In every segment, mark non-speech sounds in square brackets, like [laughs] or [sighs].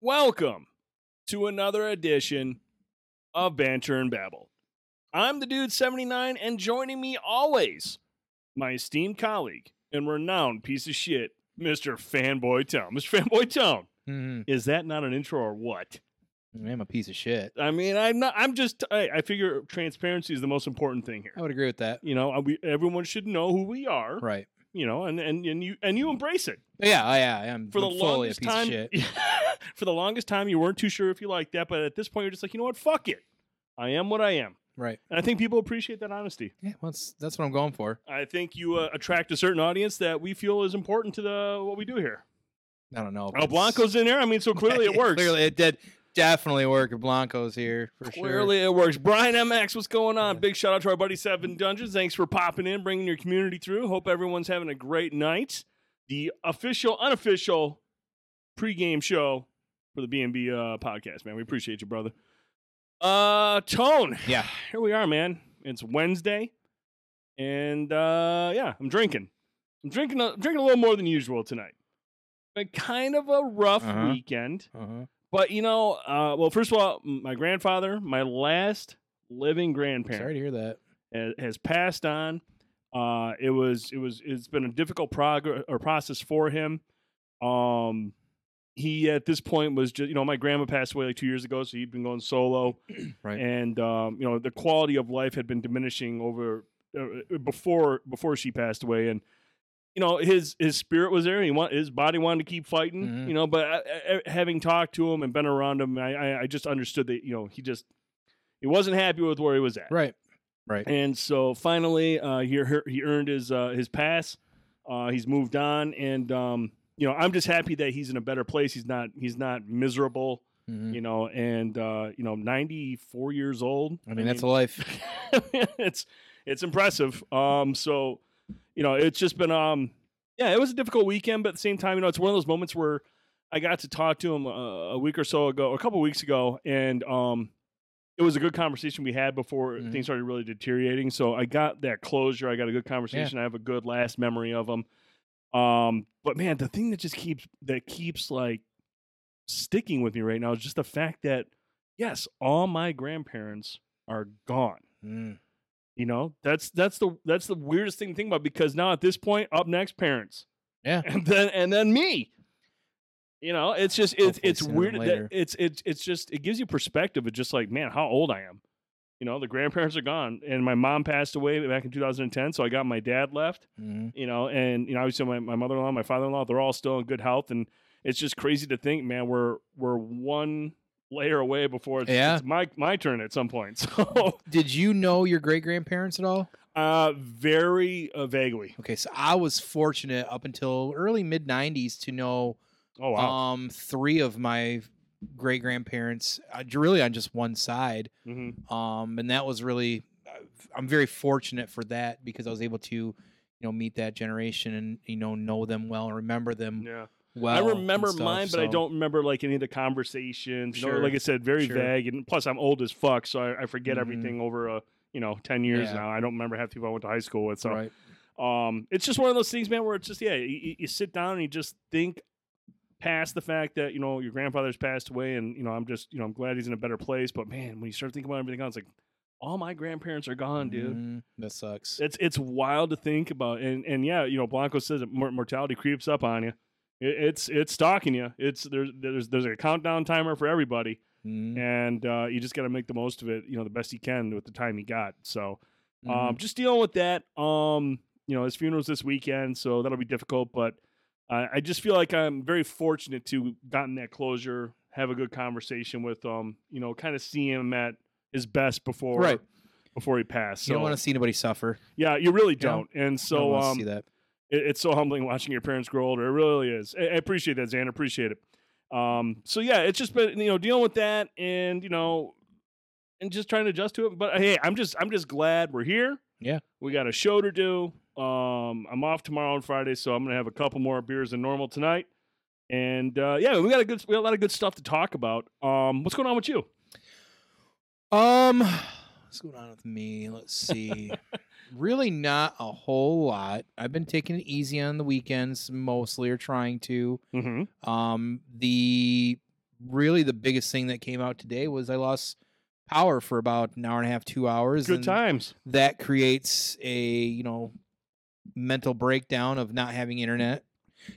Welcome to another edition of Banter and Babble. I'm the dude 79, and joining me always, my esteemed colleague and renowned piece of shit, Mr. Fanboy Tone. Mr. Fanboy Tone, Mm, is that not an intro or what? I'm a piece of shit. I mean, I'm not. I'm just. I, I figure transparency is the most important thing here. I would agree with that. You know, we, everyone should know who we are. Right. You know, and and and you and you embrace it. Yeah, I, yeah, I am for the longest time. shit. [laughs] for the longest time, you weren't too sure if you liked that, but at this point, you're just like, you know what? Fuck it. I am what I am, Right. and I think people appreciate that honesty. Yeah, well, that's that's what I'm going for. I think you uh, attract a certain audience that we feel is important to the what we do here. I don't know. Oh, Blanco's in there. I mean, so clearly [laughs] it works. Clearly, it did definitely work. If Blanco's here for sure. Clearly it works. Brian MX, what's going on? Yeah. Big shout out to our buddy Seven Dungeons. Thanks for popping in, bringing your community through. Hope everyone's having a great night. The official, unofficial pregame show for the B&B uh, podcast, man. We appreciate you, brother. Uh, Tone. Yeah. [sighs] Here we are, man. It's Wednesday. And uh, yeah, I'm drinking. I'm drinking a, drinking a little more than usual tonight. Been kind of a rough Uh-huh. weekend. Uh-huh. But you know, uh, well, first of all, my grandfather, my last living grandparent, Sorry to hear that. has, has passed on. Uh, it was it was it's been a difficult progress or process for him. Um, he at this point was just you know my grandma passed away like two years ago, so he'd been going solo, [clears throat] Right. and um, you know the quality of life had been diminishing over uh, before before she passed away, and you know his his spirit was there. He want his body wanted to keep fighting, Mhm. you know. But uh, uh, having talked to him and been around him, I, I I just understood that you know he just he wasn't happy with where he was at. Right. Right. And so finally, uh, he he earned his uh, his pass. Uh, he's moved on, and um, you know, I'm just happy that he's in a better place. He's not he's not miserable, Mhm. you know, and uh, you know, 94 years old. I mean, that's a life. [laughs] it's it's impressive. Um, so you know, it's just been um, yeah, it was a difficult weekend, but at the same time, you know, it's one of those moments where I got to talk to him uh, a week or so ago, a couple weeks ago, and um, it was a good conversation we had before Mhm. things started really deteriorating. So I got that closure. I got a good conversation. I have a good last memory of him. Um, but man, the thing that just keeps that keeps like sticking with me right now is just the fact that yes, all my grandparents are gone. Mm. You know, that's that's the that's the weirdest thing to think about because now at this point, up next, parents, Yeah. and then and then me. You know, it's just it's Hopefully it's weird that it's it's it's just it gives you perspective of just like man, how old I am. You know, the grandparents are gone, and my mom passed away back in 2010, so I got my dad left. Mhm. You know, and you know, obviously my, my mother in law, my father in law, they're all still in good health, and it's just crazy to think, man, we're we're one layer away before it's, Yeah. it's my my turn at some point. [laughs] So Did you know your great grandparents at all? Uh, very uh, vaguely. Okay, so I was fortunate up until early mid '90s to know Oh wow. um three of my great grandparents, uh, really on just one side. hmm um, and that was really I'm very fortunate for that because I was able to you know meet that generation and you know know them well and remember them Yeah, well. I remember stuff, mine, but I don't remember like any of the conversations. You know, like I said, very sure. vague, and plus I'm old as fuck, so I, I forget Mhm. everything over a you know ten years Yeah. now. I don't remember half the people I went to high school with. So, right. um, it's just one of those things, man, where it's just yeah, you, you- sit down and you just think past the fact that you know your grandfather's passed away, and you know I'm just you know I'm glad he's in a better place. But man, when you start thinking about everything else, like all my grandparents are gone, dude. Mhm, that sucks. It's it's wild to think about, and and yeah, you know, Blanco says that mortality creeps up on you. It, it's it's stalking you. It's there's there's there's a countdown timer for everybody, Mhm, and uh, you just got to make the most of it. You know, the best you can with the time you got. So, um, just dealing with that. Um, you know, his funeral's this weekend, so that'll be difficult. But uh, I just feel like I'm very fortunate to gotten that closure, have a good conversation with um, you know, kind of see him at his best before Right. before he passed. you So don't want to see anybody suffer. yeah, you really don't. And You don't so wanna um, see that. It, it's so humbling watching your parents grow older. It really is. I, I appreciate that, Zan. Appreciate it. Um, so yeah, it's just been you know dealing with that, and you know, and just trying to adjust to it. But hey, I'm just I'm just glad we're here. Yeah. we got a show to do. Um, I'm off tomorrow and Friday, so I'm gonna have a couple more beers than normal tonight. And uh, yeah, we got a good we got a lot of good stuff to talk about. Um, what's going on with you? Um, what's going on with me? Let's see. [laughs] really, not a whole lot. I've been taking it easy on the weekends, mostly, or trying to. Mm-hmm. Um, the really the biggest thing that came out today was I lost power for about an hour and a half, two hours. Good times. That creates a you know mental breakdown of not having internet.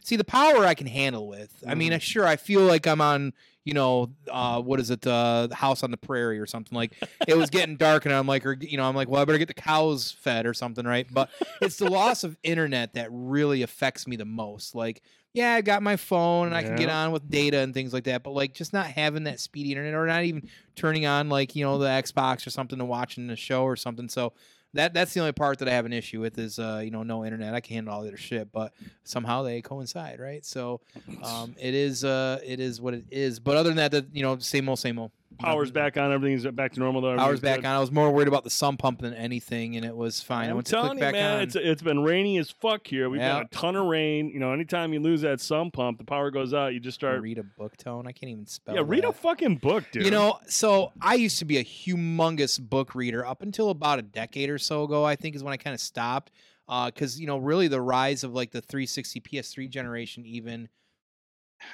See the power I can handle with. I mean, sure, I feel like I'm on you know uh, what is it, uh, the house on the prairie or something like. It was getting dark, and I'm like, or you know, I'm like, well, I better get the cows fed or something, right? But it's the loss of internet that really affects me the most. Like, yeah, I got my phone and I can get on with data and things like that, but like just not having that speedy internet or not even turning on like you know the Xbox or something and watching a show or something. So that that's the only part that I have an issue with is uh you know no internet. I can handle all the other shit, but somehow they coincide, right? So [laughs] um it is uh it is what it is. But other than that, the you know same old same old. Power's back on. Everything's back to normal. Though. Power's back good. on. I was more worried about the sump pump than anything, and it was fine. I I'm went to click telling you, back man, on. it's it's been rainy as fuck here. We've got a ton of rain. You know, anytime you lose that sump pump, the power goes out. You just start. read a book tone. I can't even spell. Yeah, read a fucking book, dude. You know, so I used to be a humongous book reader up until about a decade or so ago. I think is when I kind of stopped, uh, because you know, really the rise of like the 360 PS3 generation, even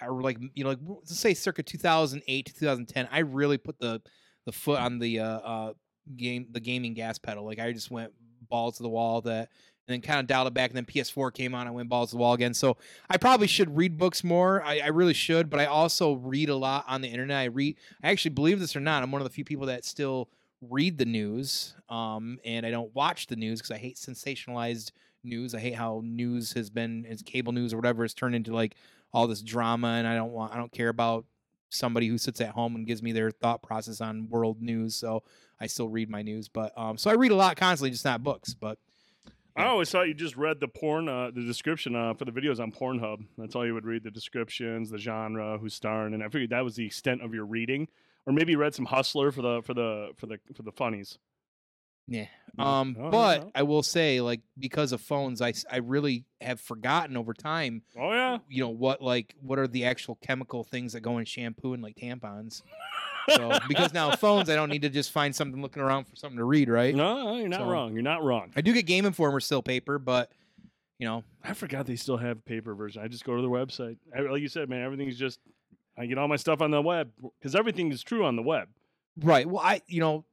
or like you know, like let's say circa 2008 to 2010, I really put the the foot on the uh, uh game the gaming gas pedal. Like I just went balls to the wall that. And then kind of dialed it back, and then PS4 came on. I went balls to the wall again. So I probably should read books more. I, I really should, but I also read a lot on the internet. I read. I actually believe this or not, I'm one of the few people that still read the news, um, and I don't watch the news because I hate sensationalized news. I hate how news has been, as cable news or whatever, has turned into like all this drama, and I don't want. I don't care about somebody who sits at home and gives me their thought process on world news. So I still read my news, but um, so I read a lot constantly, just not books. But I always thought you just read the porn, uh, the description uh, for the videos on Pornhub. That's all you would read: the descriptions, the genre, who's starring, and I figured that was the extent of your reading. Or maybe you read some Hustler for the for the for the for the funnies. Yeah. Um, no, but. I will say, like, because of phones, I, I really have forgotten over time, Oh yeah, you know, what like what are the actual chemical things that go in shampoo and like tampons. So [laughs] because now phones, I don't need to just find something looking around for something to read, right? no, no, you're not So- wrong. You're not wrong. I do get Game Informer still paper, but you know, I forgot they still have paper version. I just go to their website. I, like you said, man, everything's just. I get all my stuff on the web because everything is true on the web. right. Well, I you know,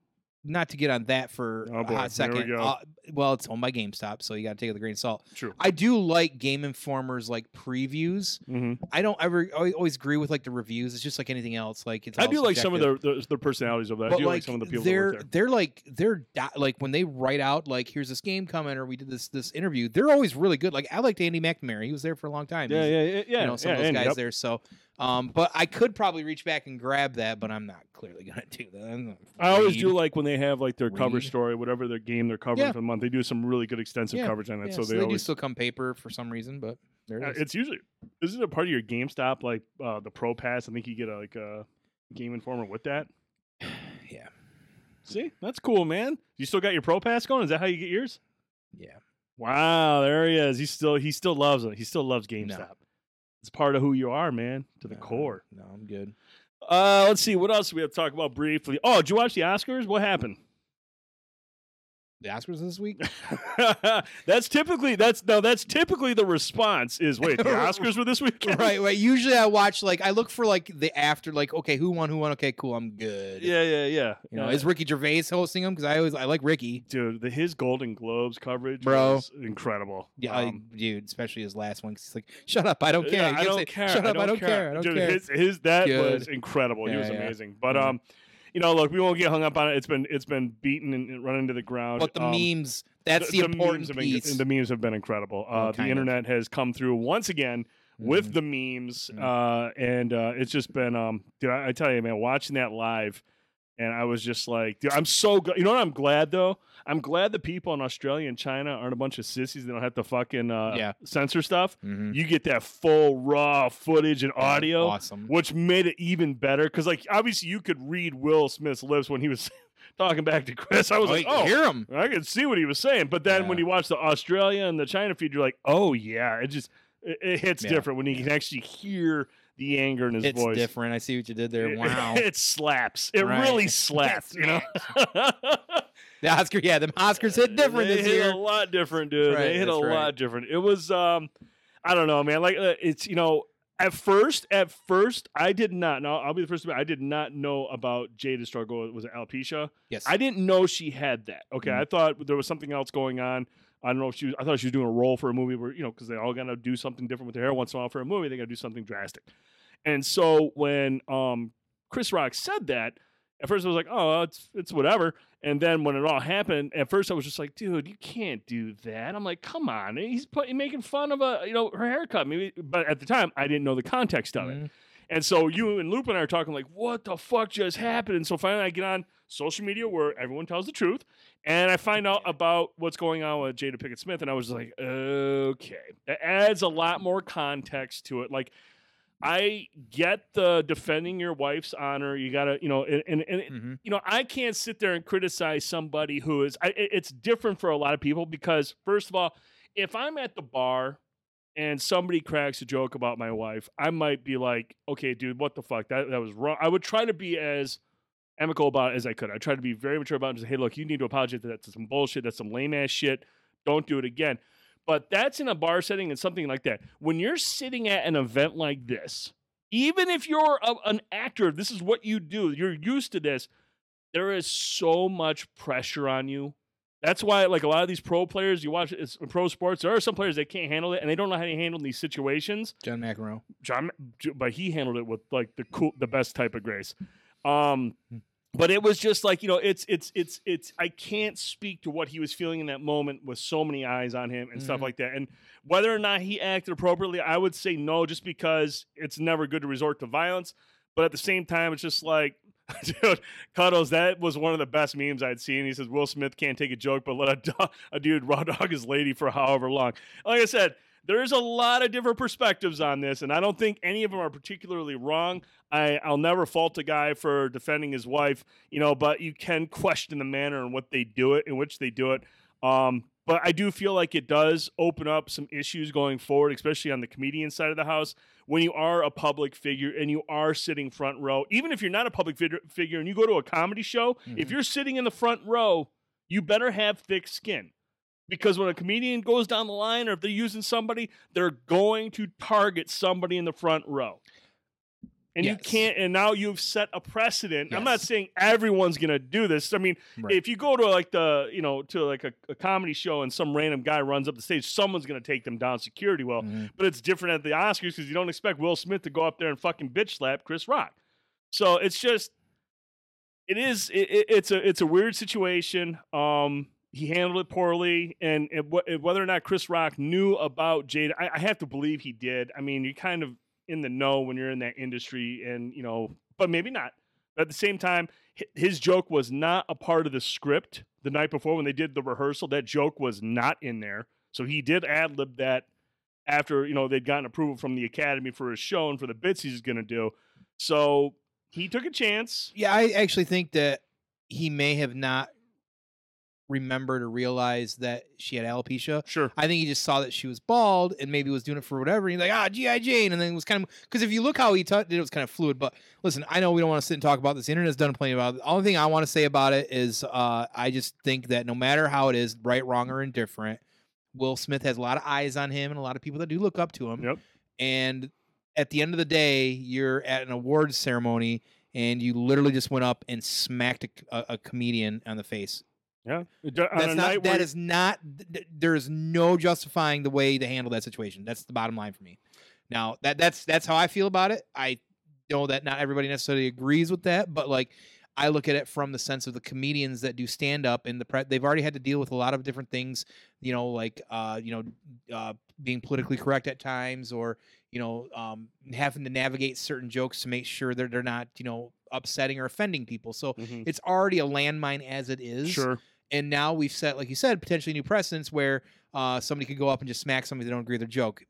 not to get on that for Oh, a hot we second. go. Uh, well, it's owned by GameStop, so you got to take it with a grain of salt. True. I do like Game Informer's like previews. hmm I don't ever I always agree with like the reviews. It's just like anything else. Like it's I do like some of their, their their personalities of that. I do like, like some of the people they're that work they're like they're like when they write out like here's this game coming or we did this this interview. They're always really good. Like I liked Andy McNamara. He was there for a long time. there. He's, Yeah, yeah, yeah, yeah. You know some yeah, of those and- guys yep. there. So, um, but I could probably reach back and grab that, but I'm not clearly [laughs] gonna do that. I always do like when they have like their cover story, whatever their game they're covering Yeah. for the month. They do some really good extensive Yeah, coverage on it. Yeah, so so they they do always. still come paper for some reason, but there Uh, it is. it's usually isn't it part of your GameStop like uh, the Pro Pass? I think you get a, like a Game Informer with that. [sighs] yeah, See, that's cool, man. You still got your Pro Pass going? Is that how you get yours? yeah. Wow, there he is. He still he still loves it. He still loves GameStop. It's part of who you are, man, to the No, core. No, I'm good. Uh, let's see what else we have to talk about briefly. Oh, did you watch the Oscars? What happened? The Oscars this week. [laughs] that's typically that's no that's typically the response is wait the [laughs] Oscars were this week, right, right. Usually I watch like I look for like the after like okay who won who won? Okay cool I'm good. Yeah yeah yeah. You know is Ricky Gervais hosting them because I always I like Ricky. Dude the, his Golden Globes coverage Bro. incredible. Yeah I, Um, dude especially his last one 'cause he's like shut up I don't care. Yeah, I don't say, care shut up I don't care. I don't dude care. his, his that Good. was incredible. He was yeah. amazing. But Mhm. um you know look we won't get hung up on it it's been it's been beaten and, run into the ground but the Um, memes that's the, important memes have been, the memes have been incredible uh, the kind of. internet has come through once again with Mhm. the memes, Mhm. uh, and uh, it's just been, um, dude, I, I tell you, man, watching that live, and I was just like, dude, I'm so glad. You know what? I'm glad though. I'm glad the people in Australia and China aren't a bunch of sissies. They don't have to fucking uh, Yeah. censor stuff. Mhm. You get that full raw footage and audio, awesome which made it even better. Because like obviously you could read Will Smith's lips when he was [laughs] talking back to Chris. I was oh, like, oh, hear him I could see what he was saying, but then when you watch the Australia and the China feed, you're like, oh yeah, it just it, it hits Yeah, different when you can actually hear the anger in his it's voice. different I see what you did there It- [laughs] wow it slaps. It Right. really [laughs] slaps. you know, the Oscar yeah the Oscars hit different they this hit year a lot different, dude. Right, they hit a right. lot different. It was, um, I don't know, man. Like uh, it's you know, At first, at first, I did not. Now I'll be the first to admit I did not know about Jada's struggle. Was it alopecia? Yes. I didn't know she had that. Okay, Mhm. I thought there was something else going on. I don't know if she was. I thought she was doing a role for a movie where you know because they all got to do something different with their hair once in a while for a movie. They got to do something drastic. And so when um Chris Rock said that, at first I was like, oh, it's it's whatever. And then when it all happened, at first I was just like, dude, you can't do that. I'm like, come on, he's making fun of a you know her haircut. Maybe, but at the time I didn't know the context of it. Mhm. And so you and Loop and I are talking like, what the fuck just happened? And so finally I get on social media where everyone tells the truth, and I find out about what's going on with Jada Pinkett Smith, and I was like, okay, that adds a lot more context to it. Like, I get the defending your wife's honor. You gotta, you know, and and, and Mhm. you know, I can't sit there and criticize somebody who is. I, it's different for a lot of people because, first of all, if I'm at the bar and somebody cracks a joke about my wife, I might be like, "Okay, dude, what the fuck? That that was wrong." I would try to be as amicable about it as I could. I try to be very mature about it and say, "Hey, look, you need to apologize. That's some bullshit. That's some lame ass shit. Don't do it again." But that's in a bar setting and something like that. When you're sitting at an event like this, even if you're a, an actor, this is what you do. You're used to this. There is so much pressure on you. That's why, like a lot of these pro players, you watch it's pro sports. There are some players that can't handle it, and they don't know how to handle these situations. John McEnroe. John, but he handled it with like the cool, the best type of grace. Um, Hmm. But it was just like you know, it's it's it's it's. I can't speak to what he was feeling in that moment with so many eyes on him and stuff Mhm. like that. And whether or not he acted appropriately, I would say no, just because it's never good to resort to violence. But at the same time, it's just like. [laughs] Dude, Cuddles, that was one of the best memes I'd seen. He says Will Smith can't take a joke, but let a, do- [laughs] a dude raw dog his lady for however long. Like I said, there's a lot of different perspectives on this, and I don't think any of them are particularly wrong. I, I'll never fault a guy for defending his wife, you know, but you can question the manner in what they do it, in which they do it. Um, but I do feel like it does open up some issues going forward, especially on the comedian side of the house. When you are a public figure and you are sitting front row, even if you're not a public figure, figure and you go to a comedy show, if Mhm. you're sitting in the front row, you better have thick skin because when a comedian goes down the line or if they're using somebody, they're going to target somebody in the front row. And you can't, and now you've set a precedent. I'm not saying everyone's gonna do this. I mean, Right. if you go to like the, you know, to like a, a comedy show and some random guy runs up the stage, someone's gonna take them down security well. Mhm. But it's different at the Oscars because you don't expect Will Smith to go up there and fucking bitch slap Chris Rock. So it's just, it is, it- it's a, it's a weird situation. Um, he handled it poorly, and whether or not Chris Rock knew about Jada, I, I have to believe he did. I mean, you're kind of in the know when you're in that industry, and you know, but maybe not. But at the same time, his joke was not a part of the script the night before when they did the rehearsal. That joke was not in there, so he did ad lib that after you know they'd gotten approval from the Academy for his show and for the bits he's going to do. So he took a chance. Yeah, I actually think that he may have not remembered to realize that she had alopecia. Sure. I think he just saw that she was bald and maybe was doing it for whatever. And he's like, ah, G.I. Jane. And then it was kind of, because if you look how he t- did it, it was kind of fluid. But listen, I know we don't want to sit and talk about this. The internet's done plenty about it. The only thing I want to say about it is uh, I just think that no matter how it is, right, wrong, or indifferent, Will Smith has a lot of eyes on him and a lot of people that do look up to him. Yep. And at the end of the day, you're at an awards ceremony and you literally just went up and smacked a, a, a comedian on the face. Yeah. D- on a That's not. That is not. th- th- There is no justifying the way to handle that situation. That's the bottom line for me. Now that that's that's how I feel about it. I know that not everybody necessarily agrees with that, but like I look at it from the sense of the comedians that do stand up in the pre- they've already had to deal with a lot of different things, you know, like uh, you know, uh, being politically correct at times, or you know, um, having to navigate certain jokes to make sure that they're not, you know, upsetting or offending people. So Mhm. it's already a landmine as it is Sure. And now we've set, like you said, potentially new precedents where uh, somebody could go up and just smack somebody they don't agree with their joke.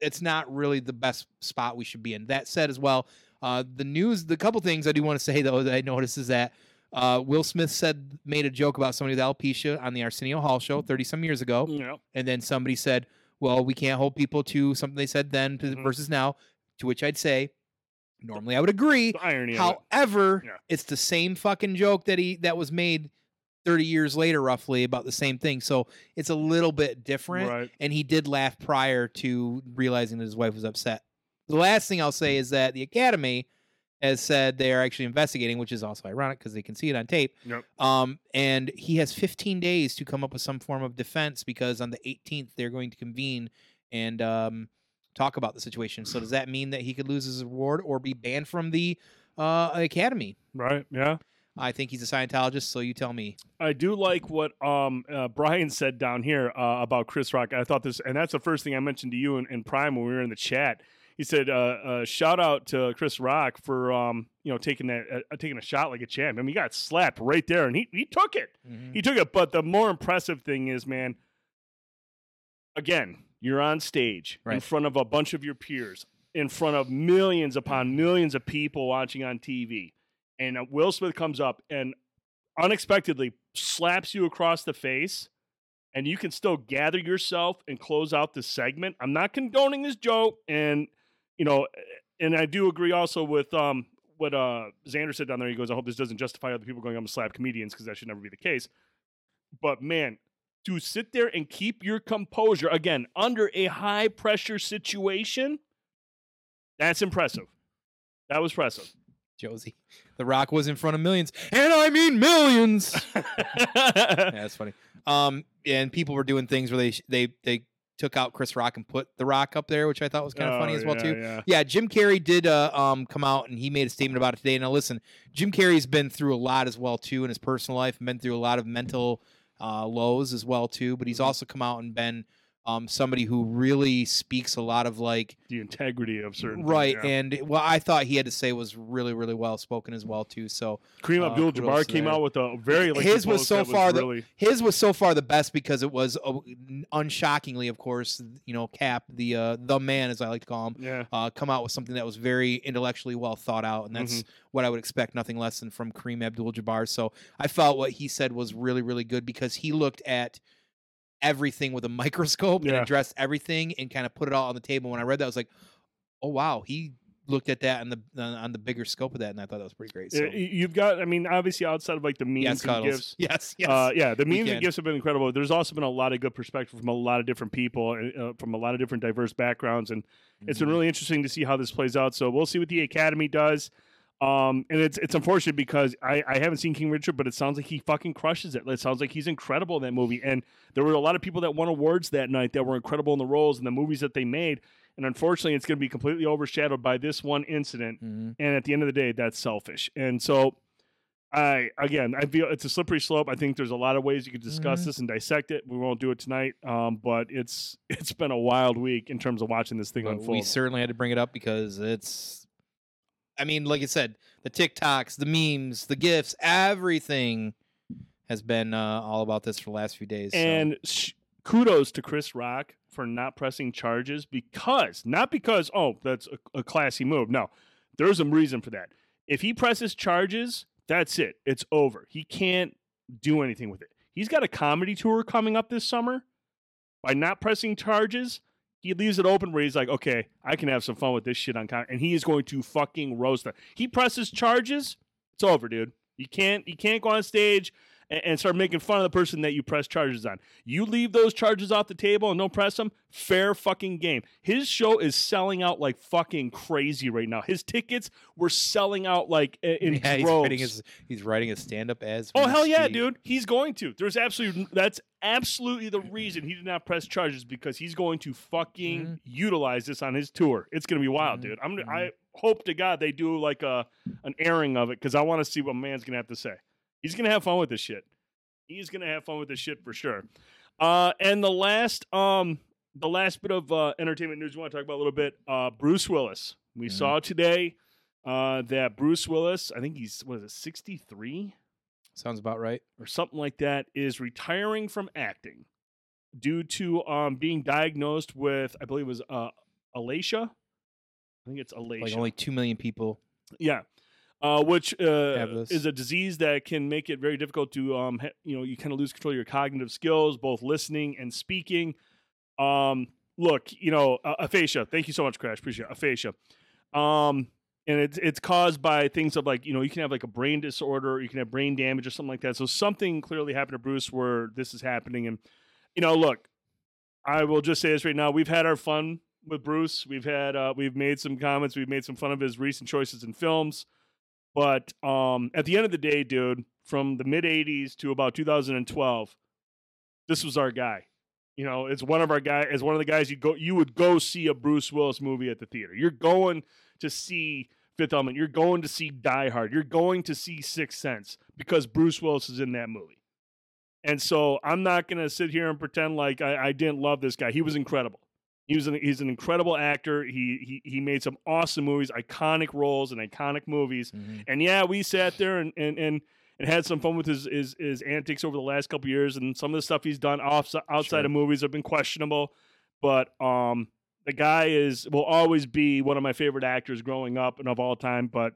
It's not really the best spot we should be in. That said, as well, uh, the news, the couple things I do want to say though that I noticed is that uh, Will Smith said made a joke about somebody with alopecia on the Arsenio Hall show thirty some years ago, Yeah. and then somebody said, "Well, we can't hold people to something they said then Mhm. versus now." To which I'd say, normally I would agree. The irony of it. However, Yeah. it's the same fucking joke that he that was made 30 years later roughly about the same thing. So it's a little bit different Right. and he did laugh prior to realizing that his wife was upset. The last thing I'll say is that the Academy has said they are actually investigating, which is also ironic because they can see it on tape. Yep. Um, and he has 15 days to come up with some form of defense because on the 18th they're going to convene and um, talk about the situation. So does that mean that he could lose his award or be banned from the uh, Academy? Right? Yeah. I think he's a Scientologist, so you tell me. I do like what um, uh, Brian said down here uh, about Chris Rock. I thought this, and that's the first thing I mentioned to you in, in Prime when we were in the chat. He said, uh, uh, "Shout out to Chris Rock for um, you know taking that uh, taking a shot like a champ. I mean, he got slapped right there, and he he took it. Mhm. He took it. But the more impressive thing is, man, again, you're on stage in front of a bunch of your peers, in front of millions upon millions of people watching on TV, and uh, Will Smith comes up and unexpectedly slaps you across the face. And you can still gather yourself and close out the segment. I'm not condoning this joke, and you know, and I do agree also with um what uh Xander said down there. He goes, I hope this doesn't justify other people going, I'm gonna slap comedians because that should never be the case. But man, to sit there and keep your composure again under a high pressure situation, that's impressive. That was impressive. Josie. The Rock was in front of millions, and I mean millions. [laughs] yeah, that's funny. Um, and people were doing things where they they they took out Chris Rock and put The Rock up there, which I thought was kind of funny Oh, as well yeah, too. Yeah. Yeah, Jim Carrey did uh, um come out and he made a statement about it today. Now listen, Jim Carrey's been through a lot as well too in his personal life, and been through a lot of mental uh, lows as well too. But he's Mhm. also come out and been um somebody who really speaks a lot of like The integrity of certain things, right. yeah. And what I thought he had to say was really really well spoken as well too. So Kareem uh, abdul-jabbar came out with a very like His was so far the- really his was so far the best because it was uh, unshockingly, of course, you know, Cap the uh, the man as I like to call him. yeah. uh, come out with something that was very intellectually well thought out, and that's Mm-hmm. what I would expect. Nothing less than from Kareem Abdul-Jabbar. So I felt what he said was really, really good because he looked at everything with a [laughs] microscope and Yeah. addressed everything and kind of put it all on the table. When I read that, I was like, "Oh wow!" He looked at that on the on on the bigger scope of that, and I thought that was pretty great. So Uh, You've got, I mean, obviously outside of like the memes yes, and cuddles. gifts, [laughs] Yes, yes. Uh, yeah, the memes and gifts have been incredible. There's also been a lot of good perspective from a lot of different people, uh, from a lot of different diverse backgrounds, and it's been Mhm. really interesting to see how this plays out. So we'll see what the Academy does. Um, and it's it's unfortunate because I, I haven't seen King Richard, but it sounds like he fucking crushes it. It sounds like he's incredible in that movie. And there were a lot of people that won awards that night that were incredible in the roles and the movies that they made. And unfortunately, it's going to be completely overshadowed by this one incident Mhm. and at the end of the day that's selfish and so i again i feel it's a slippery slope i think there's a lot of ways you could discuss Mhm. this and dissect it we won't do it tonight um, but it's [laughs] it's been a wild week in terms of watching this thing But unfold we certainly had to bring it up because it's I mean, like I said, the TikToks, the memes, the gifs, everything has been uh, all about this for the last few days. so- and sh- kudos to chris rock for not pressing charges because not because oh that's a, a classy move. No there's a reason for that. If he presses charges that's it. It's over. He can't do anything with it. He's got a comedy tour coming up this summer. By not pressing charges he leaves it open where he's like okay i can have some fun with this shit on com-, and he is going to fucking roast them he presses charges it's over dude. You can't you can't go on stage and, and start making fun of the person that you press charges on you leave those charges off the table and don't press them fair fucking game his show is selling out like fucking crazy right now his tickets were selling out like in yeah, he's droves. writing his he's writing a stand up as Oh hell yeah, speak. dude! He's going to. There's absolutely that's absolutely the reason he did not press charges because he's going to fucking Mhm. utilize this on his tour. It's gonna be wild, Mhm, dude. I'm. I hope to God they do like a an airing of it because I want to see what man's gonna have to say. He's gonna have fun with this shit. He's gonna have fun with this shit for sure. Uh, and the last um the last bit of uh, entertainment news we want to talk about a little bit. Uh, Bruce Willis. We Mhm. saw today uh, that Bruce Willis. I think he's what is it, 63 Sounds about right. or something like that is retiring from acting due to um, being diagnosed with, I believe it was uh, Alacia. I think it's Alacia. Like only two million people. yeah. Uh, which uh, is a disease that can make it very difficult to, um, ha- you know, you kind of lose control of your cognitive skills, both listening and speaking. Um, look, you know, uh, aphasia. Thank you so much, Crash. Appreciate it. Aphasia. Um, and it's it's caused by things of like you know you can have like a brain disorder, you can have brain damage or something like that. So something clearly happened to Bruce where this is happening. And you know, look, I will just say this right now: we've had our fun with Bruce. We've had uh, we've made some comments. We've made some fun of his recent choices in films. But um, at the end of the day, dude, from the mid '80s to about 2012, this was our guy. You know, it's one of our guys. It's one of the guys you go. You would go see a Bruce Willis movie at the theater. You're going to see Fifth Element. You're going to see Die Hard. You're going to see Sixth Sense because Bruce Willis is in that movie. And so I'm not going to sit here and pretend like I, I, didn't love this guy. He was incredible. He was an, he's an incredible actor. He, he he made some awesome movies, iconic roles, and iconic movies. Mm-hmm. And yeah, we sat there and and and, and had some fun with his, his his antics over the last couple years. And some of the stuff he's done off outside sure. of movies have been questionable. But um, the guy is will always be one of my favorite actors growing up and of all time. But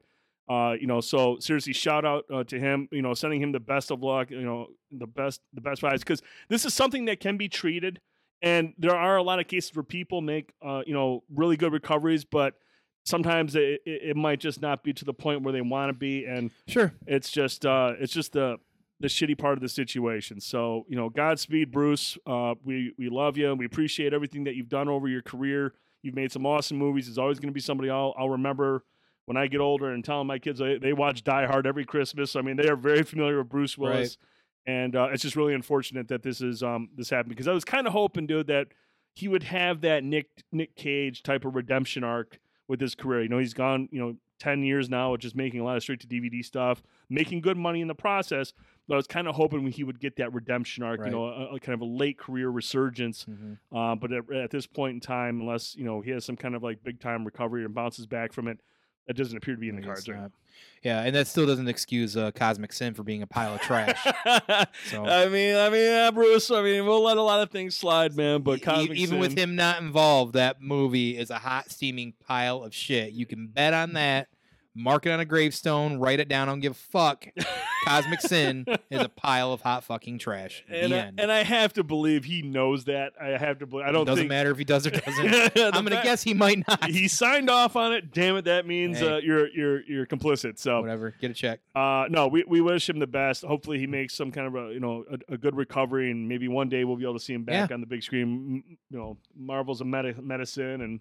uh, you know, so seriously, shout out uh, to him. You know, sending him the best of luck. You know, the best the best vibes because this is something that can be treated, and there are a lot of cases where people make uh, you know really good recoveries, but sometimes it, it, it might just not be to the point where they want to be, and sure, it's just uh, it's just the the shitty part of the situation. So you know, Godspeed, Bruce. Uh, we we love you. And we appreciate everything that you've done over your career. You've made some awesome movies. There's always going to be somebody I'll, I'll remember when I get older and telling my kids they, they watch Die Hard every Christmas. I mean, they are very familiar with Bruce Willis, right. And uh, it's just really unfortunate that this is um this happened because I was kind of hoping, dude, that he would have that Nick Nick Cage type of redemption arc with his career. You know, he's gone, you know, ten years now, just making a lot of straight to DVD stuff, making good money in the process. But I was kind of hoping he would get that redemption arc, right. you know, a, a, kind of a late career resurgence. Mm-hmm. Uh, but at, at, this point in time, unless you know he has some kind of like big time recovery and bounces back from it, that doesn't appear to be in the cards. Right yeah, and that still doesn't excuse uh, Cosmic Sin for being a pile of trash. [laughs] so I mean, I mean, yeah, Bruce. I mean, we'll let a lot of things slide, man. But Cosmic even Sin... with him not involved, that movie is a hot steaming pile of shit. You can bet on that mark it on a gravestone, write it down, I don't give a fuck. Cosmic Sin is a pile of hot fucking trash. And I, and I have to believe he knows that. I have to believe. I don't. It doesn't think... matter if he does or [laughs] doesn't. I'm gonna fact, guess he might not. He signed off on it. Damn it, that means hey. uh, you're you're you're complicit. So whatever, get a check. Uh, no, we, we wish him the best. Hopefully, he makes some kind of a you know a, a good recovery, and maybe one day we'll be able to see him back yeah. on the big screen. You know, Marvel's a med- medicine and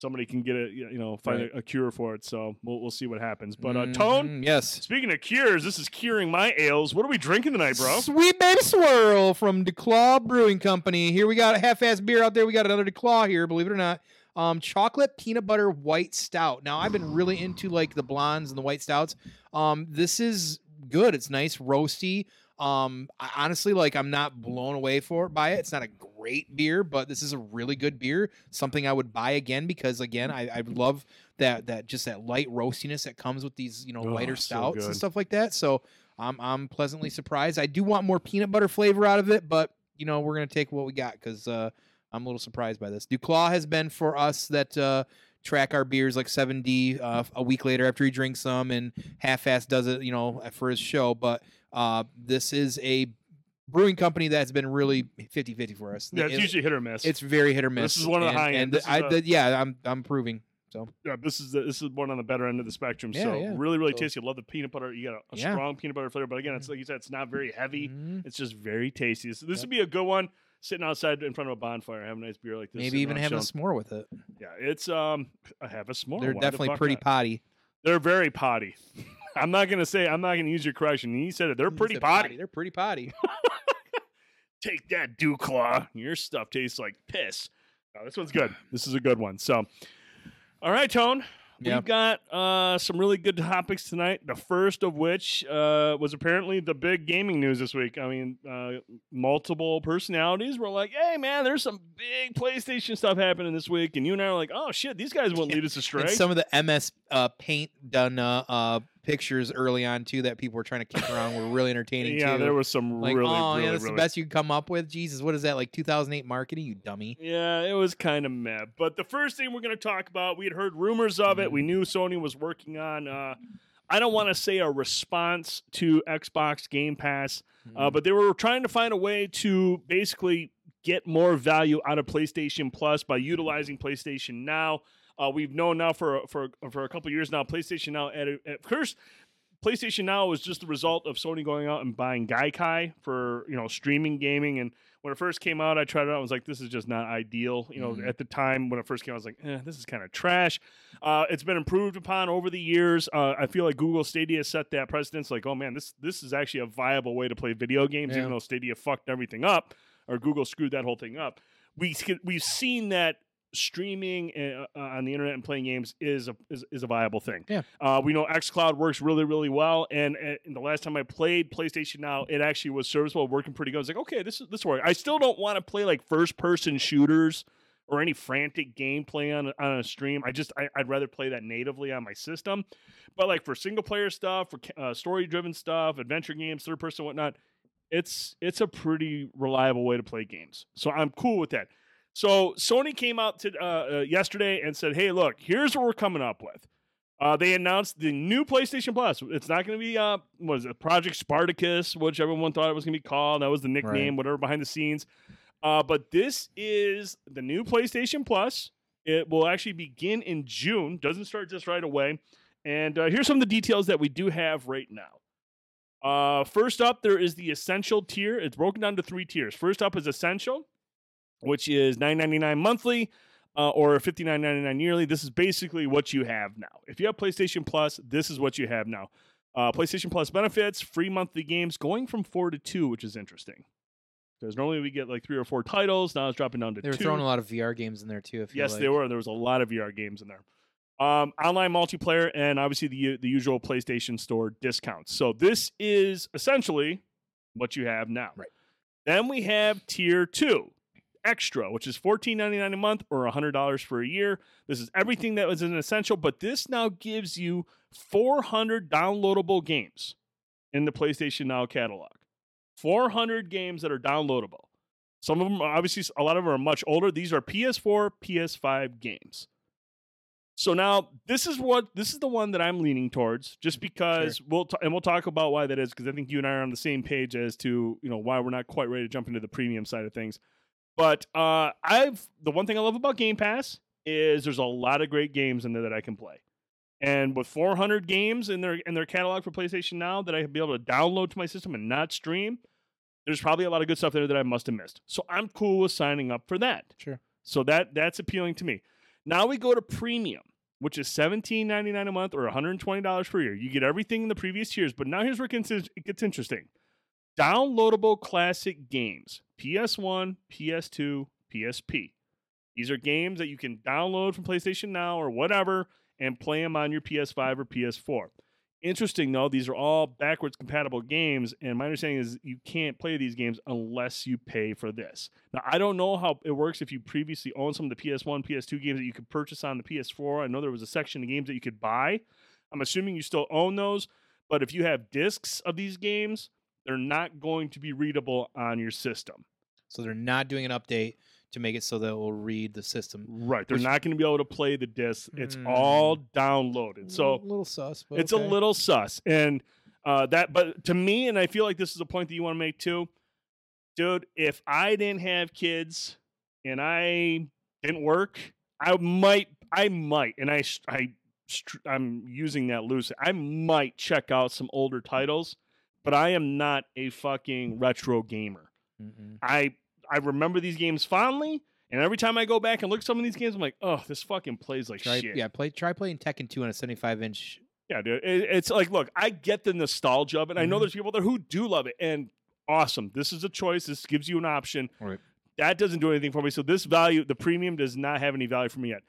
somebody can get it, you know, find right. a, a, cure for it. So we'll, we'll see what happens. But uh, Tone, mm-hmm, yes. Speaking of cures, this is curing my ails. What are we drinking tonight, bro? Sweet baby swirl from DuClaw Brewing Company. Here we got a half-ass beer out there. We got another DuClaw here, believe it or not. Um, chocolate peanut butter white stout. Now I've been really into like the blondes and the white stouts. Um, this is good. It's nice, roasty. Um, I, honestly, like I'm not blown away for by it. It's not a great beer, but this is a really good beer. Something I would buy again because again, I, I [laughs] love that that just that light roastiness that comes with these you know oh, lighter stouts so and stuff like that. So I'm I'm pleasantly surprised. I do want more peanut butter flavor out of it, but you know we're gonna take what we got because uh, I'm a little surprised by this. Duclaw has been for us that. Uh, track our beers like 7D uh, a week later after he drinks some, and Half Ass does it, you know, for his show. But uh, this is a brewing company that's been really 50-50 for us. Yeah, it's it, usually hit or miss. It's very hit or miss. This is one of the high end. And I, a, the, yeah, I'm I'm proving. So yeah, this is the, this is one on the better end of the spectrum. Yeah, so yeah. really, really so, tasty. I love the peanut butter. You got a, a yeah. strong peanut butter flavor, but again, it's mm-hmm. like you said, it's not very heavy. Mm-hmm. It's just very tasty. So this yep. would be a good one. Sitting outside in front of a bonfire, have a nice beer like this. Maybe even have a s'more with it. Yeah, it's um, I have a s'more. They're definitely pretty not? potty. They're very potty. I'm not gonna say I'm not gonna use your correction. You said it. They're pretty potty. potty. They're pretty potty. [laughs] [laughs] Take that, Duclaw. Your stuff tastes like piss. Oh, this one's good. This is a good one. So, all right, Tone. We've got uh, some really good topics tonight. The first of which uh, was apparently the big gaming news this week. I mean, uh, multiple personalities were like, "Hey, man, there's some big PlayStation stuff happening this week," and you and I are like, "Oh shit, these guys won't lead us astray." And some of the MS uh, Paint done uh, uh, pictures early on too that people were trying to kick around were really entertaining. yeah, too. there was some like, really, oh really, yeah, that's really... the best you could come up with. Jesus, what is that like 2008 marketing? You dummy. Yeah, it was kind of meh. But the first thing we're going to talk about, we had heard rumors of it. We mm-hmm. knew Sony was working on. Uh, I don't want to say a response to Xbox Game Pass, uh, mm-hmm. but they were trying to find a way to basically get more value out of PlayStation Plus by utilizing PlayStation Now. Uh, we've known now for for for a couple years now, PlayStation Now at, at first PlayStation Now was just the result of Sony going out and buying Gaikai for you know streaming gaming. And when it first came out, I tried it out. I was like, this is just not ideal. You know, Mhm. at the time when it first came out, I was like, eh, this is kind of trash. Uh, it's been improved upon over the years. Uh, I feel like Google Stadia set that precedence. Like, oh man, this this is actually a viable way to play video games, Yeah. even though Stadia fucked everything up or Google screwed that whole thing up. We we've seen that streaming uh, on the internet and playing games is a is, is a viable thing. Yeah. Uh, we know XCloud works really really well, and, and the last time I played PlayStation Now, it actually was serviceable, working pretty good. I was like, okay, this is this works. I still don't want to play like first person shooters or any frantic gameplay on on a stream. I just I, I'd rather play that natively on my system. But like for single player stuff, for uh, story driven stuff, adventure games, third person, whatnot, it's it's a pretty reliable way to play games. So I'm cool with that. So Sony came out to uh, uh, yesterday and said, "Hey, look, here's what we're coming up with." Uh, they announced the new PlayStation Plus. It's not going to be uh, what is it, Project Spartacus, which everyone thought it was going to be called. That was the nickname, whatever behind the scenes. Uh, but this is the new PlayStation Plus. It will actually begin in June. Doesn't start just right away. And uh, here's some of the details that we do have right now. Uh, first up, there is the Essential tier. It's broken down to three tiers. First up is Essential, which is $9.99 monthly uh, or $59.99 yearly. This is basically what you have now. If you have PlayStation Plus, this is what you have now. Uh, PlayStation Plus benefits, free monthly games, going from four to two, which is interesting. Because normally we get like three or four titles. Now it's dropping down to They were two. throwing a lot of VR games in there too. I feel Yes, like. they were. There was a lot of VR games in there. Um, online multiplayer and obviously the the usual PlayStation Store discounts. So this is essentially what you have now. Right. Then we have tier two, extra, which is fourteen ninety nine a month or hundred dollars for a year. This is everything that was an essential, but this now gives you four hundred downloadable games in the PlayStation Now catalog. Four hundred games that are downloadable. Some of them, are obviously, a lot of them are much older. These are PS4, PS5 games. So now this is what this is the one that I'm leaning towards, just mm-hmm. because we'll t- and we'll talk about why that is, because I think you and I are on the same page as to you know why we're not quite ready to jump into the premium side of things. But uh, I've the one thing I love about Game Pass is there's a lot of great games in there that I can play, and with 400 games in their in their catalog for PlayStation Now that I be able to download to my system and not stream, there's probably a lot of good stuff there that I must have missed. So I'm cool with signing up for that. Sure. So that that's appealing to me. Now we go to premium, which is $17.99 a month or $120 per year. You get everything in the previous tiers, but now here's where it gets interesting. Downloadable classic games. PS1, PS2, PSP. These are games that you can download from PlayStation Now or whatever and play them on your PS5 or PS4. Interesting though, these are all backwards compatible games, and my understanding is you can't play these games unless you pay for this. Now, I don't know how it works if you previously owned some of the PS1, PS2 games that you could purchase on the PS4. I know there was a section of games that you could buy. I'm assuming you still own those, but if you have discs of these games, they're not going to be readable on your system. So they're not doing an update to make it so that it will read the system. Right. They're Which- not going to be able to play the discs. It's Mm. all downloaded. So a little sus, but it's okay. a little sus and uh that but to me and i feel like this is a point that you want to make too dude if i didn't have kids and i didn't work i might i might and i i i'm using that loose i might check out some older titles but i am not a fucking retro gamer Mhm. i i remember these games fondly and every time i go back and look at some of these games i'm like oh this fucking plays like Try, shit yeah, play try playing Tekken 2 on a 75 inch. yeah, dude. It, it's like, look, I get the nostalgia of it. I know Mhm. there's people there who do love it, and awesome. This is a choice. This gives you an option. Right. That doesn't do anything for me. So this value, the premium, does not have any value for me yet.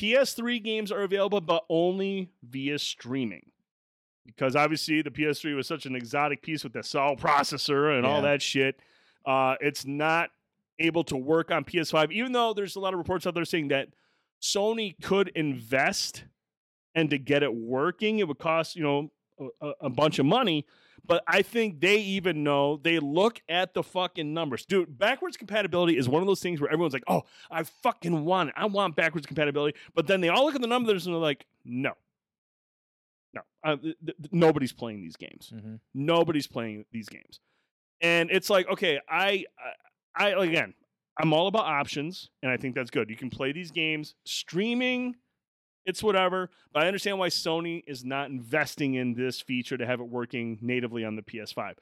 PS3 games are available, but only via streaming. Because obviously the PS3 was such an exotic piece with the Cell processor and all that shit. Uh, it's not able to work on PS5, even though there's a lot of reports out there saying that Sony could invest and to get it working, it would cost, you know, a- a bunch of money. But I think they even know they look at the fucking numbers. Dude, backwards compatibility is one of those things where everyone's like, oh, I fucking want it. I want backwards compatibility. But then they all look at the numbers and they're like, no. No. Uh, th- th- nobody's playing these games Mhm. nobody's playing these games and it's like okay i i, I again i'm all about options and i think that's good you can play these games streaming It's whatever. But I understand why Sony is not investing in this feature to have it working natively on the PS5.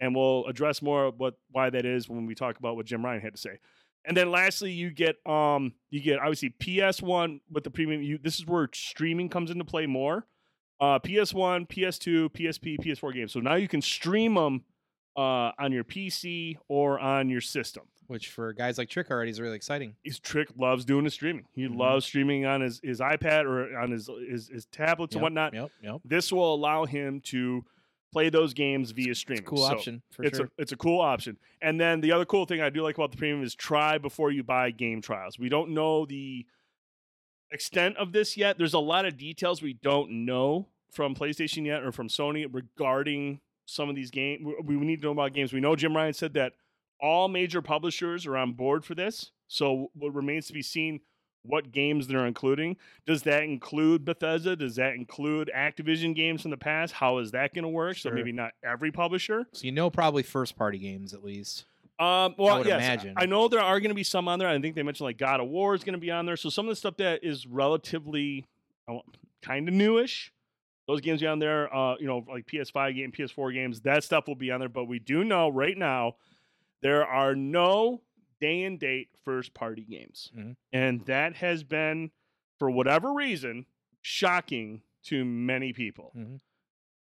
And we'll address more of what why that is when we talk about what Jim Ryan had to say. And then lastly, you get um you get obviously PS1 with the premium. You this is where streaming comes into play more. Uh, PS1, PS2, PSP, PS4 games. So now you can stream them uh, on your PC or on your system. Which for guys like Trick already is really exciting. His Trick loves doing the streaming. He Mhm. loves streaming on his, his iPad or on his his, his tablets and whatnot. Yep, yep. This will allow him to play those games via It's streaming. a cool So option for it's sure. a it's a cool option. And then the other cool thing I do like about the premium is try before you buy game trials. We don't know the extent of this yet. There's a lot of details we don't know from PlayStation yet or from Sony regarding some of these games. We need to know about games. We know Jim Ryan said that all major publishers are on board for this. So what remains to be seen what games they're including. Does that include Bethesda? Does that include Activision games from the past? How is that going to work? So maybe not every publisher. so you know probably first party games at least. Um, well, would yes, imagine. I know there are going to be some on there. I think they mentioned like God of War is going to be on there. So some of the stuff that is relatively kind of newish, those games be on there. Uh, you know, like PS5 game, PS4 games, that stuff will be on there. But we do know right now there are no day and date first party games, Mhm. and that has been, for whatever reason, shocking to many people. Mhm.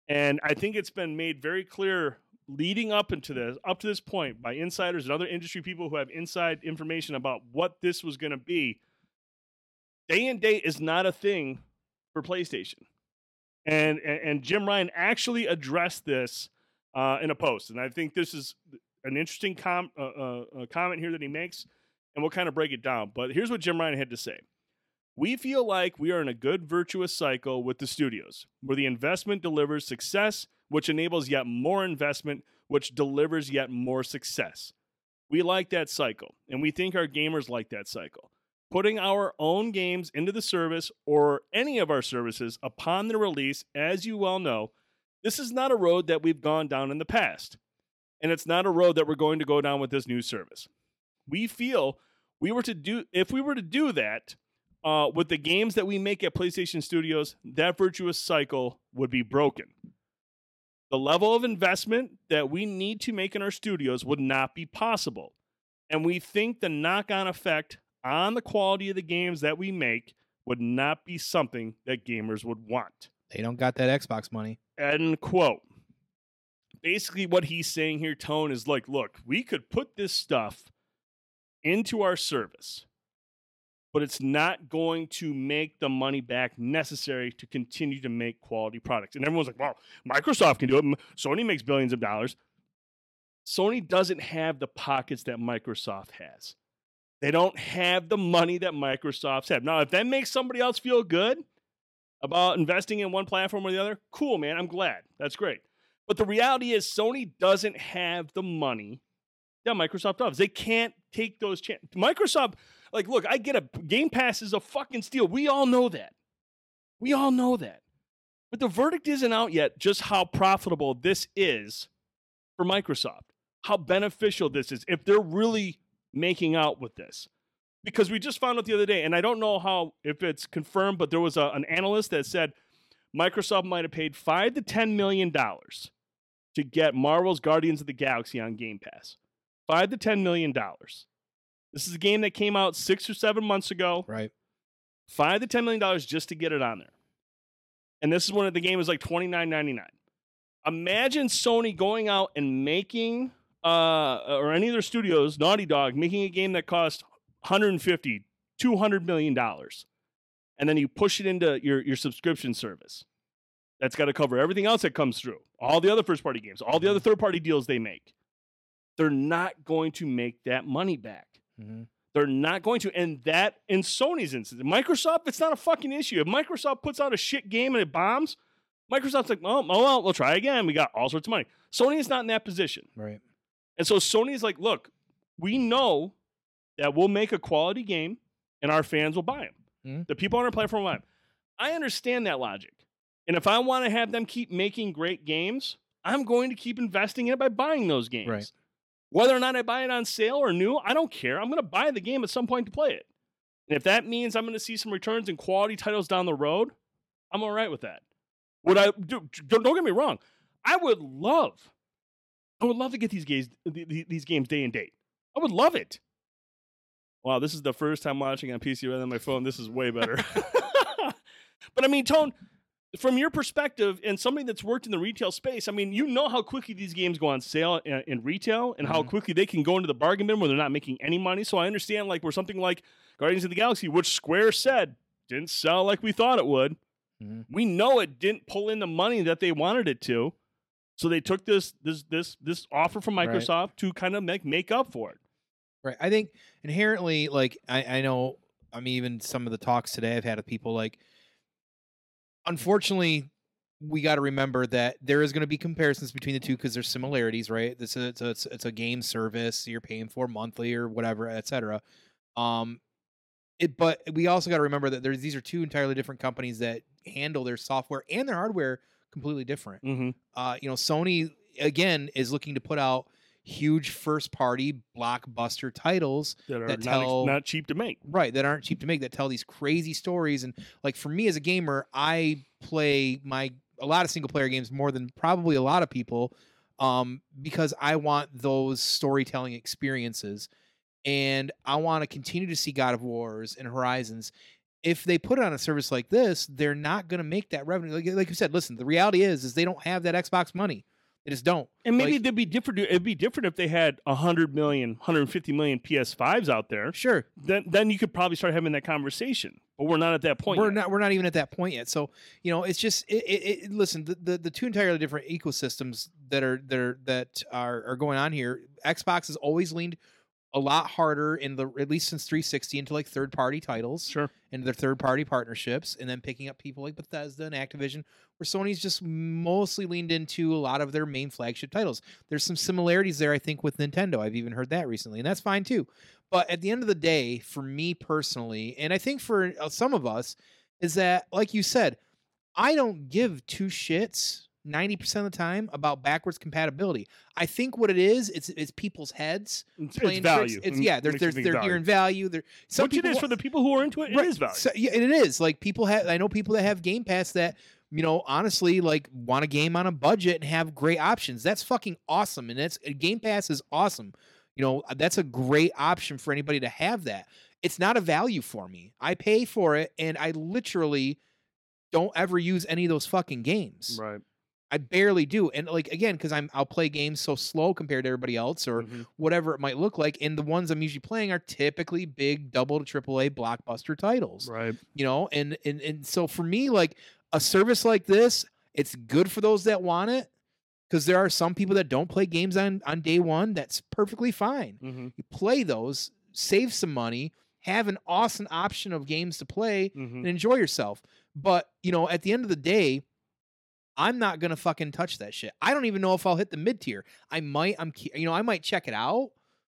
And I think it's been made very clear leading up into this up to this point by insiders and other industry people who have inside information about what this was going to be. Day and date is not a thing for PlayStation. And and, and Jim Ryan actually addressed this uh, in a post, and I think this is an interesting com- uh, uh, comment here that he makes, and we'll kind of break it down. But here's what Jim Ryan had to say. We feel like we are in a good virtuous cycle with the studios, where the investment delivers success, which enables yet more investment, which delivers yet more success. We like that cycle, and we think our gamers like that cycle. Putting our own games into the service or any of our services upon the release, as you well know, this is not a road that we've gone down in the past. And it's not a road that we're going to go down with this new service. We feel we were to do if we were to do that, uh, with the games that we make at PlayStation Studios, that virtuous cycle would be broken. The level of investment that we need to make in our studios would not be possible. And we think the knock on effect on the quality of the games that we make would not be something that gamers would want. They don't got that Xbox money. End quote. Basically, what he's saying here, Tone, is like, look, we could put this stuff into our service, but it's not going to make the money back necessary to continue to make quality products. And everyone's like, well, Microsoft can do it. Sony makes billions of dollars. Sony doesn't have the pockets that Microsoft has. They don't have the money that Microsoft's have. Now, if that makes somebody else feel good about investing in one platform or the other, cool, man. I'm glad. That's great. But the reality is, Sony doesn't have the money that Microsoft does. They can't take those chances. Microsoft, like, look, I get a Game Pass is a fucking steal. We all know that. We all know that. But the verdict isn't out yet just how profitable this is for Microsoft, how beneficial this is, if they're really making out with this. Because we just found out the other day, and I don't know how if it's confirmed, but there was a, an analyst that said Microsoft might have paid five to ten million dollars to get Marvel's Guardians of the Galaxy on Game Pass. Five to ten million dollars. This is a game that came out six or seven months ago. Right. Five to ten million dollars just to get it on there. And this is when the game was like twenty nine ninety nine. Imagine Sony going out and making, uh, or any of their studios, Naughty Dog, making a game that cost 150, 200 million dollars, and then you push it into your your subscription service. That's got to cover everything else that comes through, all the other first party games, all the other third party deals they make. They're not going to make that money back. Hmm They're not going to. And that, in Sony's instance, Microsoft, it's not a fucking issue. If Microsoft puts out a shit game and it bombs, Microsoft's like, oh, oh well, we'll try again. We got all sorts of money. Sony is not in that position. Right. And so Sony's like, look, we know that we'll make a quality game and our fans will buy them. Mhm. The people on our platform will buy 'em. I understand that logic. And if I want to have them keep making great games, I'm going to keep investing in it by buying those games. Right. Whether or not I buy it on sale or new, I don't care. I'm going to buy the game at some point to play it. And if that means I'm going to see some returns and quality titles down the road, I'm all right with that. Would I do, don't don't get me wrong. I would love I would love to get these games these games day and date. I would love it. Wow, this is the first time watching on PC rather than my phone. This is way better. [laughs] but I mean, Tone, from your perspective and somebody that's worked in the retail space, I mean, you know how quickly these games go on sale in, in retail and how Mhm. quickly they can go into the bargain bin where they're not making any money. So I understand, like, where something like Guardians of the Galaxy, which Square said didn't sell like we thought it would, Mhm. we know it didn't pull in the money that they wanted it to. So they took this this this this offer from Right. Microsoft to kind of make make up for it. Right. I think inherently, like I, I know, I mean, even some of the talks today I've had with people, like, unfortunately, we got to remember that there is going to be comparisons between the two because there's similarities, right? This is it's a, it's, it's a game service you're paying for monthly or whatever, etc. Um, it, but we also got to remember that there's these are two entirely different companies that handle their software and their hardware completely different Mm-hmm. uh, you know, Sony again is looking to put out huge first party blockbuster titles That are That not, tell- not cheap to make. right that aren't cheap to make that tell these crazy stories and like for me as a gamer i play my a lot of single player games more than probably a lot of people um because i want those storytelling experiences and i want to continue to see god of wars and horizons if they put it on a service like this they're not going to make that revenue like, like you said listen the reality is is they don't have that xbox money they just don't And maybe Like- it'd be different. It'd be different if they had 100 million, 150 million PS5s out there. sure Then, then you could probably start having that conversation. But we're not at that point. we're yet. not we're not even at that point yet so you know it's just it, it, it listen the, the the two entirely different ecosystems that are that are that are, are going on here xbox has always leaned a lot harder in the at least since 360 into like third party titles Sure. into their third party partnerships and then picking up people like Bethesda and Activision where Sony's just mostly leaned into a lot of their main flagship titles. There's some similarities there I think with Nintendo. I've even heard that recently and that's fine too. But at the end of the day for me personally and I think for uh, some of us is that like you said I don't give two shits 90% of the time about backwards compatibility. I think what it is it's it's people's heads It's, playing it's mm, value. tricks. It's yeah, makes they're they're, value. hearing value. They're some Which it people is wa- for the people who are into it. It Right, is value. So, yeah, and it is like people have. I know people that have Game Pass that you know honestly like want a game on a budget and have great options. That's fucking awesome, and that's Game Pass is awesome. You know uh, that's a great option for anybody to have that. It's not a value for me. I pay for it, and I literally don't ever use any of those fucking games. right. I barely do, and like again, because I'm I'll play games so slow compared to everybody else, or Mhm. whatever it might look like. And the ones I'm usually playing are typically big double to triple A blockbuster titles Right. you know and and and so for me like a service like this it's good for those that want it because there are some people that don't play games on on day one that's perfectly fine Mm-hmm. you play those save some money have an awesome option of games to play Mm-hmm. and enjoy yourself but you know at the end of the day i'm not gonna fucking touch that shit i don't even know if i'll hit the mid tier i might i'm you know i might check it out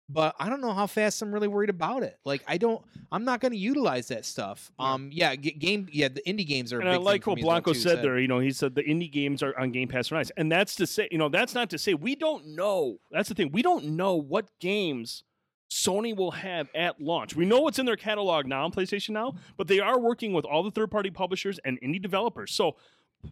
but I don't know how fast I'm really worried about it. Like I don't, I'm not going to utilize that stuff. Um, yeah, g- game, yeah, the indie games are. And I like for what me as well, Blanco said there. You know, he said the indie games are on Game Pass are nice, and that's to say, you know, that's not to say we don't know. That's the thing. We don't know what games Sony will have at launch. We know what's in their catalog now on PlayStation Now, but they are working with all the third-party publishers and indie developers. So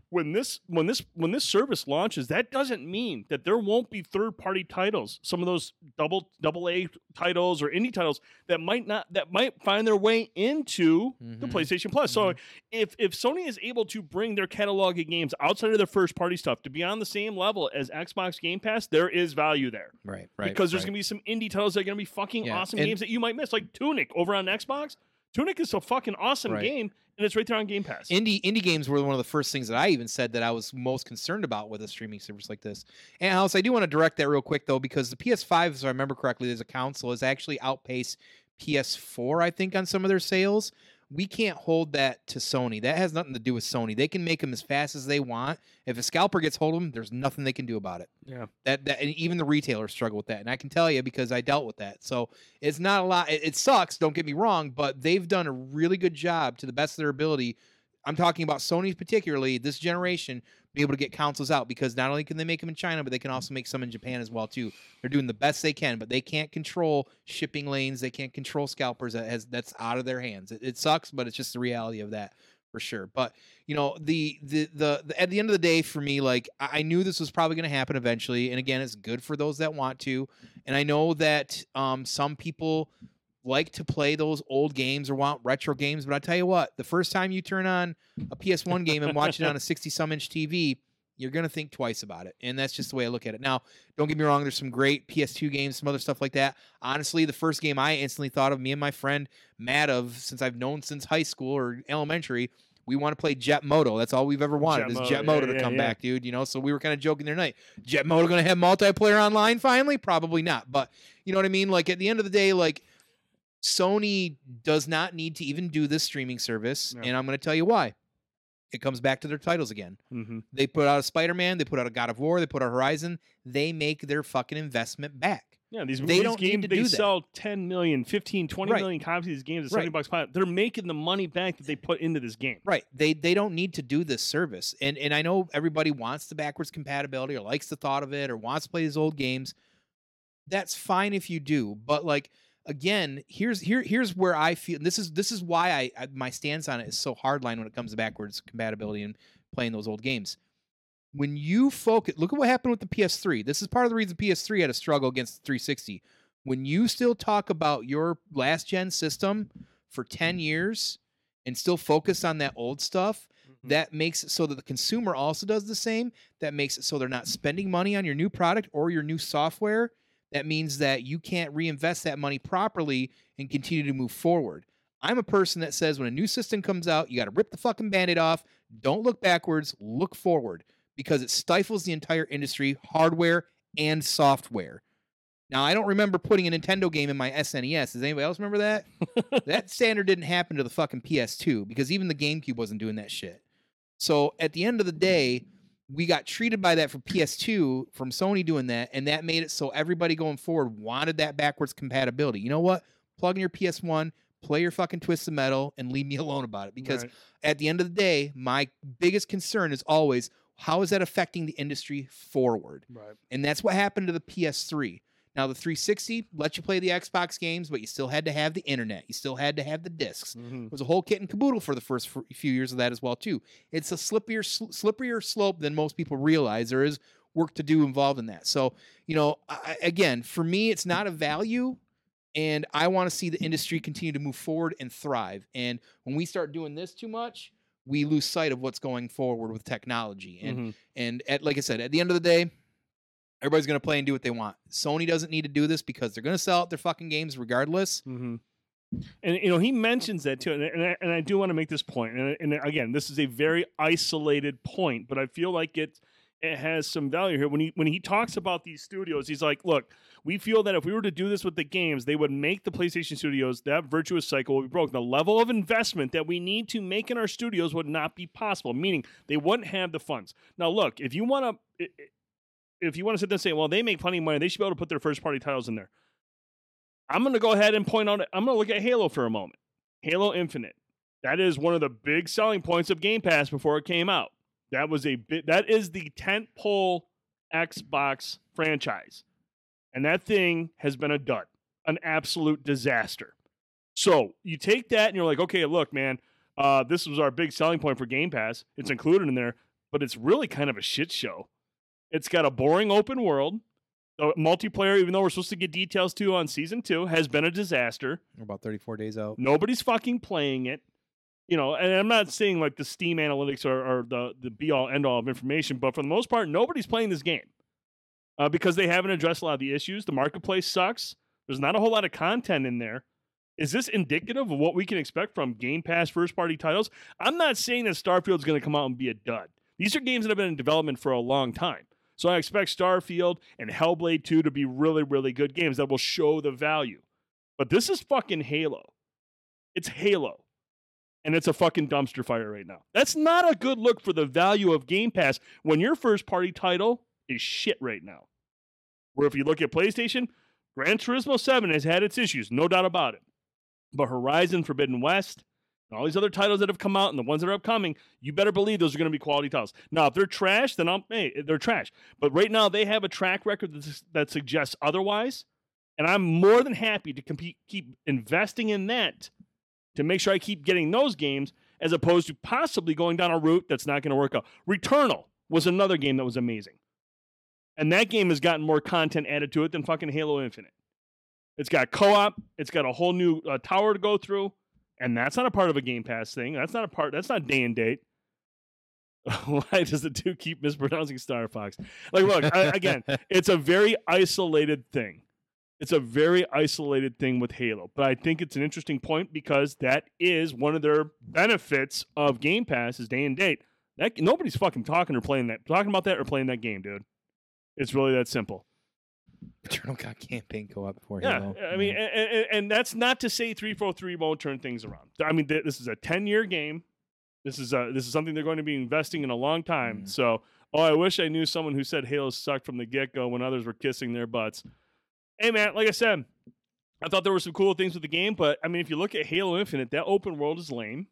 when this when this when this service launches, that doesn't mean that there won't be third-party titles. Some of those double double A titles or indie titles that might not that might find their way into the Mhm. PlayStation Plus. So if if Sony is able to bring their catalog of games outside of their first party stuff to be on the same level as Xbox Game Pass, there is value there. right, right, because there's right. gonna be some indie titles that are gonna be fucking Yeah, awesome and- games that you might miss, like Tunic over on Xbox. Tunic is a fucking awesome Right. game, and it's right there on Game Pass. indie indie games were one of the first things that I even said that I was most concerned about with a streaming service like this. And Alice, I do want to direct that real quick though, because the PS5, if I remember correctly, as a console, has actually outpaced PS4, I think, on some of their sales. We can't hold that to Sony. That has nothing to do with Sony. They can make them as fast as they want. If a scalper gets hold of them, there's nothing they can do about it. yeah, That that and even the retailers struggle with that, and I can tell you because I dealt with that. So it's not a lot. It, it sucks. Don't get me wrong, but they've done a really good job to the best of their ability. I'm talking about Sony particularly this generation, be able to get consoles out because not only can they make them in China, but they can also make some in Japan as well too. They're doing the best they can, but they can't control shipping lanes. They can't control scalpers. That has that's out of their hands. It, it sucks, but it's just the reality of that for sure. But you know, the, the the the, at the end of the day, for me, like I, knew this was probably going to happen eventually. And again, it's good for those that want to. And I know that um, some people like to play those old games or want retro games. But I tell you what, the first time you turn on a PS1 game and watch it on a [laughs] 60 some inch TV, you're going to think twice about it. And that's just the way I look at it. Now, don't get me wrong, there's some great PS2 games, some other stuff like that. Honestly, the first game I instantly thought of, me and my friend Matt, of since I've known since high school or elementary, we want to play Jet Moto. That's all we've ever wanted Jet is Moto, Jet Moto yeah, to come yeah. back, dude. You know, so we were kind of joking the other night. Jet Moto going to have multiplayer online finally? Probably not. But you know what I mean? Like at the end of the day, like Sony does not need to even do this streaming service, No. and I'm going to tell you why. It comes back to their titles again. Mm-hmm. They put out a Spider-Man, they put out a God of War, they put out Horizon. They make their fucking investment back. Yeah, these, They these games they do that. sell 10 million, 15, 20 Right. million copies of these games at 70 Right. bucks a pop. They're making the money back that they put into this game. Right. They they don't need to do this service. And and I know everybody wants the backwards compatibility or likes the thought of it or wants to play these old games. That's fine if you do, but like again, here's here here's where I feel this is this is why I, I my stance on it is so hardline when it comes to backwards compatibility and playing those old games. When you focus, look at what happened with the PS3. This is part of the reason PS3 had a struggle against the 360. When you still talk about your last gen system for 10 mm-hmm. years and still focus on that old stuff, mm-hmm. that makes it so that the consumer also does the same. That makes it so they're not spending money on your new product or your new software. That means that you can't reinvest that money properly and continue to move forward. I'm a person that says when a new system comes out, you got to rip the fucking band aid off. Don't look backwards, look forward because it stifles the entire industry, hardware and software. Now, I don't remember putting a Nintendo game in my SNES. Does anybody else remember that? [laughs] that standard didn't happen to the fucking PS2 because even the GameCube wasn't doing that shit. So at the end of the day, we got treated by that for PS2 from Sony doing that, and that made it so everybody going forward wanted that backwards compatibility. You know what? Plug in your PS1, play your fucking twist Twisted Metal, and leave me [laughs] alone about it. Because Right. at the end of the day, my biggest concern is always how is that affecting the industry forward? Right. And that's what happened to the PS3. Now the 360 let you play the Xbox games, but you still had to have the internet. You still had to have the discs. Mhm. It was a whole kit and caboodle for the first few years of that as well too. It's a slippier sl- slipperier slope than most people realize. There is work to do involved in that. So you know, I, again, for me, it's not a value, and I want to see the industry continue to move forward and thrive. And when we start doing this too much, we lose sight of what's going forward with technology. And Mhm. and at like I said, at the end of the day, everybody's gonna play and do what they want. Sony doesn't need to do this because they're gonna sell out their fucking games regardless. hmm And you know he mentions that too, and and I, and I do want to make this point. And, and again, this is a very isolated point, but I feel like it it has some value here. When he when he talks about these studios, he's like, "Look, we feel that if we were to do this with the games, they would make the PlayStation studios that virtuous cycle would be broken. The level of investment that we need to make in our studios would not be possible. Meaning they wouldn't have the funds. Now, look, if you want to." If you want to sit there and say, well, they make plenty of money, they should be able to put their first party titles in there. I'm going to go ahead and point out. I'm going to look at Halo for a moment. Halo Infinite. That is one of the big selling points of Game Pass before it came out. That was a bit. That is the tent pole Xbox franchise, and that thing has been a dud, an absolute disaster. So you take that and you're like, okay, look, man, uh, this was our big selling point for Game Pass. It's included in there, but it's really kind of a shit show. It's got a boring open world. The multiplayer, even though we're supposed to get details to on season two, has been a disaster. We're about 34 days out. Nobody's fucking playing it. You know, and I'm not saying like the Steam analytics are, are the, the be all end all of information, but for the most part, nobody's playing this game uh, because they haven't addressed a lot of the issues. The marketplace sucks. There's not a whole lot of content in there. Is this indicative of what we can expect from Game Pass first party titles? I'm not saying that Starfield's going to come out and be a dud. These are games that have been in development for a long time. So I expect Starfield and Hellblade 2 to be really, really good games that will show the value. But this is fucking Halo. It's Halo. And it's a fucking dumpster fire right now. That's not a good look for the value of Game Pass when your first party title is shit right now. Where if you look at PlayStation, Gran Turismo 7 has had its issues, no doubt about it. But Horizon Forbidden West, and all these other titles that have come out and the ones that are upcoming, you better believe those are going to be quality titles. Now, if they're trash, then I'm hey, they're trash. But right now they have a track record that, that suggests otherwise, and I'm more than happy to compete, keep investing in that to make sure I keep getting those games as opposed to possibly going down a route that's not going to work out. Returnal was another game that was amazing. And that game has gotten more content added to it than fucking Halo Infinite. It's got co-op, it's got a whole new uh, tower to go through, and that's not a part of a Game Pass thing. That's not a part. That's not day and date. [laughs] Why does the two keep mispronouncing Star Fox? Like, look I, again, [laughs] it's a very isolated thing. It's a very isolated thing with Halo, but I think it's an interesting point because that is one of their benefits of Game Pass is day and date. That nobody's fucking talking or playing that, talking about that or playing that game, dude. It's really that simple. [laughs] Eternal God campaign co-op for Yeah, Halo. I mean, and, and, and that's not to say three four three won't turn things around. I mean, th- this is a ten year game. This is a, this is something they're going to be investing in a long time. Mhm. So, oh, I wish I knew someone who said Halo sucked from the get go when others were kissing their butts. Hey, man, like I said, I thought there were some cool things with the game, but I mean, if you look at Halo Infinite, that open world is lame.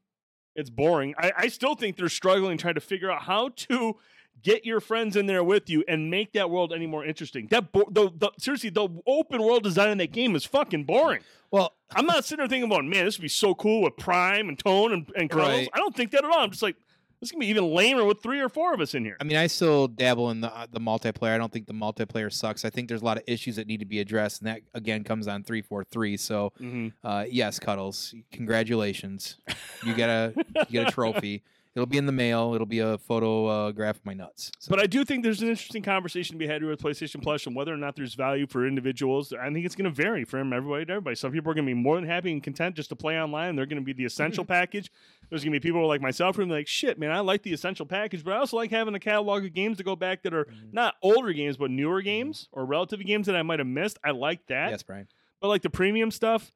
It's boring. I, I still think they're struggling trying to figure out how to get your friends in there with you and make that world any more interesting. That bo- the, the seriously, the open world design in that game is fucking boring. well, I'm not sitting there thinking about, man, this would be so cool with Prime and Tone and, and. Right. I don't think that at all. I'm just like, this can be even lamer with three or four of us in here. I mean, I still dabble in the uh, the multiplayer. I don't think the multiplayer sucks. I think there's a lot of issues that need to be addressed, and that again comes on three four three. So, Mm-hmm. uh, yes, Cuddles, congratulations, you get a you get a trophy. [laughs] It'll be in the mail. It'll be a photograph of my nuts. So, But I do think there's an interesting conversation to be had with PlayStation Plus and whether or not there's value for individuals. I think it's going to vary from everybody to everybody. Some people are going to be more than happy and content just to play online. They're going to be the essential [laughs] package. There's going to be people like myself who are like, shit, man, I like the essential package, but I also like having a catalog of games to go back that are Mhm. not older games, but newer games or relative games that I might have missed. I like that. yes, Brian. But like the premium stuff,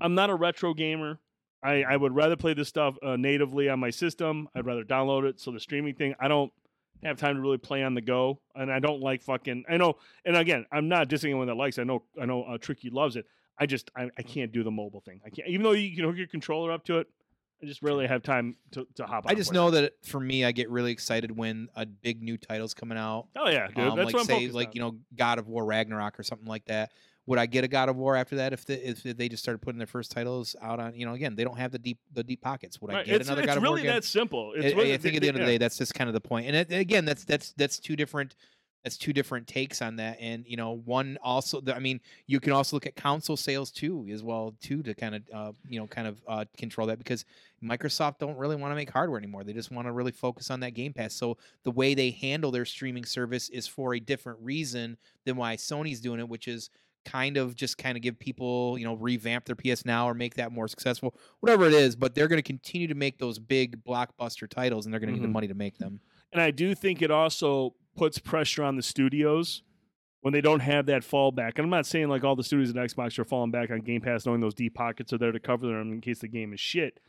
I'm not a retro gamer. I, I would rather play this stuff uh, natively on my system. I'd rather download it. So the streaming thing, I don't have time to really play on the go, and I don't like fucking. I know, and again, I'm not dissing anyone that likes. It. I know, I know, uh, Tricky loves it. I just, I, I can't do the mobile thing. I can't, even though you can hook your controller up to it. I just rarely have time to, to hop. on I just know that for me, I get really excited when a big new title's coming out. Oh yeah, dude. Um, That's like what I'm say, like on. you know, God of War Ragnarok or something like that. Would I get a God of War after that if the, if they just started putting their first titles out on? You know, again, they don't have the deep the deep pockets. Would I get it's, another it's God of really War again? It's really that simple. I- It's I, really- I think at the end of the day, that's just kind of the point. And it, again, that's that's that's two different that's two different takes on that. And you know, one also, I mean, you can also look at console sales too, as well too, to kind of uh, you know kind of uh, control that because Microsoft don't really want to make hardware anymore. They just want to really focus on that Game Pass. So the way they handle their streaming service is for a different reason than why Sony's doing it, which is kind of just kind of give people, you know, revamp their PS Now or make that more successful, whatever it is. But they're going to continue to make those big blockbuster titles, and they're going to Mhm. need the money to make them. And I do think it also puts pressure on the studios when they don't have that fallback. And I'm not saying like all the studios at Xbox are falling back on Game Pass, knowing those deep pockets are there to cover them in case the game is shit.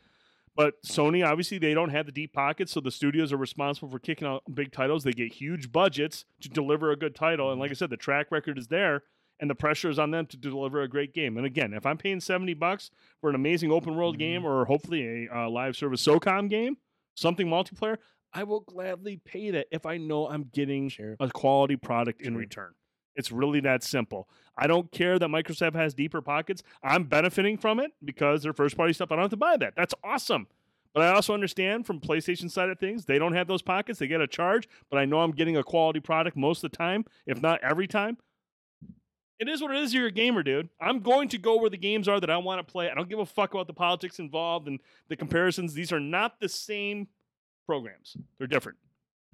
But Sony, obviously, they don't have the deep pockets, so the studios are responsible for kicking out big titles. They get huge budgets to deliver a good title. And like I said, the track record is there, and the pressure is on them to deliver a great game. And again, if I'm paying 70 bucks for an amazing open world Mhm. game or hopefully a uh, live service SOCOM game, something multiplayer, I will gladly pay that if I know I'm getting Sure. a quality product in return. It's really that simple. I don't care that Microsoft has deeper pockets. I'm benefiting from it because they're first party stuff. I don't have to buy that. That's awesome. But I also understand from PlayStation side of things, they don't have those pockets. They get a charge, but I know I'm getting a quality product most of the time, if not every time. It is what it is. You're a gamer, dude. I'm going to go where the games are that I want to play. I don't give a fuck about the politics involved and the comparisons. These are not the same programs. They're different,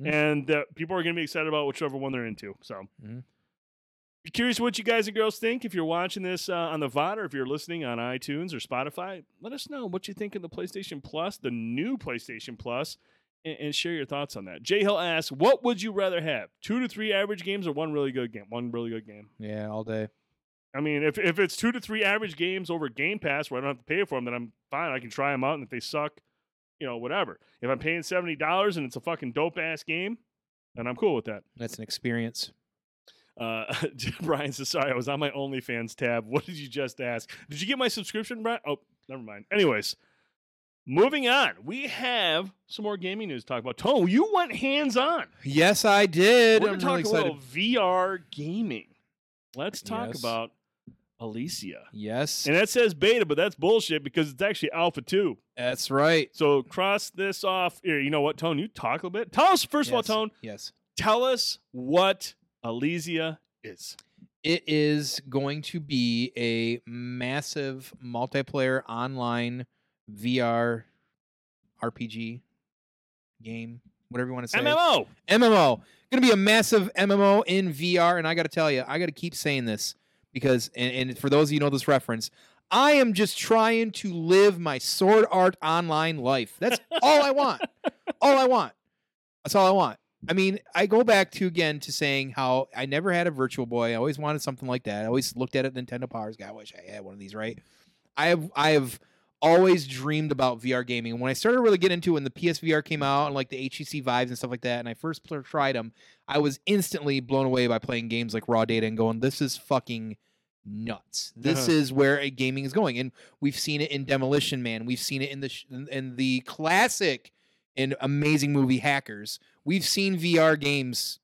Mm. and uh, people are going to be excited about whichever one they're into. So, Mhm. be curious what you guys and girls think. If you're watching this uh, on the VOD or if you're listening on iTunes or Spotify, let us know what you think of the PlayStation Plus, the new PlayStation Plus, and, and share your thoughts on that. Jay Hill asks, "What would you rather have? Two to three average games or one really good game? One really good game." Yeah, all day. I mean, if, if it's two to three average games over Game Pass where I don't have to pay for them, then I'm fine. I can try them out, and if they suck, you know, whatever. If I'm paying seventy dollars and it's a fucking dope ass game, then I'm cool with that. That's an experience. Uh, [laughs] Brian says, "Sorry, I was on my OnlyFans tab. What did you just ask? Did you get my subscription, Brian? Oh, never mind. Anyways, moving on, we have some more gaming news to talk about. Tone, you went hands on. Yes, I did. We're I'm going to talk really a excited. little VR gaming. Let's talk Yes. about Ilysia. Yes, And that says beta, but that's bullshit because it's actually alpha 2. that's right. So cross this off. Here, you know what, Tone? You talk a little bit. Tell us, first of all, Tone, Yes. tell us what Ilysia is. It is going to be a massive multiplayer online VR RPG game, whatever you want to say. MMO. MMO. Going to be a massive MMO in VR. And I got to tell you, I got to keep saying this because, and, and for those of you know this reference, I am just trying to live my sword art online life. That's [laughs] all I want. All I want. That's all I want. I mean, I go back to again to saying how I never had a Virtual Boy. I always wanted something like that. I always looked at it Nintendo Powers. God, I wish I had one of these. Right? I have I have always dreamed about VR gaming. And when I started really getting into it, when the PSVR came out and like the HTC Vives and stuff like that, and I first pl- tried them, I was instantly blown away by playing games like Raw Data and going, "This is fucking." nuts. This Uh-huh. is where a gaming is going, and we've seen it in Demolition Man. We've seen it in the sh- in the classic and amazing movie Hackers. We've seen VR games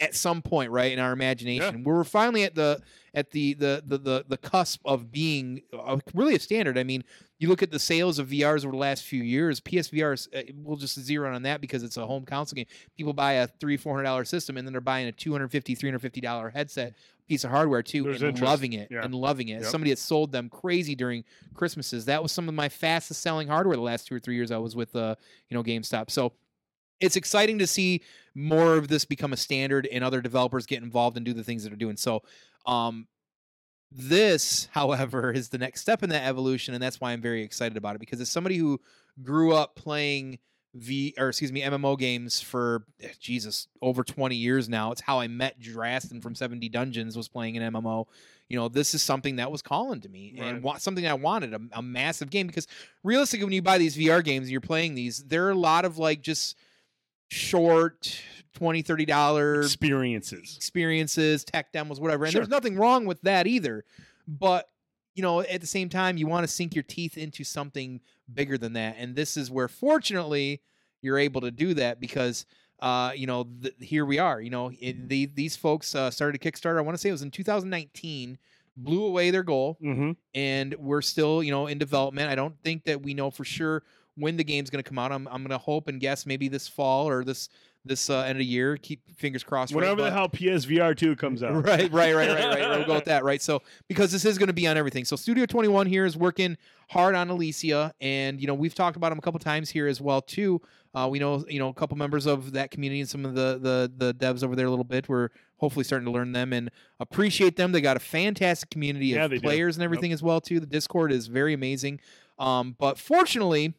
at some point, right, in our imagination. We're finally at the at the the the the, the cusp of being uh, really a standard. I mean, you look at the sales of VRs over the last few years. PSVR, uh, we'll just zero in on that because it's a home console game. People buy a three four hundred dollar system and then they're buying a 250 350 dollar headset piece of hardware too There's and interest. loving it Yeah. and loving it. Yep. Somebody that sold them crazy during Christmases. That was some of my fastest selling hardware the last two or three years I was with uh you know GameStop. So it's exciting to see more of this become a standard and other developers get involved and do the things that are doing. So um this, [laughs] however, is the next step in that evolution, and that's why I'm very excited about it because as somebody who grew up playing V or excuse me MMO games for eh, Jesus over 20 years now. It's how I met Drastin from 70 Dungeons was playing an MMO. You know, this is something that was calling to me Right. and wa- something I wanted a, a massive game because realistically, when you buy these VR games and you're playing these, there are a lot of like just short 20 30 dollar Experiences. experiences, tech demos, whatever. And Sure. there's nothing wrong with that either. But you know, at the same time, you want to sink your teeth into something bigger than that. And this is where, fortunately, you're able to do that because, uh, you know, th- here we are. You know, it, the, these folks uh, started a Kickstarter. I want to say it was in 2019. Blew away their goal, Mm-hmm. and we're still, you know, in development. I don't think that we know for sure when the game's going to come out. I'm, I'm going to hope and guess maybe this fall or this this uh, end of the year. Keep fingers crossed. right? Whenever the hell PSVR 2 comes [laughs] out. Right, right, right, right, right. We'll go with [laughs] that, right? So because this is going to be on everything. So Studio 21 here is working hard on Ilysia, and you know we've talked about them a couple times here as well too. Uh, we know you know a couple members of that community and some of the the the devs over there a little bit. We're hopefully starting to learn them and appreciate them. They got a fantastic community Yeah, of they do. players and Yep. everything as well too. The Discord is very amazing. Um, but fortunately,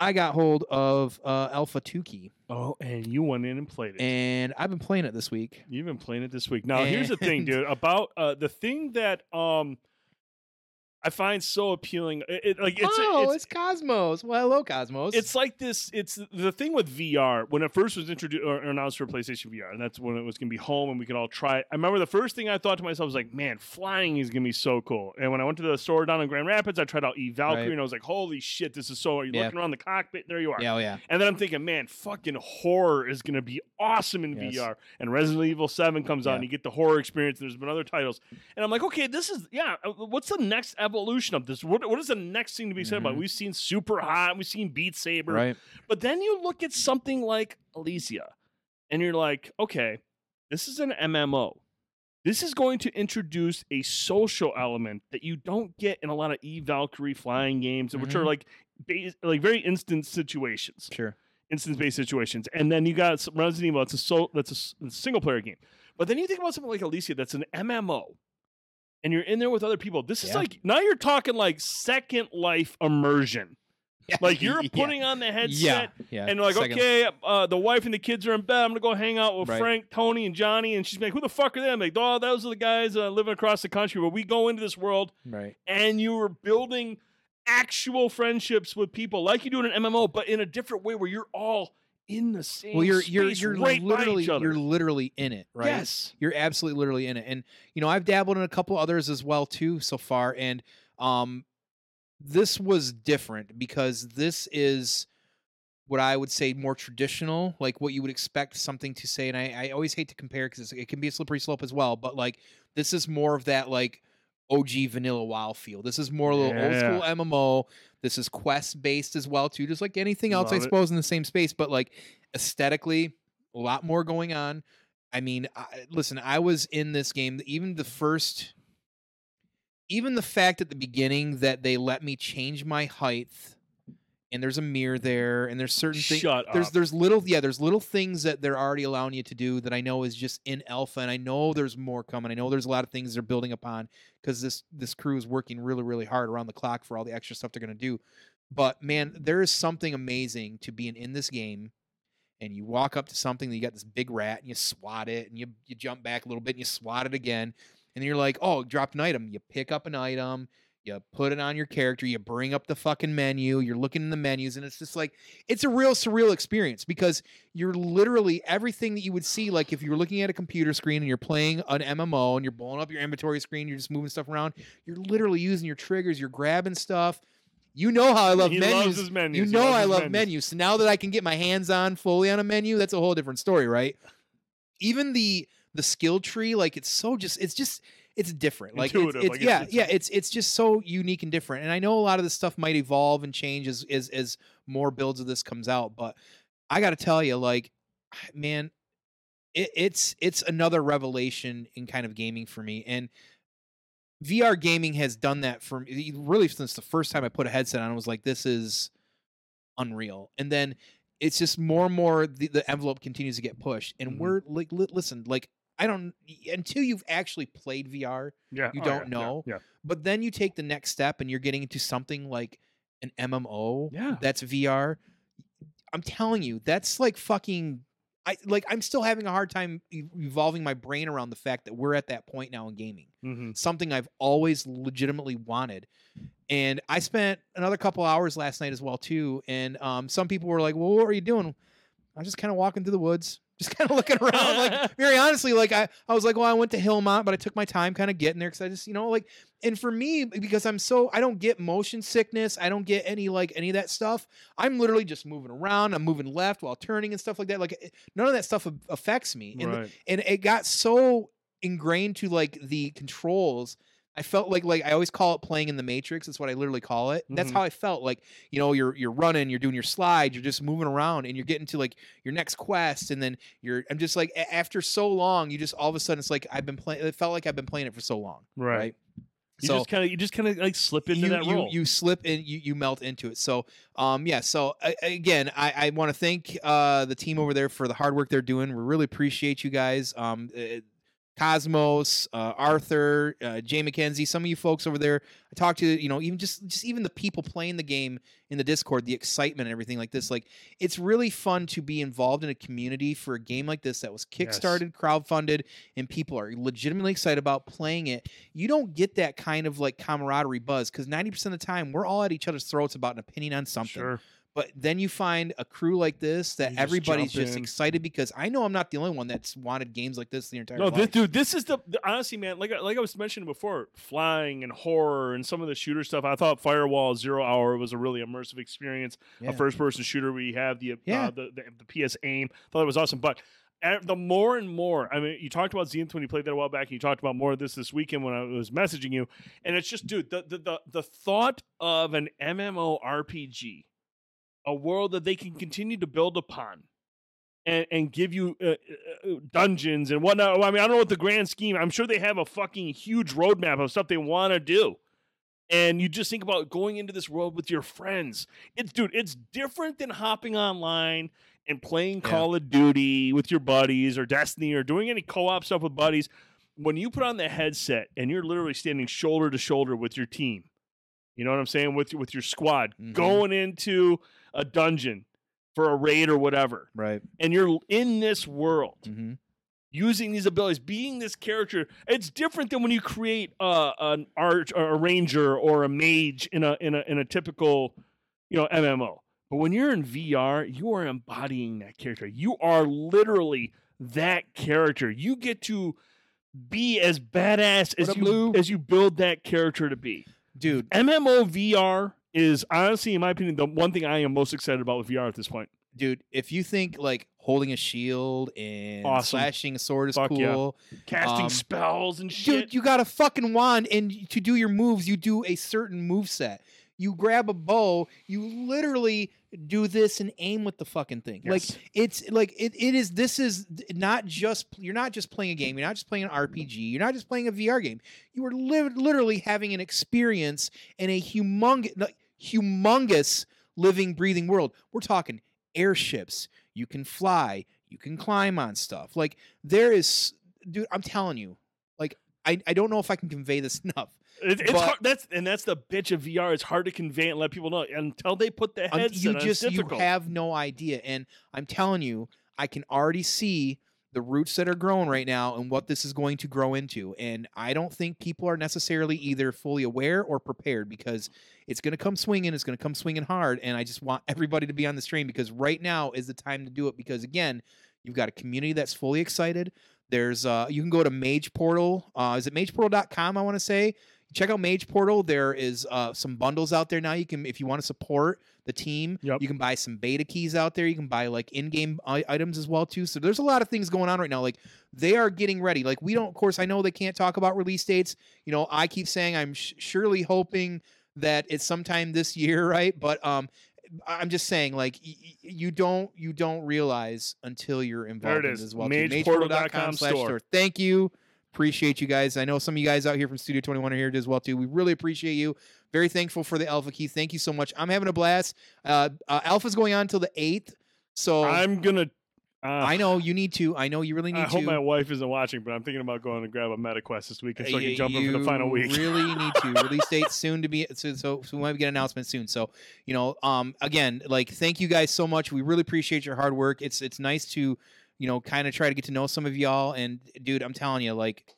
I got hold of uh, Alpha 2 Key, Oh, and you went in and played it. and I've been playing it this week. You've been playing it this week. Now, here's the thing, dude. About uh, the thing that um I find so appealing. It, it- like it's oh, it's, it's, Cosmos. Well, hello, Cosmos. it's like this. It's the thing with VR when it first was introduced or announced for PlayStation VR, and that's when it was going to be home and we could all try. it. I remember the first thing I thought to myself was like, "Man, flying is going to be so cool." And when I went to the store down in Grand Rapids, I tried out E Valkyrie, Right. and I was like, "Holy shit, this is so!" You're Yeah. looking around the cockpit, there you are. yeah, oh, yeah. And then I'm thinking, man, fucking horror is going to be awesome in Yes. VR. And Resident Evil 7 comes out and you get the horror experience. And There's been other titles. And I'm like, okay, this is, yeah, uh, what's the next evolution of this? What, what is the next thing to be said about? it? Mhm. We've seen Superhot, we've seen Beat Saber. Right. But then you look at something like Ilysia and you're like, okay, this is an MMO. This is going to introduce a social element that you don't get in a lot of E Valkyrie flying games, which are Mhm. like, bas- like very instant situations Sure. instance-based situations, and then you got some Resident Evil. It's a so that's a a single-player game, but then you think about something like Ilysia, that's an MMO, and you're in there with other people. This is Yeah. like now you're talking like Second Life immersion. Like you're [laughs] Yeah. putting on the headset. Yeah. And like, Second- okay, uh, the wife and the kids are in bed. I'm gonna go hang out with Right. Frank, Tony, and Johnny. And she's like, "Who the fuck are they?" I'm like, "Oh, those are the guys uh, living across the country." But we go into this world, Right. and you were building actual friendships with people like you do in an MMO, but in a different way where you're all in the same. Well, you're you're space you're right by literally each other. you're literally in it, right? Yes. You're absolutely literally in it. And you know, I've dabbled in a couple others as well too so far and um this was different because this is what I would say more traditional, like what you would expect something to say. And I, I always hate to compare because it can be a slippery slope as well. But like this is more of that like OG vanilla WoW feel. This is more a little old school MMO. This is quest based as well too, just like anything else, Love I it. suppose, in the same space. But like aesthetically, a lot more going on. I mean, I, listen, I was in this game. Even the first, even the fact at the beginning that they let me change my height, and there's a mirror there, and there's certain things. Shut There's up. there's little yeah there's little things that they're already allowing you to do that I know is just in alpha and I know there's more coming. I know there's a lot of things they're building upon because this this crew is working really really hard around the clock for all the extra stuff they're gonna do. But man, there is something amazing to being in this game and you walk up to something, and you got this big rat, and you swat it, and you you jump back a little bit, and you swat it again, and you're like, oh, dropped an item. You pick up an item, you put it on your character, you bring up the fucking menu, you're looking in the menus, and it's just like it's a real surreal experience because you're literally everything that you would see, like if you were looking at a computer screen and you're playing an MMO and you're blowing up your inventory screen, you're just moving stuff around, you're literally using your triggers, you're grabbing stuff. You know how I love [laughs] menus. menus. You know I love menus. menus. So now that I can get my hands on fully on a menu, that's a whole different story, right? Even the the skill tree, like it's so just it's just it's different. Like it's, Intuitive, it's like, yeah, it's- yeah, it's it's just so unique and different. And I know a lot of this stuff might evolve and change as as as more builds of this comes out, but I got to tell you like [sighs] man, it, it's it's another revelation in kind of gaming for me. And VR gaming has done that for me really since the first time I put a headset on. I was like, this is unreal. And then it's just more and more the, the envelope continues to get pushed. And Mhm. we're like, li- listen, like I don't until you've actually played VR, Yeah, You oh, don't yeah, yeah, know. Yeah, but then you take the next step and you're getting into something like an MMO Yeah. that's VR. I'm telling you, that's like fucking. I like. I'm still having a hard time evolving my brain around the fact that we're at that point now in gaming hmm something I've always legitimately wanted. And I spent another couple hours last night as well too. And um, some people were like, "Well, what are you doing?" I was just kind of walking through the woods, just kind of looking around. like [laughs] very honestly, like I, I was like, "Well, I went to Hillmont, but I took my time kind of getting there because I just, you know, like." And for me, because I'm so, I don't get motion sickness. I don't get any like any of that stuff. I'm literally just moving around. I'm moving left while turning and stuff like that. Like eh, none of that stuff affects me. And right. and it got so ingrained to like the controls i felt like like i always call it playing in the matrix that's what i literally call it that's Mhm. how i felt like you know you're you're running you're doing your slides you're just moving around and you're getting to like your next quest and then you're i'm just like after so long you just all of a sudden it's like i've been playing it felt like i've been playing it for so long Right. right, You so just kind of you just kind of like slip into you, that you, role. you slip in you, you melt into it so um yeah so a- again i i want to thank uh the team over there for the hard work they're doing we really appreciate you guys um uh, Cosmos, uh, Arthur, uh, Jay McKenzie, some of you folks over there. I talked to, you know, even just just even the people playing the game in the Discord, the excitement and everything like this. Like, it's really fun to be involved in a community for a game like this that was Yes. kickstarted, crowdfunded, and people are legitimately excited about playing it. You don't get that kind of like camaraderie buzz because ninety percent of the time we're all at each other's throats about an opinion on something. Sure. But then you find a crew like this that just everybody's jump just in. excited because I know I'm not the only one that's wanted games like this the entire time. No, life. this, dude, this is the, the honestly, man. Like I- like I was mentioning before, flying and horror and some of the shooter stuff. I thought Firewall Zero Hour was a really immersive experience. Yeah. A first-person shooter where you have the Yeah. uh, the, the the PS aim. Thought it was awesome, but. uh, The more and more, I mean, you talked about Zenith when you played that a while back, and you talked about more of this this weekend when I was messaging you, and it's just, dude, the the the, the thought of an MMORPG, a world that they can continue to build upon, and, and give you uh, uh, uh, dungeons and whatnot. I mean, I don't know what the grand scheme. I'm sure they have a fucking huge roadmap of stuff they want to do. And you just think about going into this world with your friends. It's dude, it's different than hopping online and playing Yeah. Call of Duty with your buddies or Destiny or doing any co-op stuff with buddies. When you put on the headset and you're literally standing shoulder to shoulder with your team, you know what I'm saying? With with your squad, Mhm. going into a dungeon for a raid or whatever right. and you're in this world Mm-hmm. using these abilities being this character it's different than when you create uh, an art or a ranger or a mage in a in a in a typical you know mmo but when you're in vr you are embodying that character you are literally that character you get to be as badass as What you Blue? as you build that character to be dude. MMO VR is honestly, in my opinion, the one thing I am most excited about with VR at this point. Dude, if you think like holding a shield and Awesome. slashing a sword is Fuck yeah. cool, Casting Um, spells and shit. dude, you got a fucking wand, and to do your moves, you do a certain move set. You grab a bow, you literally do this and aim with the fucking thing. Like it's like it, it is this is not just you're not just playing a game, you're not just playing an RPG, you're not just playing a VR game. You are li- literally having an experience in a humongous like, humongous living breathing world. We're talking airships, you can fly, you can climb on stuff. Like there is dude, I'm telling you. Like I, I don't know if I can convey this [laughs] enough. It- it's but- hard, that's and that's the bitch of VR. It's hard to convey and let people know. Until they put the headset you just you have no idea. And i'm telling you i can already see the roots that are growing right now and what this is going to grow into. And i don't think people are necessarily either fully aware or prepared because it's going to come swinging it's going to come swinging hard. And i just want everybody to be on the train because right now is the time to do it because again you've got a community that's fully excited. There's uh you can go to mage portal uh is it mageportal.com i want to say check out mage portal. There is uh some bundles out there now. You can if you want to support the team Yep. you can buy some beta keys out there. You can buy like in-game i- items as well too. So there's a lot of things going on right now. Like they are getting ready. Like we don't of course i know they can't talk about release dates. You know i keep saying i'm sh- surely hoping that it's sometime this year [laughs] right? But um i'm just saying like y- you don't you don't realize until you're involved it in is. it as well. Mageportal.com slash store. thank you appreciate you guys i know some of you guys out here from studio 21 are here as well too we really appreciate you very thankful for the alpha key thank you so much i'm having a blast uh, uh alpha's going on till the 8th so I'm gonna. Uh, I know you need to. I know you really need to. I to. hope my wife isn't watching, but I'm thinking about going to grab a MetaQuest this weekend so I can jump in for the final week. really [laughs] need to. Release date soon to be so, so so we might get an announcement soon. So you know, um, again, like thank you guys so much. We really appreciate your hard work. It's it's nice to, you know, kind of try to get to know some of y'all. And dude, I'm telling you, like,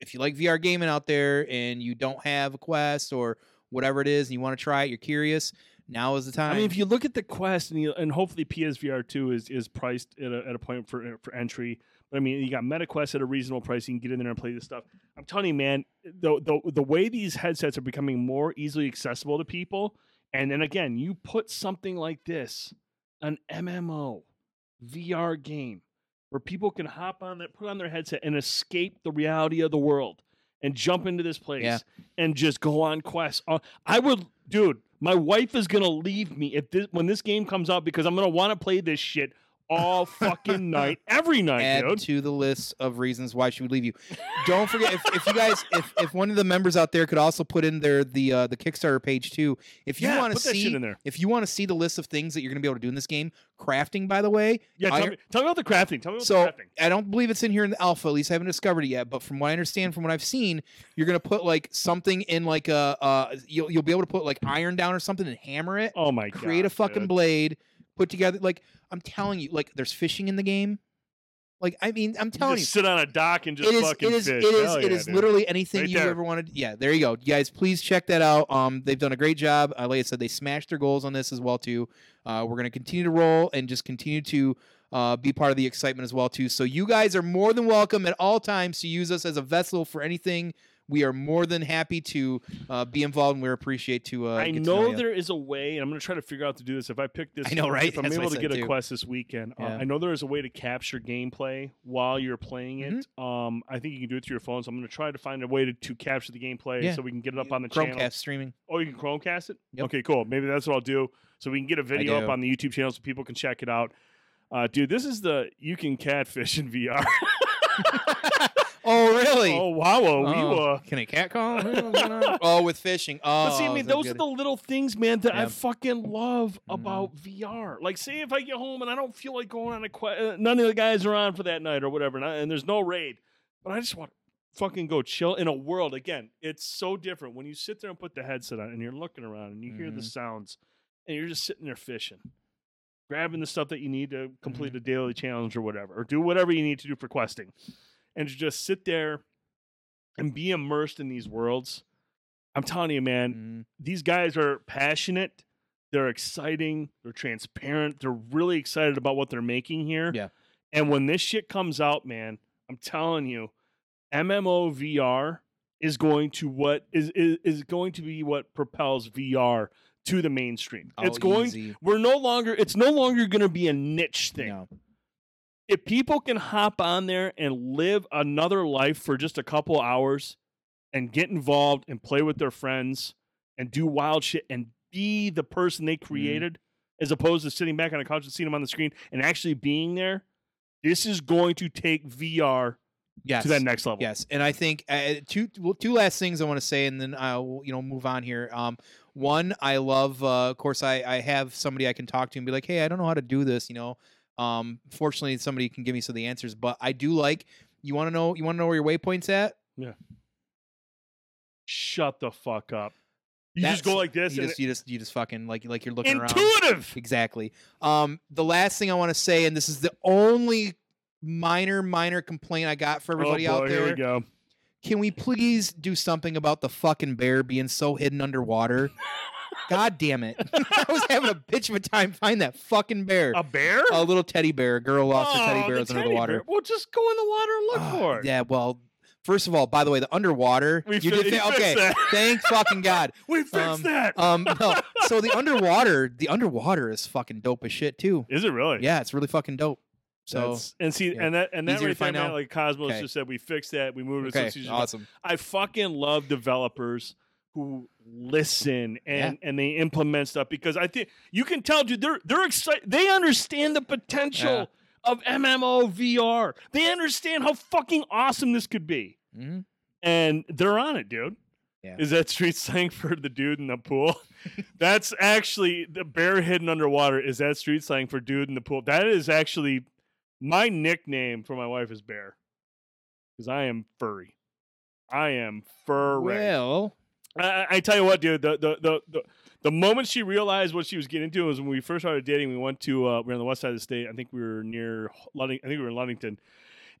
if you like VR gaming out there and you don't have a Quest or whatever it is, and you want to try it, you're curious. Now is the time. I mean, if you look at the Quest, and, you, and hopefully PSVR two is is priced at a, at a point for for entry. But I mean, you got MetaQuest at a reasonable price. You can get in there and play this stuff. I'm telling you, man, the the the way these headsets are becoming more easily accessible to people, and then again, you put something like this, an MMO VR game, where people can hop on that, put on their headset, and escape the reality of the world, and jump into this place, Yeah. and just go on quests. Uh, I would, dude. My wife is gonna leave me if this when this game comes out because I'm gonna want to play this shit all [laughs] fucking night, every night, add dude. to the list of reasons why she would leave you. Don't forget if, if you guys if, if one of the members out there could also put in there the uh, the Kickstarter page too. If you yeah, want to put that shit see if you want to see the list of things that you're going to be able to do in this game, crafting by the way, Yeah, tell I- me, tell me about the crafting. Tell me about so the crafting. I don't believe it's in here in the alpha. At least I haven't discovered it yet. But from what I understand, from what I've seen, you're gonna put like something in like a uh, you'll you'll be able to put like iron down or something and hammer it, Oh my god! create a fucking dude. blade, put together. Like I'm telling you, like there's fishing in the game. Like I mean, I'm telling you, just sit on a dock and just it is fucking it is fish. it is Hell it yeah, is dude. literally anything Right you there. ever wanted. Yeah, there you go, you guys. Please check that out. Um, they've done a great job. Uh, like I said, they smashed their goals on this as well too. Uh, we're gonna continue to roll and just continue to uh, be part of the excitement as well too. So you guys are more than welcome at all times to use us as a vessel for anything. We are more than happy to uh, be involved, and we appreciate to. Uh, I get to know know ya. there is a way, and I'm going to try to figure out to do this. If I pick this, I know, right? If I'm That's able to get a quest this weekend, uh, I know there is a way to capture gameplay while you're playing it. Mm-hmm. Um, I think you can do it through your phone. So I'm going to try to find a way to, to capture the gameplay Yeah. so we can get it up on the Chromecast channel. streaming. Oh, you can Chromecast it. Yep. Okay, cool. Maybe that's what I'll do. So we can get a video up on the YouTube channel so people can check it out. Uh, dude, this is the you can catfish in VR. [laughs] [laughs] oh really? oh wow, we Oh, were. Can a cat call? [laughs] oh, with fishing. Oh, But see, I mean, those good. are the little things, man, that I Yeah. fucking love Mhm. about VR. Like, say if I get home and I don't feel like going on a quest, uh, none of the guys are on for that night or whatever, and, I, and there's no raid, but I just want to fucking go chill in a world. Again, it's so different when you sit there and put the headset on and you're looking around and you hear the Mhm. sounds and you're just sitting there fishing, grabbing the stuff that you need to complete a daily challenge or whatever, or do whatever you need to do for questing, and to just sit there and be immersed in these worlds. I'm telling you, man, Mhm. these guys are passionate. They're exciting. They're transparent. They're really excited about what they're making here. Yeah. And when this shit comes out, man, I'm telling you, MMO VR is going to what is is, is going to be what propels VR to the mainstream. it's Oh, going easy. we're no longer it's no longer going to be a niche thing. No. If people can hop on there and live another life for just a couple hours and get involved and play with their friends and do wild shit and be the person they Mm-hmm. created as opposed to sitting back on a couch and seeing them on the screen and actually being there, this is going to take VR Yes. to that next level. Yes, and I think uh, two well, two last things I want to say, and then I'll you know move on here. Um, one, I love, uh, of course, I I have somebody I can talk to and be like, hey, I don't know how to do this, you know. Um, fortunately, somebody can give me some of the answers, but I do like. You want to know? You want to know where your waypoints at? Yeah. Shut the fuck up. You just go like this You and just you just you just fucking like like you're looking around. intuitive. Exactly. Um, the last thing I want to say, and this is the only minor minor complaint I got for everybody oh boy, out Here we there. go. Can we please do something about the fucking bear being so hidden underwater? [laughs] God damn it. [laughs] I was having a bitch of a time finding that fucking bear. A bear? A little teddy bear. A girl lost her Oh, teddy the bear was under the water. bear. Well, just go in the water and look Ah, for it. Yeah, well, first of all, by the way, the underwater. We you did [laughs] fixed okay. that. Thank fucking God. [laughs] We fixed Um, that. Um, no. So the underwater, the underwater is fucking dope as shit too. Is it really? Yeah, it's really fucking dope. So That's- and see, yeah. and that and that Easier to right there, find out? like Cosmos Okay. just said, we fixed that. We moved it. okay, season- awesome. I fucking love developers who listen and and they implement stuff because I think you can tell, dude, they're they're excited. They understand the potential of MMO VR. They understand how fucking awesome this could be, Mhm. and they're on it, dude. Yeah. Is that street slang for the dude in the pool? [laughs] That's actually the bear hidden underwater. Is that street slang for dude in the pool? That is actually my nickname for my wife is Bear because I am furry. I am furry. Well, I, I- tell you what, dude. The, the the the the moment she realized what she was getting into was when we first started dating. We went to uh, we were on the west side of the state. I think we were near Luding. I think we were in Ludington.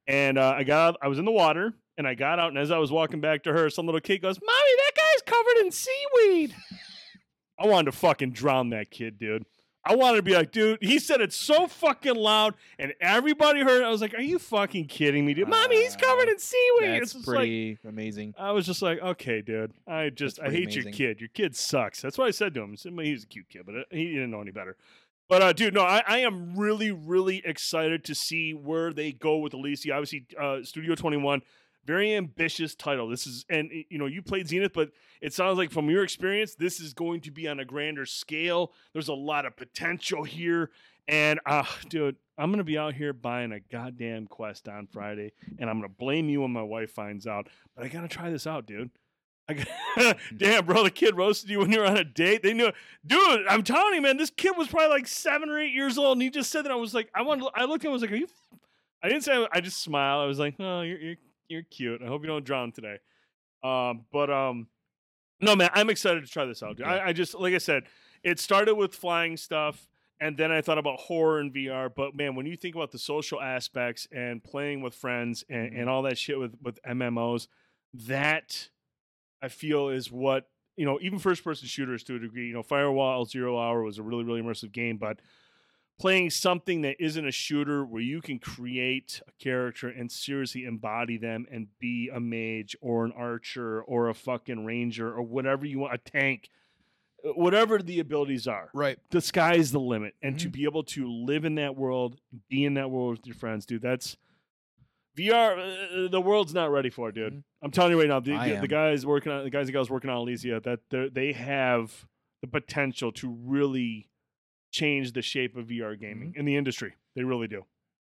And uh, I got out, I was in the water and I got out and as I was walking back to her, some little kid goes, "Mommy, that guy's covered in seaweed." [laughs] I wanted to fucking drown that kid, dude. I wanted to be like, dude. He said it so fucking loud, and everybody heard. it. I was like, "Are you fucking kidding me, dude? Mommy, he's covered Uh, in seaweed." that's It's just like, pretty amazing. I was just like, okay, dude. I just I pretty hate your kid. Your kid sucks. That's what I said to him. Said, He's a cute kid, but uh, he didn't know any better. But uh, dude, no, I, I am really, really excited to see where they go with Ilysia. Obviously, uh, Studio Twenty One, very ambitious title. This is, and you know, you played Zenith, but it sounds like from your experience, this is going to be on a grander scale. There's a lot of potential here, and uh, dude, I'm gonna be out here buying a goddamn quest on Friday, and I'm gonna blame you when my wife finds out. But I gotta try this out, dude. I got, [laughs] damn, bro, the kid roasted you when you were on a date. They knew, dude. I'm telling you, man, this kid was probably like seven or eight years old, and he just said that. I was like, I wanted. I looked at him. I was like, are you? I didn't say. I just smiled. I was like, oh, you're you're, you're cute. I hope you don't drown today. Um, but um, no, man, I'm excited to try this out. Yeah. I, I just, like I said, it started with flying stuff. And then I thought about horror and VR, but man, when you think about the social aspects and playing with friends and, Mhm. and all that shit with with MMOs, that I feel is what you know. Even first person shooters to a degree. You know, Firewall Zero Hour was a really really immersive game, but playing something that isn't a shooter where you can create a character and seriously embody them and be a mage or an archer or a fucking ranger or whatever you want, a tank, uh, whatever the abilities are Right. the sky's the limit and Mm-hmm. to be able to live in that world be in that world with your friends dude that's vr uh, the world's not ready for it dude Mhm. i'm telling you right now the, the, the guys working on the guys and gals working on Ilysia that they have the potential to really change the shape of vr gaming Mm-hmm. in the industry they really do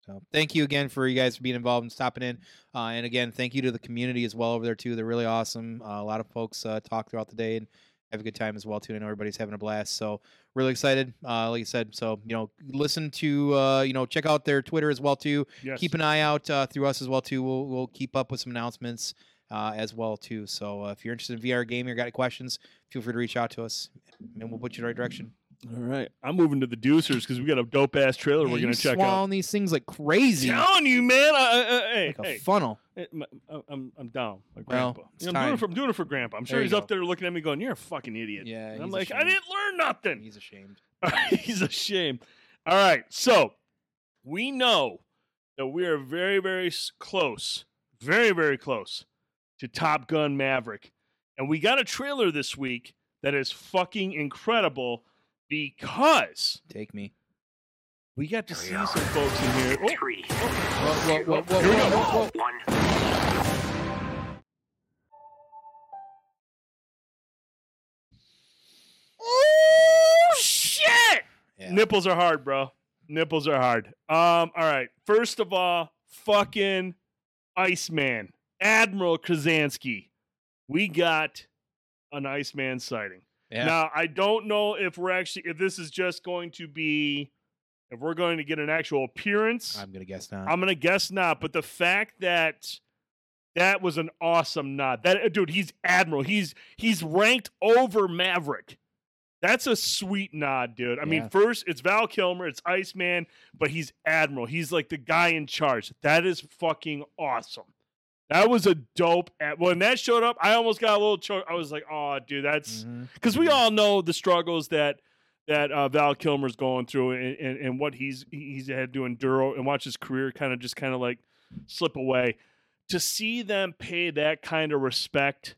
So thank you again for you guys for being involved and stopping in. Uh, and again, thank you to the community as well over there too. They're really awesome. Uh, a lot of folks uh, talk throughout the day and have a good time as well too. I know everybody's having a blast. So really excited. Uh, like I said, so you know, listen to uh, you know, check out their Twitter as well too. yes Keep an eye out uh, through us as well too. We'll we'll keep up with some announcements uh, as well too. So uh, if you're interested in VR gaming or got any questions, feel free to reach out to us, and we'll put you in the right direction. All right i'm moving to the deucers because we got a dope ass trailer we're gonna check out swallowing these things like crazy, telling you man I, I, I- hey, like a hey. funnel. I'm, I'm, I'm down. My Well, grandpa. it's You know, I'm, doing time. it for, I'm doing it for grandpa. I'm sure There he's up go. there looking at me going, You're a fucking idiot. Yeah, And I'm he's like, I ashamed. didn't learn nothing. He's ashamed. [laughs] he's ashamed. All right. So we know that we are very, very s- close, very, very close to Top Gun Maverick. And we got a trailer this week that is fucking incredible because Take me. we got to see some folks in here. Oh, Three, Whoa, whoa, whoa, whoa, Here we go. whoa, whoa, whoa. one. oh shit! Yeah. Nipples are hard, bro. Nipples are hard. Um, all right. First of all, fucking Iceman, Admiral Kazansky. We got an Iceman sighting. Yeah. Now, I don't know if we're actually if this is just going to be if we're going to get an actual appearance. I'm gonna guess not. I'm gonna guess not, but the fact that that was an awesome nod. That uh, dude, he's admiral. He's he's ranked over Maverick. That's a sweet nod, dude. I Yeah. mean, first it's Val Kilmer, it's Iceman, but he's admiral. He's like the guy in charge. That is fucking awesome. That was a dope. Ad- when that showed up, I almost got a little choke. I was like, "Oh, dude, that's." Because we all know the struggles that that uh, Val Kilmer's going through and, and, and what he's he's had to endure and watch his career kind of just kind of like slip away. To see them pay that kind of respect,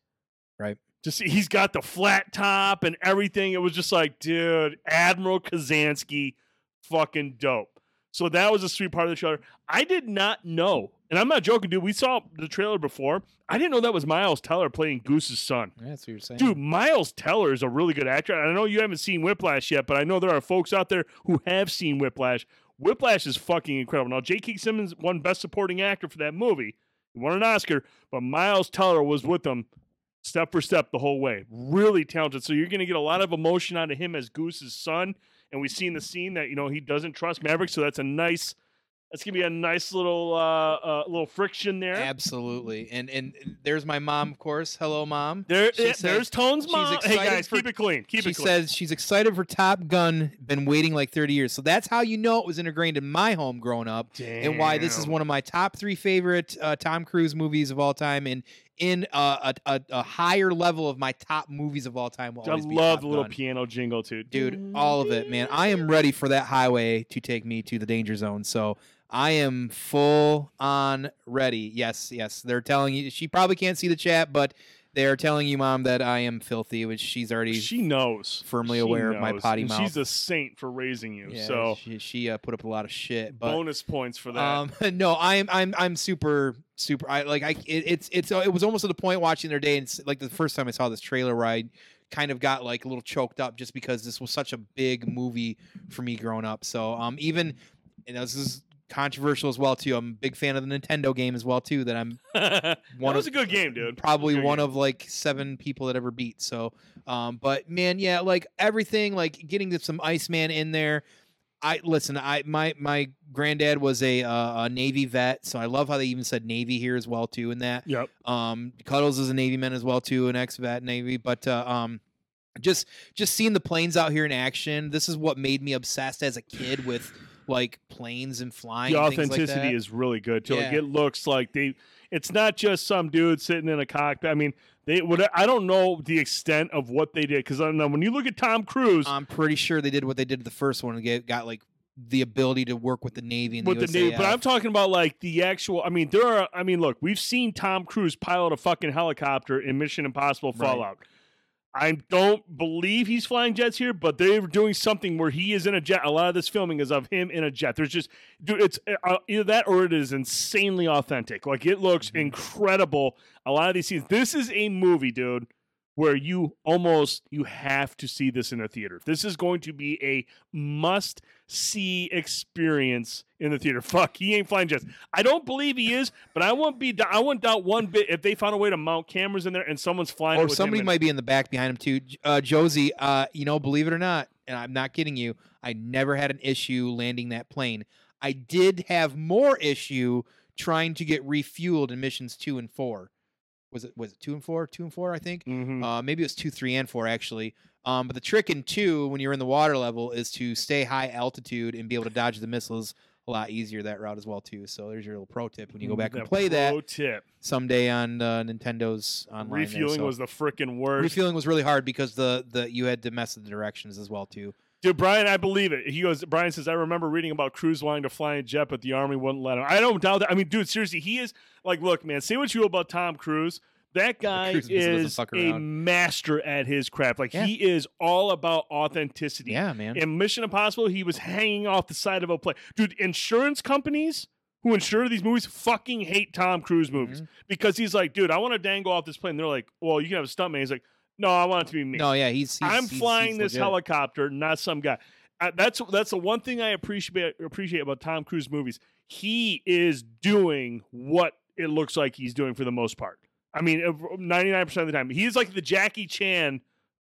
Right. To see he's got the flat top and everything, it was just like, dude, Admiral Kazansky, fucking dope. So that was a sweet part of the trailer. I did not know, and I'm not joking, dude. We saw the trailer before. I didn't know that was Miles Teller playing Goose's son. Yeah, that's what you're saying. Dude, Miles Teller is a really good actor. I know you haven't seen Whiplash yet, but I know there are folks out there who have seen Whiplash. Whiplash is fucking incredible. Now, J.K. Simmons won Best Supporting Actor for that movie. He won an Oscar, but Miles Teller was with them step for step the whole way. Really talented. So you're going to get a lot of emotion out of him as Goose's son. And we've seen the scene that, you know, he doesn't trust Maverick. So that's a nice, that's going to be a nice little, uh, uh, little friction there. Absolutely. And and there's my mom, of course. Hello, mom. There, She yeah, said there's Tone's mom. Hey guys, for- keep it clean. Keep she it clean. She says she's excited for Top Gun. Been waiting like 30 years. So that's how you know it was ingrained in my home growing up, and why this is one of my top three favorite uh, Tom Cruise movies of all time, and in a, a a higher level of my top movies of all time. Will I be love the little Gun. piano jingle too, dude all of it man i am ready for that highway to take me to the danger zone so i am full on ready yes yes they're telling you she probably can't see the chat but they're telling you mom that i am filthy which she's already She knows. firmly She aware of my knows. potty And mouth. She's a saint for raising you. yeah, so she, she uh, put up a lot of shit but bonus points for that. um, [laughs] no, I'm I'm I'm super super. I like I it, it's it's uh, it was almost to the point watching their day and like the first time I saw this trailer where I kind of got like a little choked up just because this was such a big movie for me growing up. So um even know this is controversial as well too. I'm a big fan of the Nintendo game as well too. That I'm [laughs] that one was of- a good game, dude. probably one game. of like seven people that ever beat. So, um, but man, yeah, like everything, like getting some Iceman in there. I listen. I my my granddad was a uh, a Navy vet, so I love how they even said Navy here as well too. In that, Yep. um, Cuddles is a Navy man as well too, an ex vet Navy. But uh, um, just just seeing the planes out here in action. This is what made me obsessed as a kid with like planes and flying. The like authenticity that. is really good too. Like it looks like they. It's not just some dude sitting in a cockpit. I mean, they would. I don't know the extent of what they did because I don't know when you look at Tom Cruise I'm pretty sure they did what they did to the first one and get, got like the ability to work with the Navy and with the, the Navy, but I'm talking about like the actual. I mean, there are. I mean, look, we've seen Tom Cruise pilot a fucking helicopter in Mission Impossible Right. I don't believe he's flying jets here, but they're doing something where he is in a jet. A lot of this filming is of him in a jet. There's just, dude, it's uh, either that or it is insanely authentic. Like it looks Mhm. incredible. A lot of these scenes. This is a movie, dude, where you almost you have to see this in a theater. This is going to be a must see experience in the theater. [laughs] Fuck, he ain't flying jets. I don't believe he is, but I won't be. I wouldn't doubt one bit if they found a way to mount cameras in there and someone's flying. or somebody might be in the back behind him too. Uh, Josie, uh, you know, believe it or not, and I'm not kidding you, I never had an issue landing that plane. I did have more issue trying to get refueled in missions two and four. Was it was it two and four? Two and four, I think. Mhm. Uh, maybe it was two, three, and four actually. Um, but the trick in two, when you're in the water level, is to stay high altitude and be able to dodge the missiles a lot easier that route as well too. So there's your little pro tip when you go back and That play that pro tip. someday on uh, Nintendo's online. there. Refueling So- was the freaking worst. refueling was really hard because the the you had to mess with the directions as well too. Dude, Brian, I believe it. He goes. Brian says, "I remember reading about Cruise wanting to fly a jet, but the army wouldn't let him." I don't doubt that. I mean, dude, seriously, he is like, look, man. Say what you about Tom Cruise, that guy Cruise is a master at his craft. Like Yeah. he is all about authenticity. Yeah, man. In Mission Impossible, he was hanging off the side of a plane. Dude, insurance companies who insure these movies fucking hate Tom Cruise movies Mhm. because he's like, dude, I want to dangle off this plane. They're like, well, you can have a stuntman. He's like, no, I want it to be me. No, yeah, he's. he's I'm he's- flying he's this legit. helicopter, not some guy. Uh, that's that's the one thing I appreciate appreciate about Tom Cruise movies. He is doing what it looks like he's doing for the most part. I mean, ninety nine percent of the time, he's like the Jackie Chan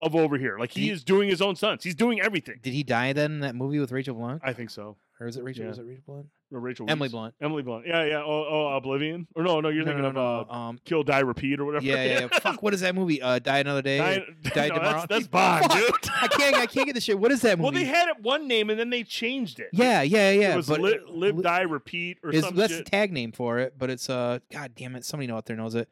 of over here. Like he He- is doing his own stunts. He's doing everything. Did he die then in that movie with Rachel Blunt? I think so. Or is it Rachel? Yeah. Was it Rachel Blunt? Rachel Emily Weisz. Blunt. Emily Blunt. Yeah, yeah. Oh, oh Oblivion. Or no, no, you're No, thinking no, of no, uh. Um, Kill, Die, Repeat, or whatever. yeah, yeah, yeah. [laughs] Fuck. What is that movie? Uh, Die Another Day. Die, Die [laughs] Tomorrow? That's, that's Bond, Fuck. dude. I can't. I can't get the shit. What is that movie? well, they had it one name and then they changed it. yeah, yeah, yeah. it was but live, live li- die, repeat, or something. that's shit. the tag name for it. But it's uh, god damn it, somebody out there knows it.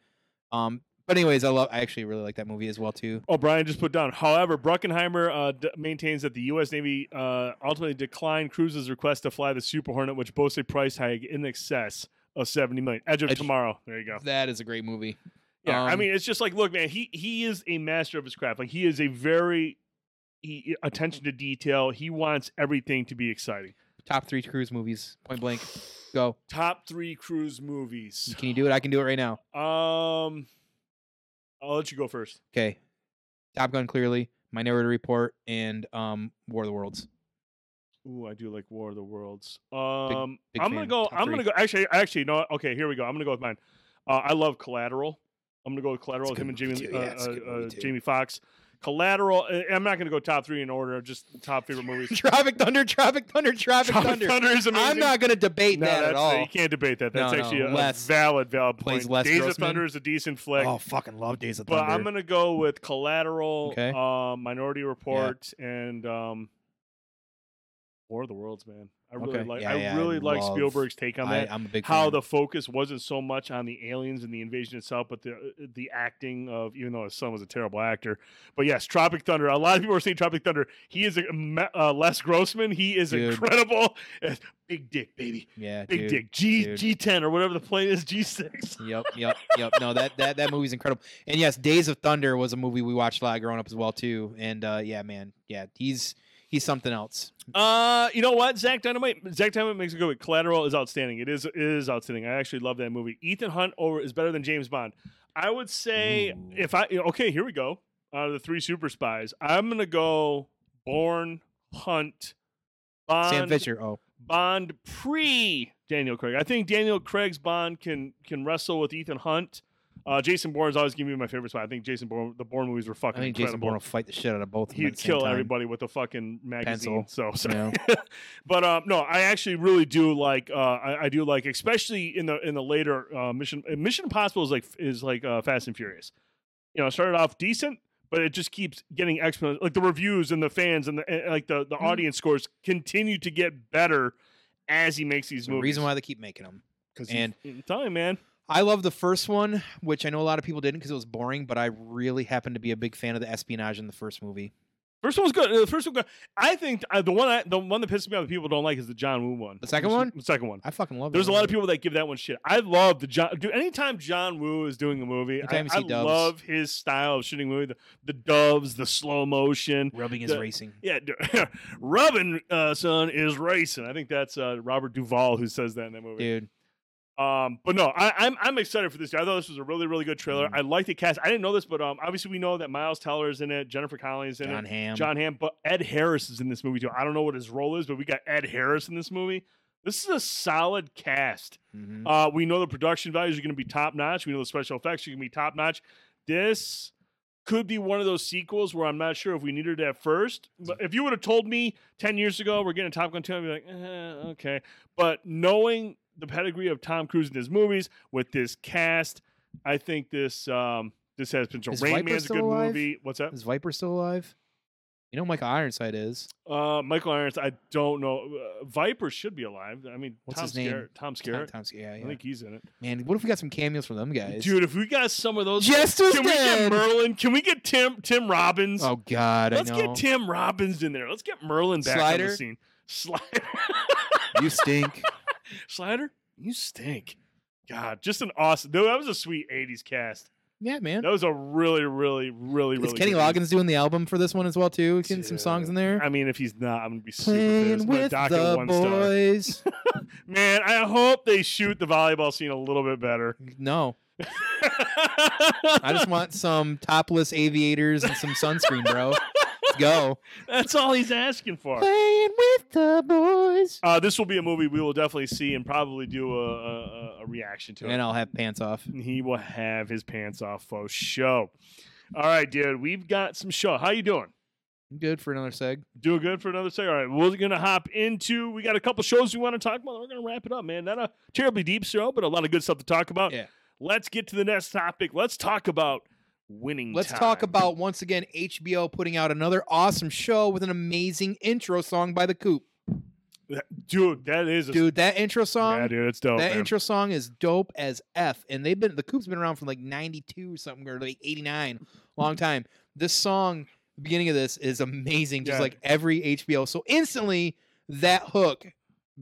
Um, but anyways, I love. I actually really like that movie as well too. Oh, Brian just put down. However, Bruckheimer uh, d- maintains that the U.S. Navy uh, ultimately declined Cruise's request to fly the Super Hornet, which boasts a price tag in excess of seventy million. Edge of Edge- Tomorrow. There you go. That is a great movie. Yeah, I Um, mean, it's just like, look, man, he he is a master of his craft. Like he is a very he, attention to detail. He wants everything to be exciting. Top three cruise movies. Point blank. Go. Top three cruise movies. Can you do it? I can do it right now. Um, I'll let you go first. Okay. Top Gun clearly. Minority Report and um War of the Worlds. Ooh, I do like War of the Worlds. Um, big I'm gonna fan. go. Top I'm gonna go. Actually, actually, no. Okay, here we go. I'm gonna go with mine. Uh, I love Collateral. I'm gonna go with Collateral. It's Him and Jamie, too. uh, Yeah, it's a good uh, uh. Jamie Foxx. Collateral. I'm not gonna go top three in order. Just top favorite movies. [laughs] Traffic Thunder, Traffic Thunder, Traffic, Tropic Thunder. Thunder is amazing. I'm not gonna debate No, that at all. You can't debate that. That's No, no, actually a, a valid, valid point. Days of Thunder is a decent flick. Oh, fucking love Days of Thunder. but I'm gonna go with Collateral, Okay. um, Minority Report, and um, War of the Worlds. Man, I really Okay. like. Yeah, I yeah, I really like love- Spielberg's take on that. I'm a big How fan. the focus wasn't so much on the aliens and the invasion itself, but the uh, the acting of even though his son was a terrible actor. But yes, Tropic Thunder. A lot of people are saying Tropic Thunder. He is a uh, Les Grossman. He is Dude. incredible. [laughs] Big dick, baby. yeah, Big dude. dick. G G ten or whatever the plane is. G six. Yep, yep, yep. No, that that that movie's incredible. And yes, Days of Thunder was a movie we watched a lot growing up as well too. And uh yeah, man, yeah, he's he's something else. Uh, you know what? Zach Dynamite. Zach Dynamite makes a good. Collateral is outstanding. It is it is outstanding. I actually love that movie. Ethan Hunt over is better than James Bond. I would say Ooh. if I okay, here we go. Out of the three super spies, I'm gonna go Bourne Hunt, Bond, Sam Fisher. Oh, Bond pre Daniel Craig. I think Daniel Craig's Bond can can wrestle with Ethan Hunt. Uh, Jason Bourne's always giving me my favorite spot. I think Jason Bourne, the Bourne movies were fucking. I think Jason incredible. Bourne will fight the shit out of both. of them He'd at the same kill time. everybody with a fucking magazine. So, so You [laughs] know? but um, no, I actually really do like. Uh, I, I do like, especially in the in the later uh, Mission Mission Impossible is like is like uh, Fast and Furious. You know, it started off decent, but it just keeps getting exponential. Like the reviews and the fans and the and, like the the Mhm. audience scores continue to get better as he makes these a movies. reason why they keep making them. Because and- time, man. I love the first one, which I know a lot of people didn't because it was boring, but I really happen to be a big fan of the espionage in the first movie. First one was good. The first one, good. I think uh, the one I, the one that pisses me off that people don't like is the John Woo one. The second one? The second one. I fucking love. There's a lot of people that give that one shit. I love the John. Dude, anytime John Woo is doing a movie, I, Anytime I love his style of shooting movie. The, the doves, the slow motion. rubbing the- racing. Yeah, [laughs] Robin, uh, son, is racing. I think that's uh, Robert Duvall who says that in that movie. Dude, Um, but no, I, I'm I'm excited for this. I thought this was a really really good trailer. Mhm. I like the cast. I didn't know this, but um, obviously we know that Miles Teller is in it, Jennifer Connelly is in it, Jon it, Hamm. Jon Hamm, but Ed Harris is in this movie too. I don't know what his role is, but we got Ed Harris in this movie. This is a solid cast. Mhm. Uh, we know the production values are going to be top notch. We know the special effects are going to be top notch. This could be one of those sequels where I'm not sure if we needed it at first. But if you would have told me 10 years ago we're getting a Top Gun 2, I'd be like, eh, okay. But knowing the pedigree of Tom Cruise in his movies with this cast, I think this um, this has potential. Is Rain Viper Man's a good alive? movie. What's that? Is Viper still alive? You know Michael Ironside is. Uh, Michael Ironside. I don't know. Uh, Viper should be alive. I mean, What's Tom his name? Skerritt- Tom Tom. Tom, yeah, I think he's in it. Man, what if we got some cameos from them guys? Dude, if we got some of those, Jester's can we get. Merlin? Can we get Tim Tim Robbins? Oh God, Let's I know. get Tim Robbins in there. Let's get Merlin back on the scene. Slider, you stink. [laughs] Slider, you stink. God, just an awesome. Dude, that was a sweet '80s cast. Yeah, man. That was a really, really, really, really. Is Kenny good. Loggins doing the album for this one as well too? Getting some songs in there. I mean, if he's not, I'm gonna be super Playing. I'm gonna with dock it the one boys. [laughs] Man, I hope they shoot the volleyball scene a little bit better. no, [laughs] I just want some topless aviators and some sunscreen, bro. [laughs] Let's go. [laughs] That's all he's asking for. Playing with the boys. Uh, this will be a movie we will definitely see and probably do a, a, a reaction to. And it. I'll have pants off. He will have his pants off for show. All right, dude. We've got some show. How you doing? Good for another seg. Doing good for another seg. All right, we're gonna hop into. We got a couple shows we want to talk about. We're gonna wrap it up, man. Not a terribly deep show, but a lot of good stuff to talk about. Yeah. Let's get to the next topic. Let's talk about winning. Let's talk about once again HBO putting out another awesome show with an amazing intro song by the Coop. dude. That is a, Dude, that intro song. Yeah, dude, it's dope. That man. intro song is dope as f, and they've been the Coop's been around from like '92 or something or like '89, long [laughs] time. This song, the beginning of this, is amazing, just Yeah. like every HBO. So instantly, that hook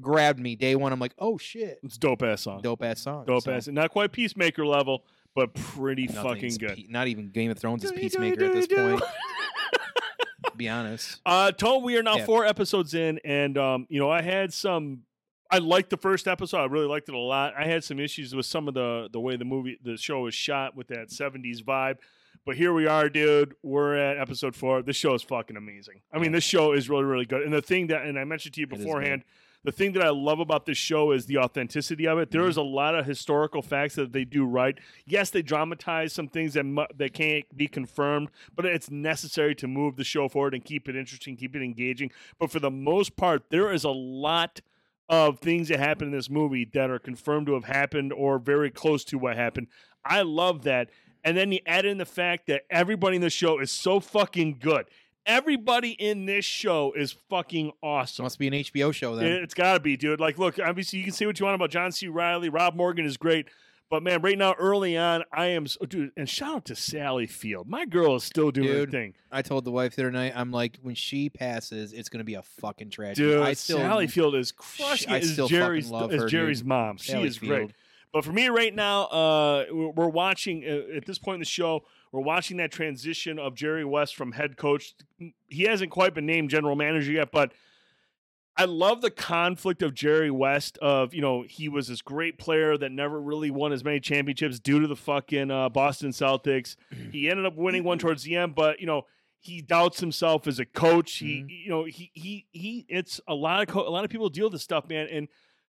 grabbed me day one. I'm like, oh shit, It's dope ass song. dope ass song, Dope So, ass. Not quite Peacemaker level, but pretty fucking good. Pe- not even Game of Thrones is Peacemaker at this point. [laughs] be honest. Uh, Tone, we are now Yeah. four episodes in, and um, you know, I had some. I liked the first episode. I really liked it a lot. I had some issues with some of the the way the movie, the show was shot with that '70s vibe. But here we are, dude. We're at episode four. This show is fucking amazing. I mean, this show is really, really good. And the thing that, and I mentioned to you It is good. beforehand, the thing that I love about this show is the authenticity of it. There Mhm. a lot of historical facts that they do right. Yes, they dramatize some things that mu- that can't be confirmed, but it's necessary to move the show forward and keep it interesting, keep it engaging. But for the most part, there is a lot of things that happen in this movie that are confirmed to have happened or very close to what happened. I love that. And then you add in the fact that everybody in the show is so fucking good. Everybody in this show is fucking awesome. Must be an HBO show then. It's got to be, dude. Like, look, obviously, you can say what you want about John C. Reilly. Rob Morgan is great. But, man, right now, early on, I am, so, dude, and shout out to Sally Field. My girl is still doing her thing. I told the wife the other night, I'm like, when she passes, it's gonna be a fucking tragedy. Dude, I still Sally Field is crushing I. Is still fucking Jerry's, love is her, Jerry's dude. mom. She Sally is great. But for me right now, uh, we're we're watching uh, at this point in the show. We're watching that transition of Jerry West from head coach. He hasn't quite been named general manager yet, but I love the conflict of Jerry West. Of you know, he was this great player that never really won as many championships due to the fucking uh, Boston Celtics. [clears throat] He ended up winning one towards the end, but you know. He doubts himself as a coach. He, you know, he, he, he. It's a lot of co- a lot of people deal with this stuff, man. And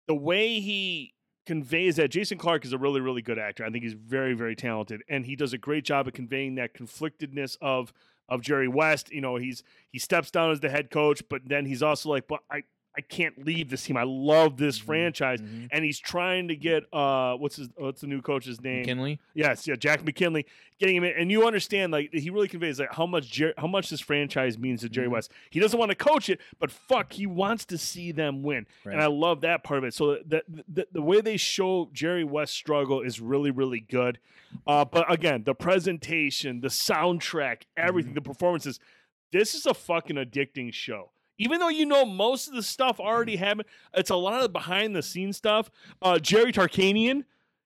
the way he conveys that Jason Clarke is a really really good actor. I think he's very very talented and he does a great job of conveying that conflictedness of of Jerry West. You know, he's he steps down as the head coach, but then he's also like, "But I I can't leave this team. I love this Mhm, franchise." mhm. And he's trying to get uh what's his what's the new coach's name? McKinley. Yes, yeah, Jack McKinley getting him in, and you understand like he really conveys like how much Jer- how much this franchise means to Jerry Mhm. West. He doesn't want to coach it, but fuck, he wants to see them win, Right. and I love that part of it. So that the, the way they show Jerry West struggle is really really good. Uh, but again, the presentation, the soundtrack, everything, Mhm. the performances. This is a fucking addicting show. Even though you know most of the stuff already happened, it's a lot of the behind the scenes stuff. Uh, Jerry Tarkanian,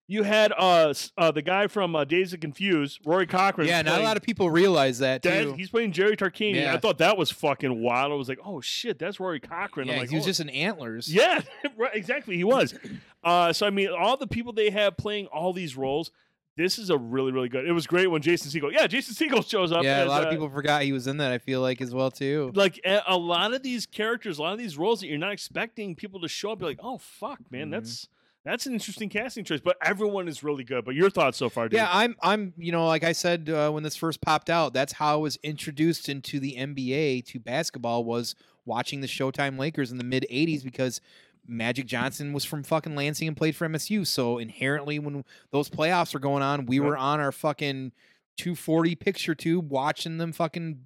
you had uh, uh the guy from uh, Days of Confused, Rory Cochrane. Yeah, not a lot of people realize that too. He's playing Jerry Tarkanian. I thought that was fucking wild. I was like, oh shit, that's Rory Cochrane. yeah, I'm like, he was oh, just in antlers. yeah, [laughs] right, exactly. He was. [clears throat] Uh, so I mean, all the people they have playing all these roles. This is a really, really good. It was great when Jason Segel. Yeah, Jason Segel [laughs] shows up. Yeah, a lot of uh, people forgot he was in that. I feel like as well too. like a, lot of these characters, a lot of these roles that you're not expecting people to show up. You're like, oh fuck, man, Mhm. that's that's an interesting casting choice. But everyone is really good. But your thoughts so far, dude? Yeah, I'm. I'm. You know, like I said uh, when this first popped out, that's how I was introduced into the NBA to basketball was watching the Showtime Lakers in the mid '80s because Magic Johnson was from fucking Lansing and played for MSU. So inherently, when those playoffs were going on, we were on our fucking 240 picture tube watching them fucking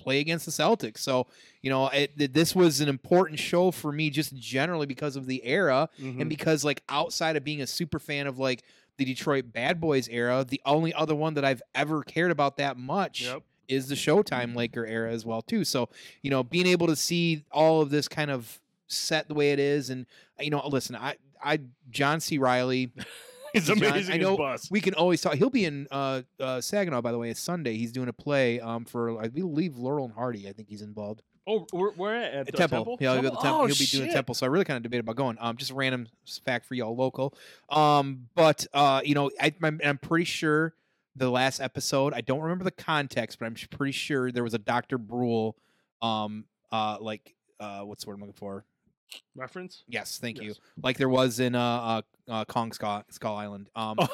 play against the Celtics. So you know, it, th- this was an important show for me just generally because of the era Mhm. and because like outside of being a super fan of like the Detroit Bad Boys era, the only other one that I've ever cared about that much Yep. is the Showtime Laker era as well too. So you know, being able to see all of this kind of set the way it is, and you know, listen, I I John C. Reilly. [laughs] John, amazing. I as know Buss. we can always talk. He'll be in uh, uh, Saginaw, by the way. It's Sunday. He's doing a play um, for I believe Laurel and Hardy. I think he's involved. Oh, where, where at? At the Temple. Yeah, he'll, go Temple. Oh, he'll be doing shit. a Temple. So I really kind of debated about going. Um, just a random fact for y'all local. Um, but uh, you know, I, I'm, I'm pretty sure the last episode. I don't remember the context, but I'm pretty sure there was a Doctor Brule. Um, uh, like uh, what's the word I'm looking for? Reference? Yes, thank you. Like there was in uh, uh, uh Kong Skull, Skull Island. Um, [laughs]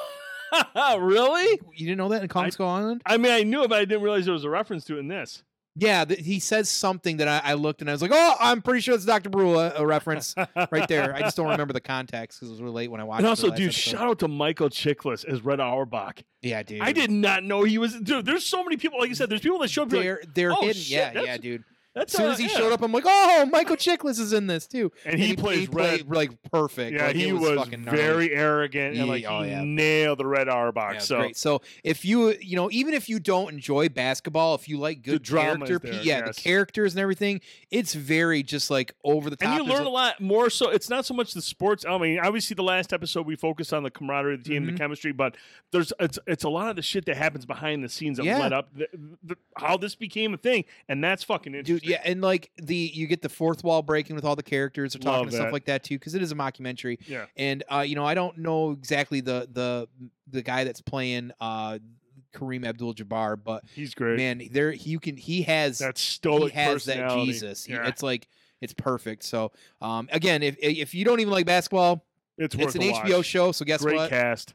really? you didn't know that in Kong I- Skull Island? I mean, I knew it, but I didn't realize there was a reference to it in this. Yeah, th- he says something that I, I looked and I was like, oh, I'm pretty sure it's Doctor Brule, a, reference right there. I just don't [laughs] remember the context because it was really late when I watched. It. And also, dude, episode. shout out to Michael Chiklis as Red Auerbach. Yeah, dude. I did not know he was. Dude, there's so many people. Like you said, there's people that show up. You're like, They're they're "Oh, hidden. shit, yeah, yeah, dude. That's As soon as he yeah." showed up, I'm like, oh, Michael Chiklis is in this too. and he, plays played, Red. like perfect. Yeah, Like, he was, fucking gnarly. very arrogant and like oh, he yeah. nailed the Red Auerbach. Yeah, so great. So if you you know even if you don't enjoy basketball, if you like good drama character, there, yeah, yes. the characters and everything, it's very just like over the top. and you learn a lot more. So it's not so much the sports. I mean, obviously the last episode we focused on the camaraderie of the team, Mhm. the chemistry, but there's it's it's a lot of the shit that happens behind the scenes that Yeah. led up the, the, how this became a thing, and that's fucking interesting. Dude, yeah, and like the you get the fourth wall breaking with all the characters, they're talking Love and stuff that. like that too, because it is a mockumentary. yeah. And uh, you know, I don't know exactly the the the guy that's playing uh Kareem Abdul-Jabbar, but He's great. man, there you can he has that he has that. Jesus. He- Yeah. It's like it's perfect. So um, again, if if you don't even like basketball, It's worth it's an HBO watch. show. So guess Great what? cast.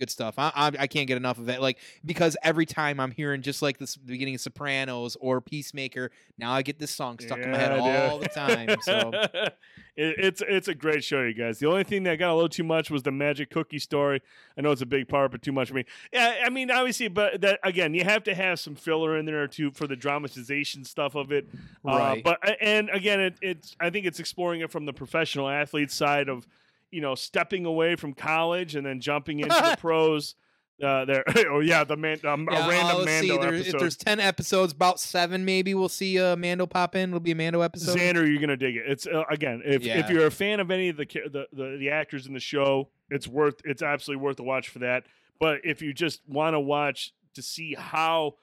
Good stuff. I, I I can't get enough of it. Like because every time I'm hearing just like this beginning of Sopranos or Peacemaker, now I get this song stuck in my head Yeah, all the time. So [laughs] it, it's it's a great show, you guys. The only thing that got a little too much was the magic cookie story. I know it's a big part, but too much for me. Yeah, I mean, obviously, but that again, you have to have some filler in there too for the dramatization stuff of it. Uh, Right. but and again, it, it's I think it's exploring it from the professional athlete side of you know stepping away from college and then jumping into the [laughs] pros. Uh, there. [laughs] oh yeah, the man. Um, yeah, a random see. Mando There, if episode. there's ten episodes, about seven maybe we'll see uh, Mando pop in. It'll be a Mando episode. Xander, you're gonna dig it. It's uh, again, if if you're a fan of any of the, the the the actors in the show, it's worth it's absolutely worth a watch for that. But if you just want to watch to see how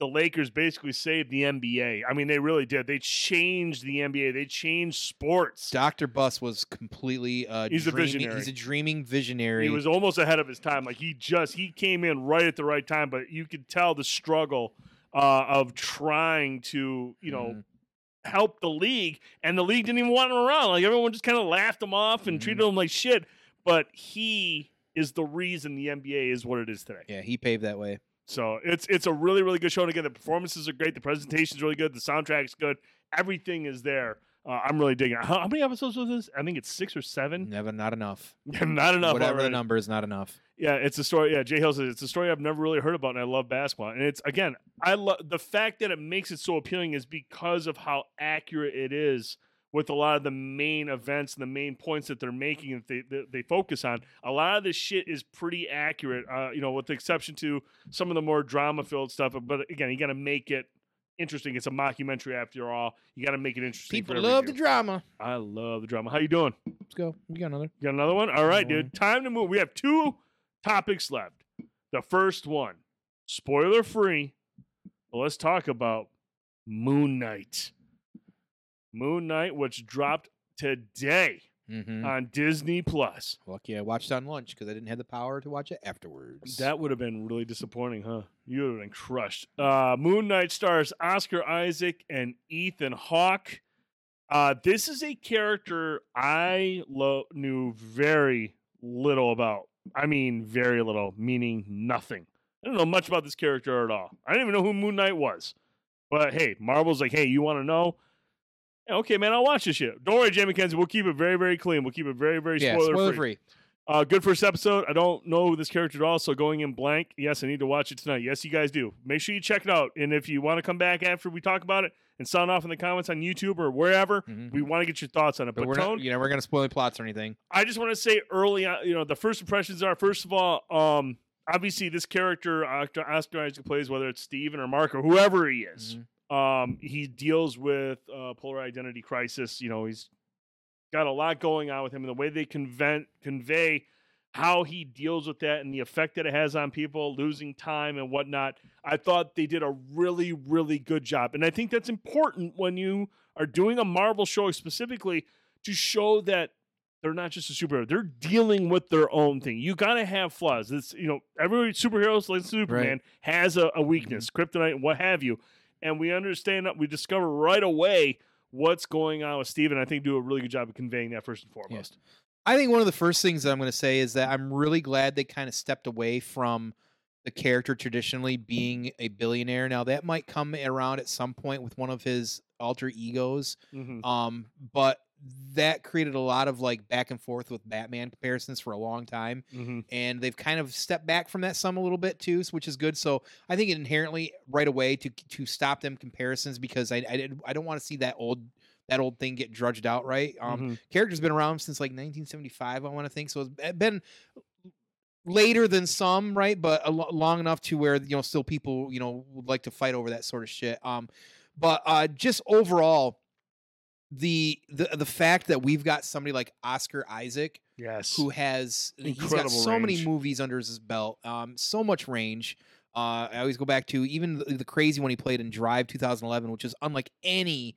the Lakers basically saved the NBA, I mean, they really did. They changed the NBA. They changed sports. Doctor Buss was completely uh, He's a visionary. He's a dreaming visionary. He was almost ahead of his time. Like he just he came in right at the right time, but you could tell the struggle uh, of trying to you know Mhm. help the league, and the league didn't even want him around. Like everyone just kind of laughed him off and Mhm. treated him like shit. But he is the reason the NBA is what it is today. yeah, he paved that way. So it's it's a really really good show. And again, the performances are great, the presentation's really good, the soundtrack's good, everything is there. Uh, I'm really digging it. How, how many episodes was this? I think it's six or seven. Never, not enough. [laughs] Not enough. Whatever the number is, not enough. Yeah, it's a story. Yeah, Jay Hill says it's a story I've never really heard about, and I love basketball. And it's again, I love the fact that it makes it so appealing is because of how accurate it is with a lot of the main events and the main points that they're making that they that they focus on. A lot of this shit is pretty accurate. Uh, you know, with the exception to some of the more drama filled stuff. But again, you got to make it interesting. It's a mockumentary after all. You got to make it interesting. People love the drama. I love the drama. How you doing? Let's go. We got another. You got another one? All right, dude. Time to move. We have two topics left. The first one, spoiler free. Let's talk about Moon Knight. Moon Knight, which dropped today Mm-hmm. on Disney Plus. Lucky I watched on lunch because I didn't have the power to watch it afterwards. That would have been really disappointing, huh? You would have been crushed. Uh, Moon Knight stars Oscar Isaac and Ethan Hawke. Uh, this is a character I lo- knew very little about. I mean, very little, meaning nothing. I don't know much about this character at all. I didn't even know who Moon Knight was. But hey, Marvel's like, hey, you want to know? Okay, man, I'll watch this shit. Don't worry, Jamie Kenzie. We'll keep it very, very clean. We'll keep it very, very yeah, spoiler, spoiler free. free. Uh, good first episode. I don't know this character at all, so going in blank. Yes, I need to watch it tonight. Yes, you guys do. Make sure you check it out. And if you want to come back after we talk about it and sound off in the comments on YouTube or wherever, Mhm. we want to get your thoughts on it. But, But, we're Tone, not, you know, we're gonna spoil any plots or anything. I just want to say early on, you know, the first impressions are first of all, um, obviously this character Oscar Isaac plays, whether it's Steven or Mark or whoever he is, Mhm. Um, he deals with uh, polar identity crisis. You know, he's got a lot going on with him, and the way they convent, convey how he deals with that and the effect that it has on people losing time and whatnot. I thought they did a really, really good job. And I think that's important when you are doing a Marvel show specifically to show that they're not just a superhero. They're dealing with their own thing. You gotta have flaws. It's you know, every superhero like Superman has a, a weakness, kryptonite, what have you. And we understand that we discover right away what's going on with Steven. I think do a really good job of conveying that first and foremost. I think one of the first things that I'm going to say is that I'm really glad they kind of stepped away from the character traditionally being a billionaire. Now that might come around at some point with one of his alter egos, Mhm. um, but that created a lot of like back and forth with Batman comparisons for a long time, Mhm. and they've kind of stepped back from that some a little bit too, which is good. So I think it inherently right away to to stop them comparisons because I I, didn't- I don't want to see that old that old thing get drudged out. Right? Um, Mhm. character's been around since like 1975 i want to think so it's been later than some right but lo- long enough to where you know still people you know would like to fight over that sort of shit um but uh just overall the the the fact that we've got somebody like oscar isaac Yes. who has he's got Incredible so many movies under his belt um so much range. Uh i always go back to even the, the crazy one he played in drive 2011 which is unlike any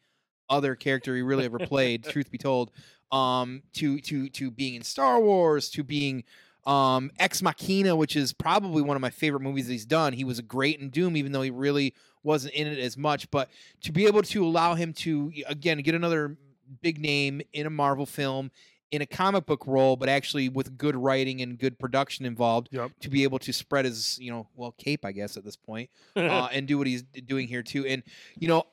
other character he really ever played truth be told um to to to being in star wars to being um ex machina which is probably one of my favorite movies that he's done. He was great in Dune even though he really wasn't in it as much but to be able to allow him to again get another big name in a marvel film in a comic book role, but actually with good writing and good production involved Yep. to be able to spread his, you know, well, cape, I guess, at this point, [laughs] uh, and do what he's doing here too. And you know,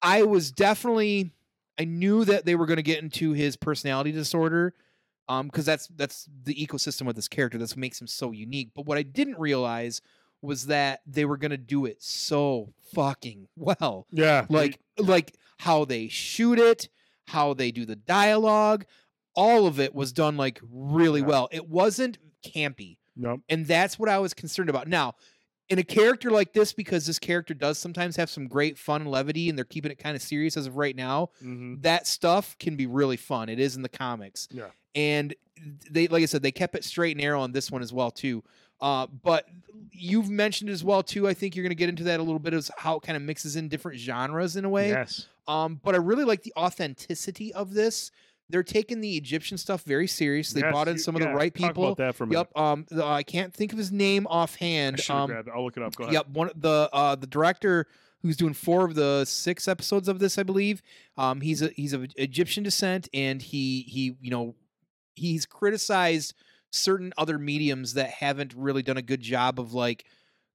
I was definitely, I knew that they were going to get into his personality disorder, um, because that's that's the ecosystem of this character. That's what makes him so unique. But what I didn't realize was that they were going to do it so fucking [laughs] well yeah. like like how they shoot it how they do the dialogue all of it was done like really Yeah. well it wasn't campy Nope. and that's what i was concerned about now in a character like this because this character does sometimes have some great fun and levity and they're keeping it kind of serious as of right now hmm that stuff can be really fun it is in the comics Yeah. and they like i said they kept it straight and narrow on this one as well too uh, but you've mentioned as well too i think you're going to get into that a little bit as how it kind of mixes in different genres in a way Yes. um, but I really like the authenticity of this. They're taking the Egyptian stuff very serious. They Yes, brought in you- some of the yeah, right talk people. About that for a minute. Yep. Um, the- I can't think of his name offhand. have Um, grabbed it. I'll look it up. Go ahead. yep. One the uh the director who's doing four of the six episodes of this, I believe. Um, he's a he's of Egyptian descent, and he he you know he's criticized certain other mediums that haven't really done a good job of like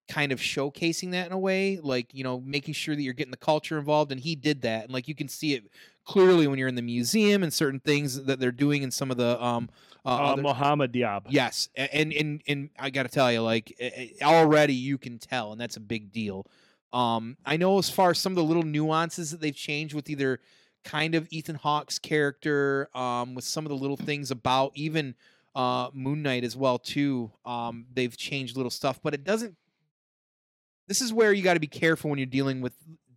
kind of showcasing that in a way like you know making sure that you're getting the culture involved and he did that and like you can see it clearly when you're in the museum and certain things that they're doing in some of the um uh, Uh, Mohammed Diab. Yes, and and and I got to tell you, like already you can tell, and that's a big deal. Um, I know as far as some of the little nuances that they've changed with either kind of Ethan Hawke's character, um, with some of the little things about even uh Moon Knight as well too. Um, they've changed little stuff, but it doesn't. This is where you got to be careful when you're dealing with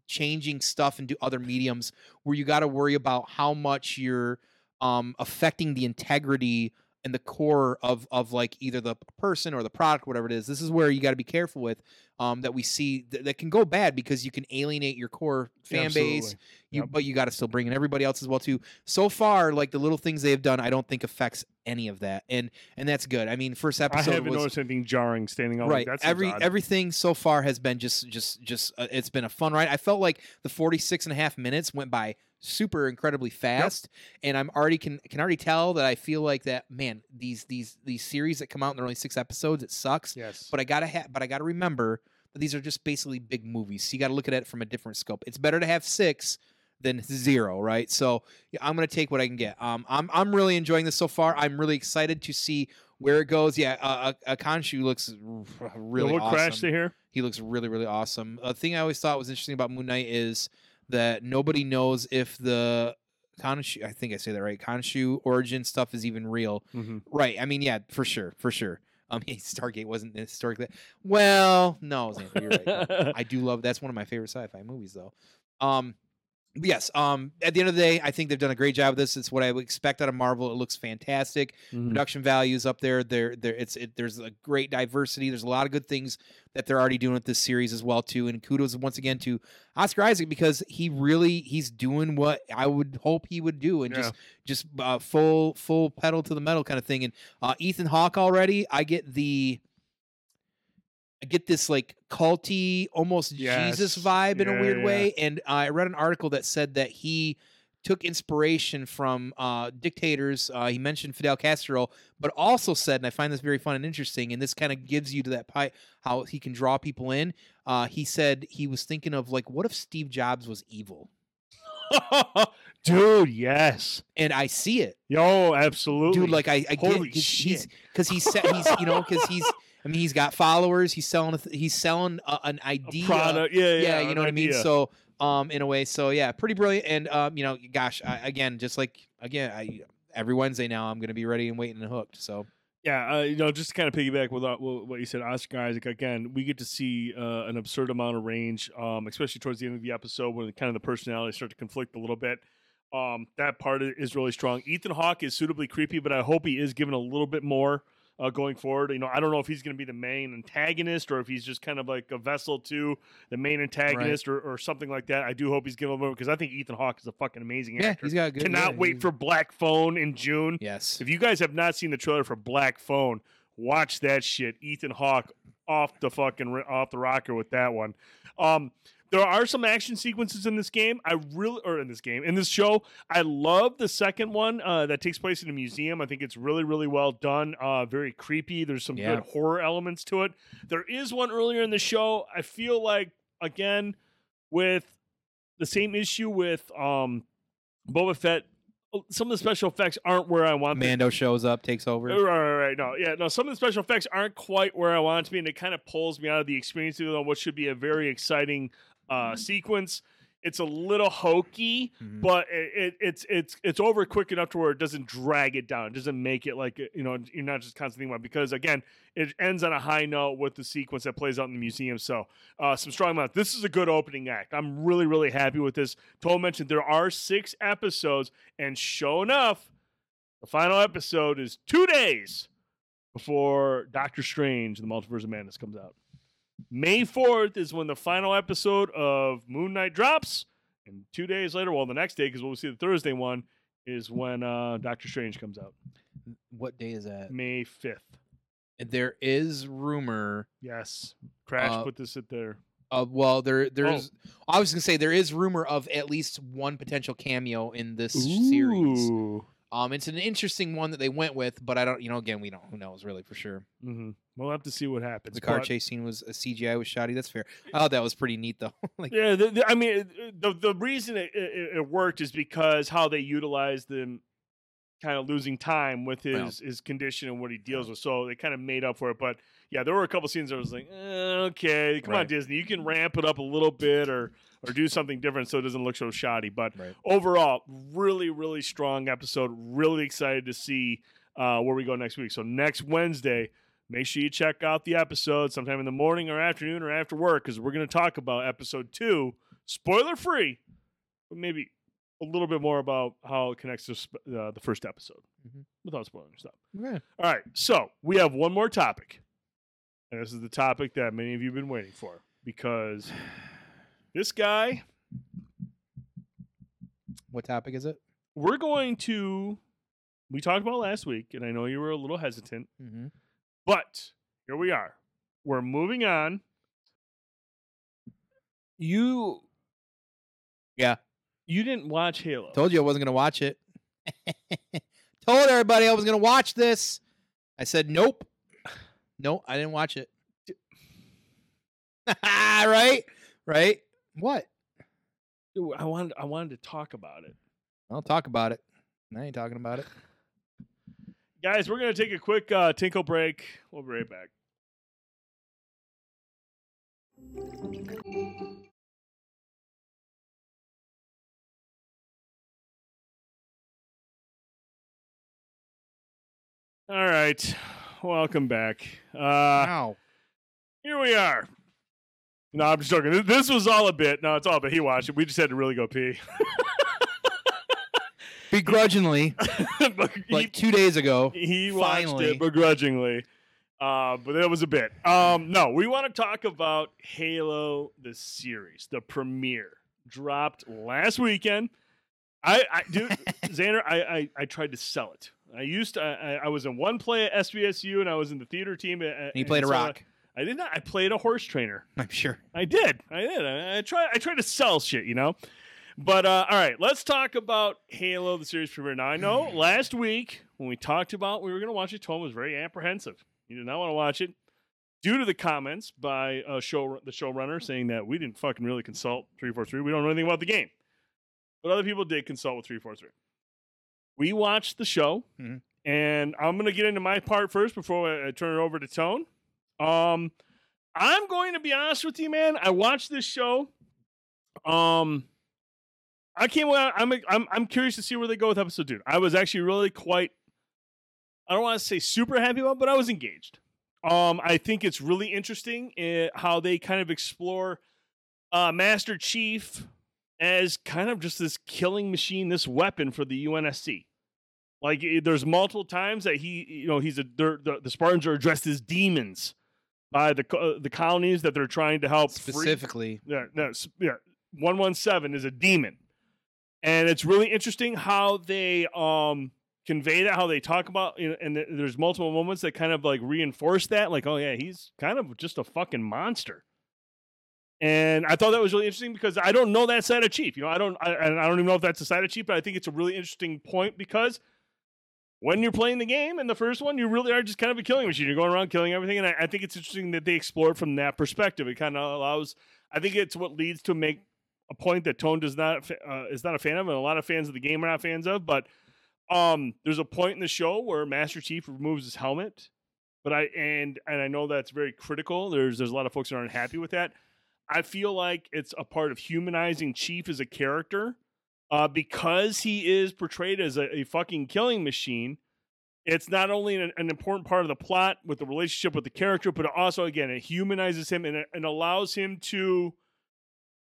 changing stuff into other mediums, where you got to worry about how much you're um, affecting the integrity and the core of of like either the person or the product, whatever it is. This is where you got to be careful with um, that we see th- that can go bad because you can alienate your core fan base. You, Yep. but you got to still bring in everybody else as well too. So far, like the little things they have done, I don't think affects any of that, and and that's good. I mean, first episode. I haven't was noticed anything jarring standing out. right. Like, Every everything so far has been just just just uh, it's been a fun ride. I felt like the 46 and a half minutes went by super incredibly fast and I'm already can can already tell that I feel like that man these these these series that come out and they're only 6 episodes it sucks yes. but I got to ha- but I got to remember that these are just basically big movies. So you got to look at it from a different scope. It's better to have 6 than 0, right? So yeah, I'm going to take what I can get. Um I'm I'm really enjoying this so far. I'm really excited to see where it goes. Yeah, uh, uh, Akanshu looks r- really awesome. crashed it here? He looks really, really awesome. A thing I always thought was interesting about Moon Knight is that nobody knows if the Khonshu, I think I say that right, Khonshu origin stuff is even real. Mm-hmm. Right. I mean, yeah, for sure, for sure. Um, [laughs] Stargate wasn't historically. Well, no, Xander, you're right. [laughs] I do love. That's one of my favorite sci-fi movies, though. Um, But yes, um, at the end of the day, I think they've done a great job of this. It's what I would expect out of Marvel. It looks fantastic. Mhm. Production values up there. There, there. It's it, there's a great diversity. There's a lot of good things that they're already doing with this series as well too. And kudos once again to Oscar Isaac because he really he's doing what I would hope he would do and just just uh, full full pedal to the metal kind of thing. And uh, Ethan Hawke already, I get the. I get this like culty, almost Jesus vibe in a weird yeah. way. And I read an article that said that he took inspiration from uh, dictators. Uh, he mentioned Fidel Castro, but also said, and I find this very fun and interesting, and this kind of gives you to that pie how he can draw people in. Uh, he said he was thinking of like, what if Steve Jobs was evil? [laughs] Dude, yes. And I see it, Yo, absolutely. dude. Like I, I get Holy he's, he's because he's set, he's you know because he's I mean he's got followers. He's selling a th- he's selling a, an A idea. product. Yeah, yeah. yeah, you know what I mean. So, um, in a way, so yeah, pretty brilliant. And um, you know, gosh, I, again, just like again, I every Wednesday now, I'm gonna be ready and waiting and hooked. So Yeah, uh, you know, just to kind of piggyback with uh, what you said, Oscar Isaac. Again, we get to see uh, an absurd amount of range, um, especially towards the end of the episode when kind of the personalities start to conflict a little bit. Um, that part is really strong. Ethan Hawke is suitably creepy, but I hope he is given a little bit more uh, going forward. You know, I don't know if he's going to be the main antagonist or if he's just kind of like a vessel to the main antagonist or, or something like that. I do hope he's given a little because I think Ethan Hawke is a fucking amazing yeah, actor. he's got a good. Cannot yeah, wait he's- for Black Phone in June. Yes, If you guys have not seen the trailer for Black Phone, watch that shit. Ethan Hawke off the fucking off the rocker with that one. Um, there are some action sequences in this game. I really, or in this game, in this show, I love the second one uh, that takes place in a museum. I think it's really, really well done. Uh, very creepy. There's some Yeah. good horror elements to it. There is one earlier in the show. I feel like again with the same issue with um, Boba Fett. Some of the special effects aren't where I want them Mando shows up, takes over. Right, right, right. No, yeah, no. Some of the special effects aren't quite where I want it to be, and it kind of pulls me out of the experience of what should be a very exciting uh, sequence. It's a little hokey, Mhm. but it, it, it's it's it's over quick enough to where it doesn't drag it down. It doesn't make it like you know you're not just constantly thinking about it because again it ends on a high note with the sequence that plays out in the museum. So uh, some strong amounts. This is a good opening act. I'm really really happy with this. Toll mentioned there are six episodes, and show enough, the final episode is two days before Doctor Strange: The Multiverse of Madness comes out. May 4th is when the final episode of Moon Knight drops. And two days later, well, the next day, because we'll see the Thursday one, is when uh, Doctor Strange comes out. What day is that? May 5th. There is rumor. Yes. Crash Uh, put this at there. Of, well, there Oh. there's. I was gonna say there is rumor of at least one potential cameo in this series. Ooh. Um, it's an interesting one that they went with, but I don't. You know, again, we don't. Who knows really for sure. hmm We'll have to see what happens. The car but- chase scene was a CGI was shoddy. That's fair. Oh, that was pretty neat though. [laughs] like, Yeah, the, the- I mean, the the reason it, it, it worked is because how they utilized them, kind of losing time with his Well. his condition and what he deals with. So they kind of made up for it. But yeah, there were a couple scenes that I was like, eh, okay, come on, Disney, you can ramp it up a little bit or or do something different so it doesn't look so shoddy. But right. overall, really, really strong episode. Really excited to see uh, where we go next week. So next Wednesday, make sure you check out the episode sometime in the morning or afternoon or after work because we're going to talk about episode two, spoiler free, but maybe a little bit more about how it connects to sp- uh, the first episode Mhm. without spoiling stuff. Okay. All right, so we have one more topic, and this is the topic that many of you have been waiting for because [sighs] this guy What topic is it? we're going to we talked about last week and i know you were a little hesitant Mm-hmm. But here we are we're moving on you Yeah. you didn't watch halo Told you I wasn't gonna watch it. [laughs] Told everybody I was gonna watch this. I said nope. Nope, I didn't watch it. [laughs] right? Right? What? i wanted i wanted to talk about it I'll talk about it. I ain't talking about it. Guys we're going to take a quick uh tinkle break we'll be right back all right welcome back uh Wow. here we are. No, I'm just joking. This- This was all a bit. No, it's all but. He watched it. We just had to really go pee. [laughs] Begrudgingly, [laughs] he- like two days ago. he watched Finally. it begrudgingly. Uh, but that was a bit. Um, no, we want to talk about Halo the series. The premiere dropped last weekend. I, I dude, [laughs] Xander, I, I, I tried to sell it. I used to, I, I was in one play at SVSU and I was in the theater team. At, And he played a so rock. I did not. I played a horse trainer. I'm sure. I did. I did. I, I try. I try to sell shit, you know. But uh, all right, let's talk about Halo, the series premiere. Now I know last week when we talked about we were going to watch it, Tom was very apprehensive. He did not want to watch it due to the comments by uh, show the showrunner saying that we didn't fucking really consult three four three. We don't know anything about the game, but other people did consult with three four three. We watched the show, Mhm. and I'm going to get into my part first before I, I turn it over to Tone. Um, I'm going to be honest with you, man. I watched this show. Um, I came. Well, I'm. I'm. I'm curious to see where they go with episode two. I was actually really quite. I don't want to say super happy about, but I was engaged. Um, I think it's really interesting uh, how they kind of explore uh, Master Chief as kind of just this killing machine, this weapon for the UNSC. Like eh, there's multiple times that he, you know, he's a the, the Spartans are addressed as demons by the uh, the colonies that they're trying to help free. Specifically, Yeah, no, yeah. One one seven is a demon, and it's really interesting how they um convey that, how they talk about, you know, and th- there's multiple moments that kind of like reinforce that, like, oh yeah, he's kind of just a fucking monster. And I thought that was really interesting because I don't know that side of Chief. You know, I don't, I, and I don't even know if that's the side of Chief, but I think it's a really interesting point because when you're playing the game in the first one, you really are just kind of a killing machine. You're going around killing everything, and I, I think it's interesting that they explore it from that perspective. It kind of allows. I think it's what leads to make a point that Tone does not uh, is not a fan of, and a lot of fans of the game are not fans of. But um, there's a point in the show where Master Chief removes his helmet, but I and and I know that's very critical. There's there's a lot of folks that aren't happy with that. I feel like it's a part of humanizing Chief as a character uh, because he is portrayed as a, a fucking killing machine. It's not only an, an important part of the plot with the relationship with the character, but also, again, it humanizes him and, and allows him to,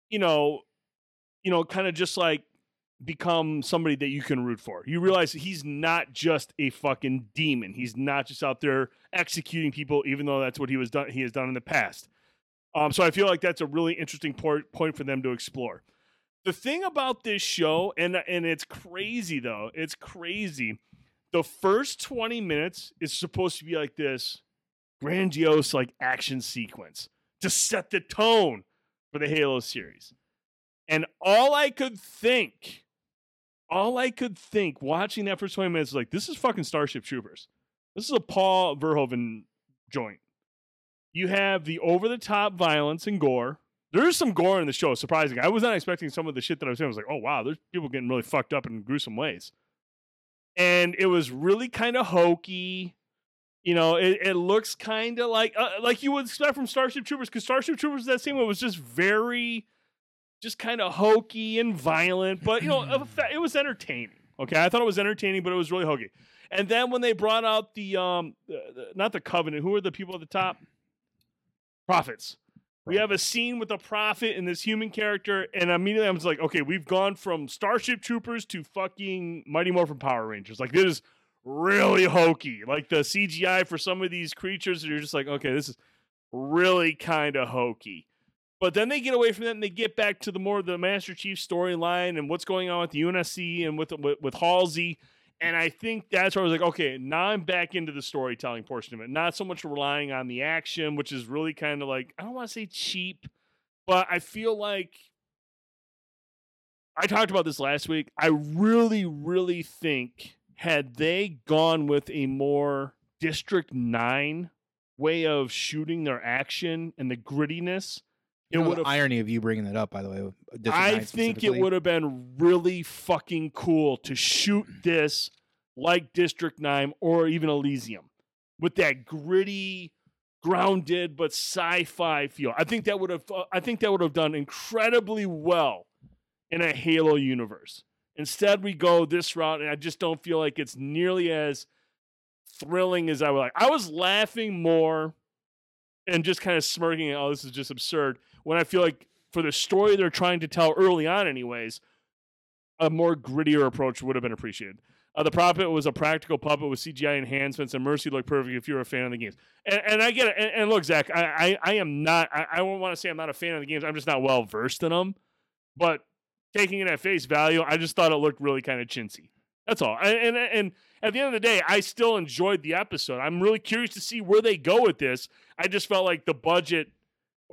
you know, you know, kind of just like become somebody that you can root for. You realize he's not just a fucking demon. He's not just out there executing people, even though that's what he was done. He has done in the past. Um, so I feel like that's a really interesting point point for them to explore. The thing about this show, and and it's crazy though, it's crazy. The first twenty minutes is supposed to be like this grandiose like action sequence to set the tone for the Halo series. And all I could think, all I could think watching that first 20 minutes is like, this is fucking Starship Troopers. This is a Paul Verhoeven joint. You have the over the top violence and gore. There's some gore in the show, surprising. I was not expecting some of the shit that I was saying. I was like, oh wow, there's people getting really fucked up in gruesome ways. And it was really kind of hokey. You know, it, it looks kind of like uh, like you would expect from Starship Troopers, because Starship Troopers that same one was just very, just kind of hokey and violent. But you know, [clears throat] it was entertaining. Okay, I thought it was entertaining, but it was really hokey. And then when they brought out the um, the, not the Covenant, who are the people at the top? Prophets. We have a scene with a prophet and this human character, and immediately I'm just like, okay, we've gone from Starship Troopers to fucking Mighty Morphin Power Rangers. Like this is really hokey. Like the CGI for some of these creatures, you're just like, okay, this is really kind of hokey. But then they get away from that and they get back to the more of the Master Chief storyline and what's going on with the UNSC and with with, with Halsey. And I think that's where I was like, okay, now I'm back into the storytelling portion of it. Not so much relying on the action, which is really kind of like, I don't want to say cheap, but I feel like I talked about this last week. I really, really think had they gone with a more District 9 way of shooting their action and the grittiness, it would have irony of you bringing that up, by the way. I think it would have been really fucking cool to shoot this like District 9 or even Elysium with that gritty, grounded but sci-fi feel. I think that would have uh, I think that would have done incredibly well in a Halo universe. Instead we go this route and I just don't feel like it's nearly as thrilling as I would like. I was laughing more and just kind of smirking, oh, this is just absurd. When I feel like for the story they're trying to tell early on, anyways, a more grittier approach would have been appreciated. Uh, the puppet was a practical puppet with CGI enhancements, and Mercy looked perfect if you're a fan of the games. And, and I get it. And, and look, Zach, I, I, I am not. I, I won't want to say I'm not a fan of the games. I'm just not well versed in them. But taking it at face value, I just thought it looked really kind of chintzy. That's all. And, and and at the end of the day, I still enjoyed the episode. I'm really curious to see where they go with this. I just felt like the budget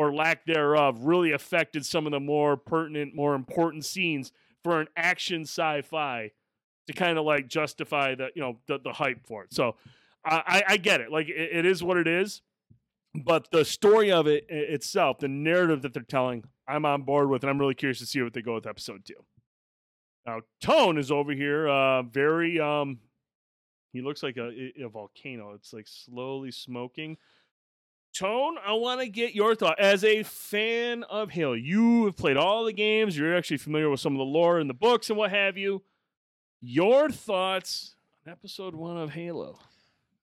or lack thereof really affected some of the more pertinent, more important scenes for an action sci-fi to kind of like justify the you know the, the hype for it. So I, I get it. Like it, it is what it is, but the story of it itself, the narrative that they're telling, I'm on board with, and I'm really curious to see what they go with episode two. Now Tone is over here, uh, very um, he looks like a, a volcano. It's like slowly smoking. Tone, I want to get your thought as a fan of Halo. You have played all the games. You're actually familiar with some of the lore in the books and what have you. Your thoughts on episode one of Halo?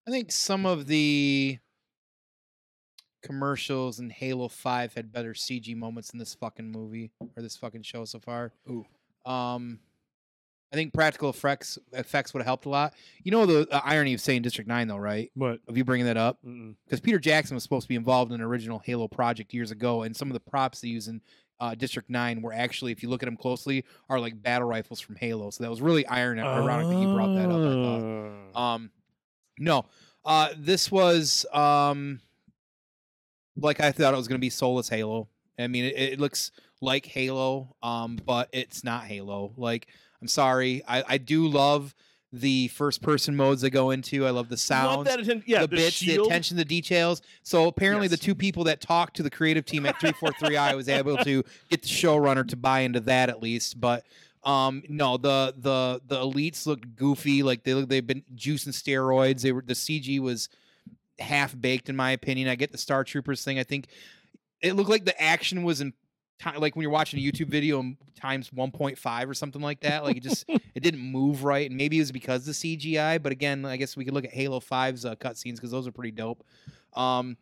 I think some of the commercials in Halo 5 had better CG moments in this fucking movie or this fucking show so far. Ooh. Um I think practical effects effects would have helped a lot. You know the uh, irony of saying District 9 though, right? What? Of you bringing that up? Because Peter Jackson was supposed to be involved in an original Halo project years ago, and some of the props they use in uh, District Nine were actually, if you look at them closely, are like battle rifles from Halo. So that was really iron ironic that you brought that up. I thought. Oh. Um, no, uh, this was um, like I thought it was going to be soulless Halo. I mean, it, it looks like Halo, um, but it's not Halo. Like, I'm sorry, I, I do love the first person modes they go into. I love the that atten- yeah, the, the, bits, the attention the details. So apparently, the two people that talked to the creative team at 343i was able to get the showrunner to buy into that at least. But um, no, the the the elites looked goofy, like they look they've been juicing steroids. They were the CG was half baked in my opinion. I get the Star Troopers thing. I think it looked like the action was in ti- like when you're watching a YouTube video in times 1.5 or something like that. Like it just [laughs] it didn't move right, and maybe it was because of the CGI. But again, I guess we could look at Halo 5's uh, cutscenes because those are pretty dope. Um,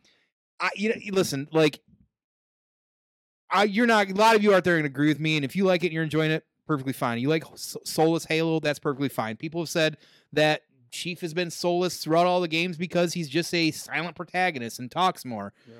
I you know listen like. I, you're not a lot of you out there are gonna agree with me, and if you like it and you're enjoying it, perfectly fine. You like soulless Halo, that's perfectly fine. People have said that Chief has been soulless throughout all the games because he's just a silent protagonist and talks more. Yeah.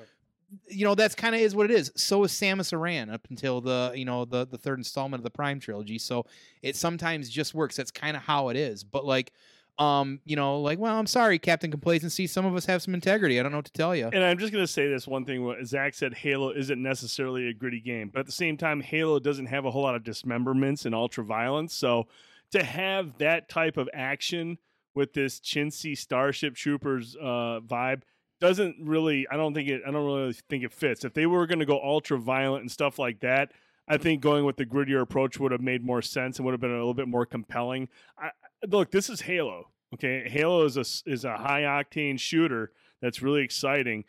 You know, that's kind of is what it is. So is Samus Aran up until the you know the the third installment of the Prime trilogy. So it sometimes just works. That's kind of how it is. But like, um, you know, like, well, I'm sorry, Captain Complacency. Some of us have some integrity. I don't know what to tell you. And I'm just gonna say this one thing: what Zach said, Halo isn't necessarily a gritty game, but at the same time, Halo doesn't have a whole lot of dismemberments and ultra violence. So to have that type of action with this chintzy Starship Troopers uh, vibe doesn't really. I don't think it. I don't really think it fits. If they were going to go ultra violent and stuff like that, I think going with the grittier approach would have made more sense and would have been a little bit more compelling. I, look, this is Halo. Okay, Halo is a is a high octane shooter that's really exciting,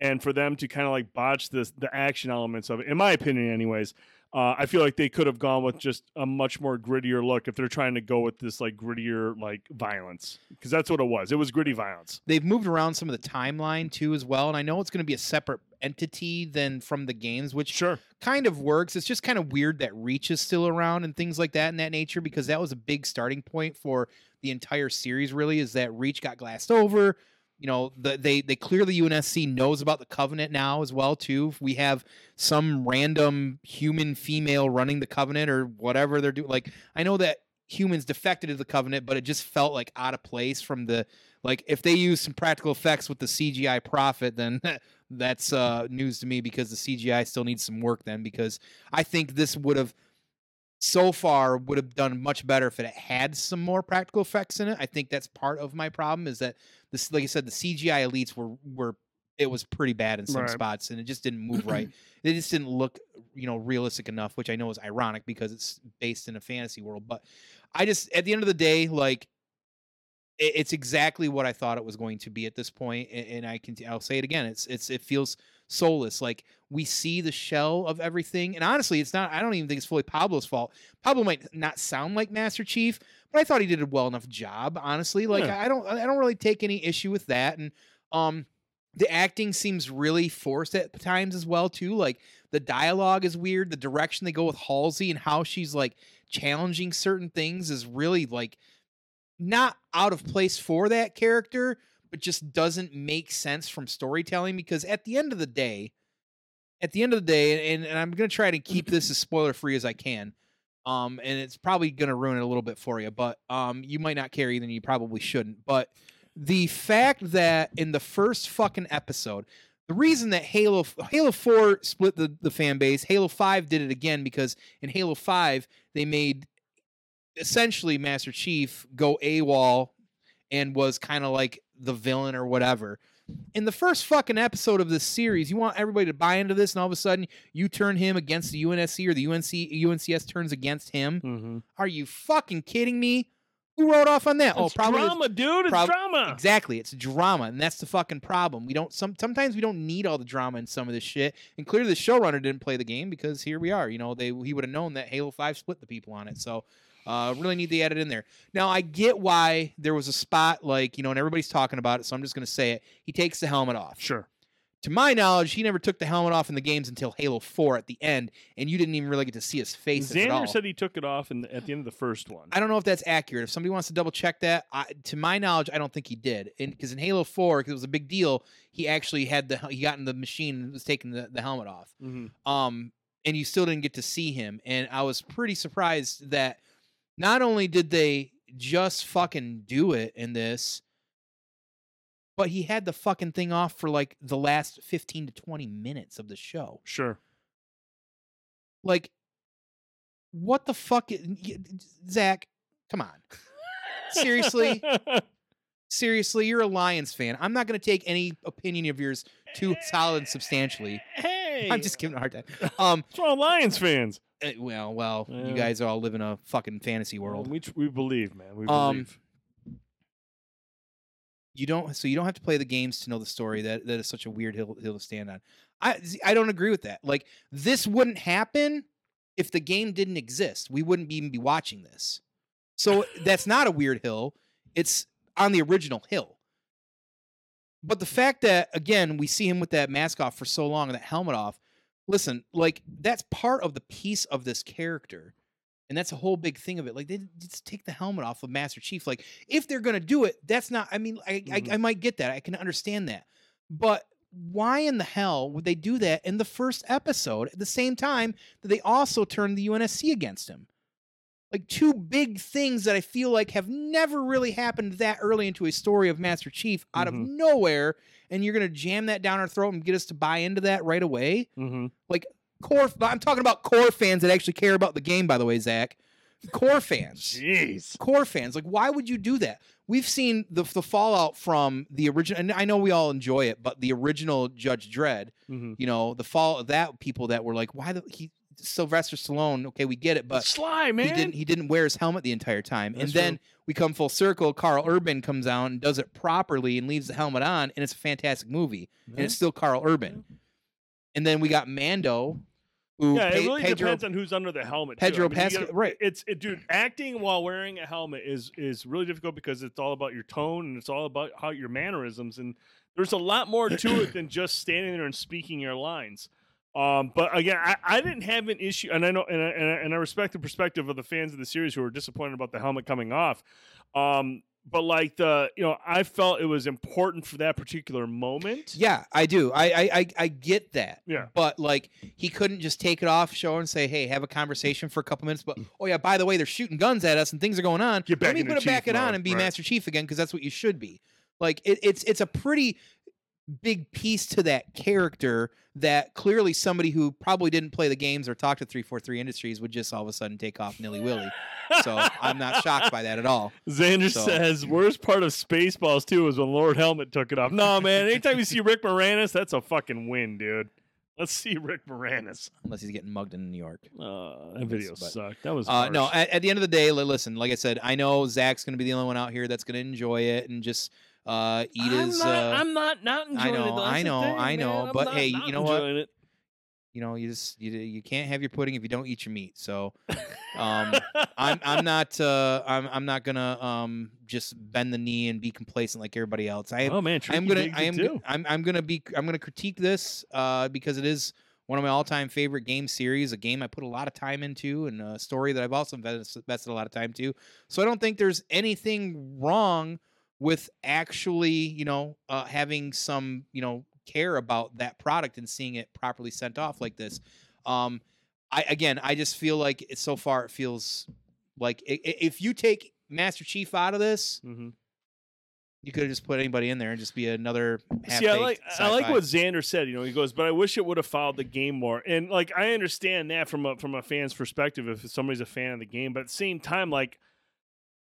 and for them to kind of like botch this the action elements of it, in my opinion, anyways. Uh, I feel like they could have gone with just a much more grittier look if they're trying to go with this like grittier like violence because that's what it was. It was gritty violence. they've moved around some of the timeline too as well and i know it's going to be a separate entity than from the games which Sure. kind of works it's just kind of weird that reach is still around and things like that in that nature because that was a big starting point for the entire series really is that reach got glassed over you know the, they they clearly unsc knows about the covenant now as well too we have some random human female running the covenant or whatever they're doing like i know that humans defected to the covenant but it just felt like out of place from the like if they use some practical effects with the CGI prophet, then [laughs] that's uh, news to me because the CGI still needs some work. Then because I think this would have so far would have done much better if it had some more practical effects in it. I think that's part of my problem is that this, like I said, the CGI elites were were it was pretty bad in some Right. spots and it just didn't move right. [clears throat] It just didn't look you know realistic enough, which I know is ironic because it's based in a fantasy world. But I just at the end of the day, like it, it's exactly what I thought it was going to be at this point, and I can I'll say it again. It's it's it feels soulless. Like we see the shell of everything, and honestly, it's not. I don't even think it's fully Pablo's fault. Pablo might not sound like Master Chief, I thought he did a well enough job. Honestly, like Yeah. I don't I don't really take any issue with that, and um. the acting seems really forced at times as well too. Like the dialogue is weird. The direction they go with Halsey and how she's like challenging certain things is really like not out of place for that character, but just doesn't make sense from storytelling because at the end of the day, at the end of the day, and, and I'm gonna try to keep this as spoiler free as I can. Um, and it's probably gonna ruin it a little bit for you, but um, you might not care either, and you probably shouldn't. But the fact that in the first fucking episode, the reason that Halo Halo 4 split the, the fan base, Halo 5 did it again because in Halo 5 they made essentially Master Chief go AWOL and was kind of like the villain or whatever. In the first fucking episode of this series, you want everybody to buy into this, and all of a sudden you turn him against the UNSC or the UNC UNCS turns against him. Mm-hmm. Are you fucking kidding me? Who wrote off on that? oh, probably the- drama, dude. It's prob- drama. Exactly, it's drama, and that's the fucking problem. We don't some sometimes we don't need all the drama in some of this shit. And clearly, the showrunner didn't play the game because here we are. You know, they he would have known that Halo Five split the people on it. So, uh, really need to add it in there. Now, I get why there was a spot like you know, and everybody's talking about it. So I'm just gonna say it. He takes the helmet off. Sure. To my knowledge, he never took the helmet off in the games until Halo Four at the end, and you didn't even really get to see his face at all. Xander said he took it off in the, at the end of the first one. I don't know if that's accurate. If somebody wants to double check that, I, to my knowledge, I don't think he did. Because in Halo Four, because it was a big deal, he actually had the he got in the machine and was taking the, the helmet off. Mhm. Um, and you still didn't get to see him. And I was pretty surprised that not only did they just fucking do it in this, but he had the fucking thing off for like the last fifteen to twenty minutes of the show. Sure. Like, what the fuck, i- y- Zach? Come on. [laughs] Seriously? seriously, you're a Lions fan. I'm not going to take any opinion of yours too solid and substantially. Hey, I'm just giving a hard time. Um, What's wrong with Lions fans? Eh, well, well, Yeah. you guys all live in a fucking fantasy world. We we believe, man. We Um, believe. You don't, so you don't have to play the games to know the story. That that is such a weird hill, hill to stand on. I I don't agree with that. Like this wouldn't happen if the game didn't exist. We wouldn't even be watching this. So that's not a weird hill. It's on the original hill. But the fact that again we see him with that mask off for so long and that helmet off, listen, like that's part of the piece of this character. And that's a whole big thing of it. Like they just take the helmet off of Master Chief. Like if they're gonna do it, that's not. I mean, I, Mhm. I I might get that. I can understand that. But why in the hell would they do that in the first episode at the same time that they also turned the UNSC against him? Like two big things that I feel like have never really happened that early into a story of Master Chief out of Mhm. nowhere, and you're gonna jam that down our throat and get us to buy into that right away Mm-hmm. Like core i'm talking about core fans that actually care about the game by the way zach core fans Jeez. core fans like why would you do that we've seen the, the fallout from the original and i know we all enjoy it but the original judge dredd Mm-hmm. you know the fall of that people that were like why the he sylvester stallone okay we get it but Sly man. he didn't he didn't wear his helmet the entire time and then true. we come full circle carl urban comes out and does it properly and leaves the helmet on and it's a fantastic movie and it's still carl urban and then we got mando who yeah, Pe- it really Pedro, depends on who's under the helmet. Pedro I mean, Pascal- gotta- right. It's it, dude. Acting while wearing a helmet is is really difficult because it's all about your tone and it's all about how your mannerisms and there's a lot more to it than just standing there and speaking your lines. Um, but again, I, I didn't have an issue, and I know, and I, and I, and I respect the perspective of the fans of the series who were disappointed about the helmet coming off. Um, but like the, you know, I felt it was important for that particular moment. Yeah, I do. I, I I I get that. Yeah. But like he couldn't just take it off, show and say, "Hey, have a conversation for a couple minutes." But oh yeah, by the way, they're shooting guns at us and things are going on. Get back Let me put it back it on and be right. Master Chief again because that's what you should be. Like it, it's it's a pretty big piece to that character that clearly somebody who probably didn't play the games or talk to 343 Industries would just all of a sudden take off nilly willy. So I'm not shocked by that at all. Xander So- says worst part of Spaceballs too was when Lord Helmet took it off. No man, anytime you see Rick Moranis, that's a fucking win, dude. Let's see Rick Moranis. Unless he's getting mugged in New York. Uh, that video But- sucked. That was Uh, no, at, at the end of the day, listen. Like I said, I know Zach's going to be the only one out here that's going to enjoy it and just uh, eat I'm not, uh, I'm not not enjoying know, it. I know, thing, I know, man. But not hey, not you know what? It. you know, you just you you can't have your pudding if you don't eat your meat. So um, I'm I'm [laughs] not uh, I'm I'm not gonna um, just bend the knee and be complacent like everybody else. I oh man, I'm gonna I am too. I'm I'm gonna be I'm gonna critique this uh, because it is one of my all-time favorite game series, a game I put a lot of time into, and a story that I've also invested a lot of time to. So I don't think there's anything wrong with actually, you know, uh, having some, you know, care about that product and seeing it properly sent off like this. Um, I again, I just feel like it, so far it feels like if you take Master Chief out of this, hmm you could have just put anybody in there and just be another. See, I like half-baked I like what Xander said. You know, he goes, but I wish it would have followed the game more. And like, I understand that from a from a fan's perspective, if somebody's a fan of the game. But at the same time, like,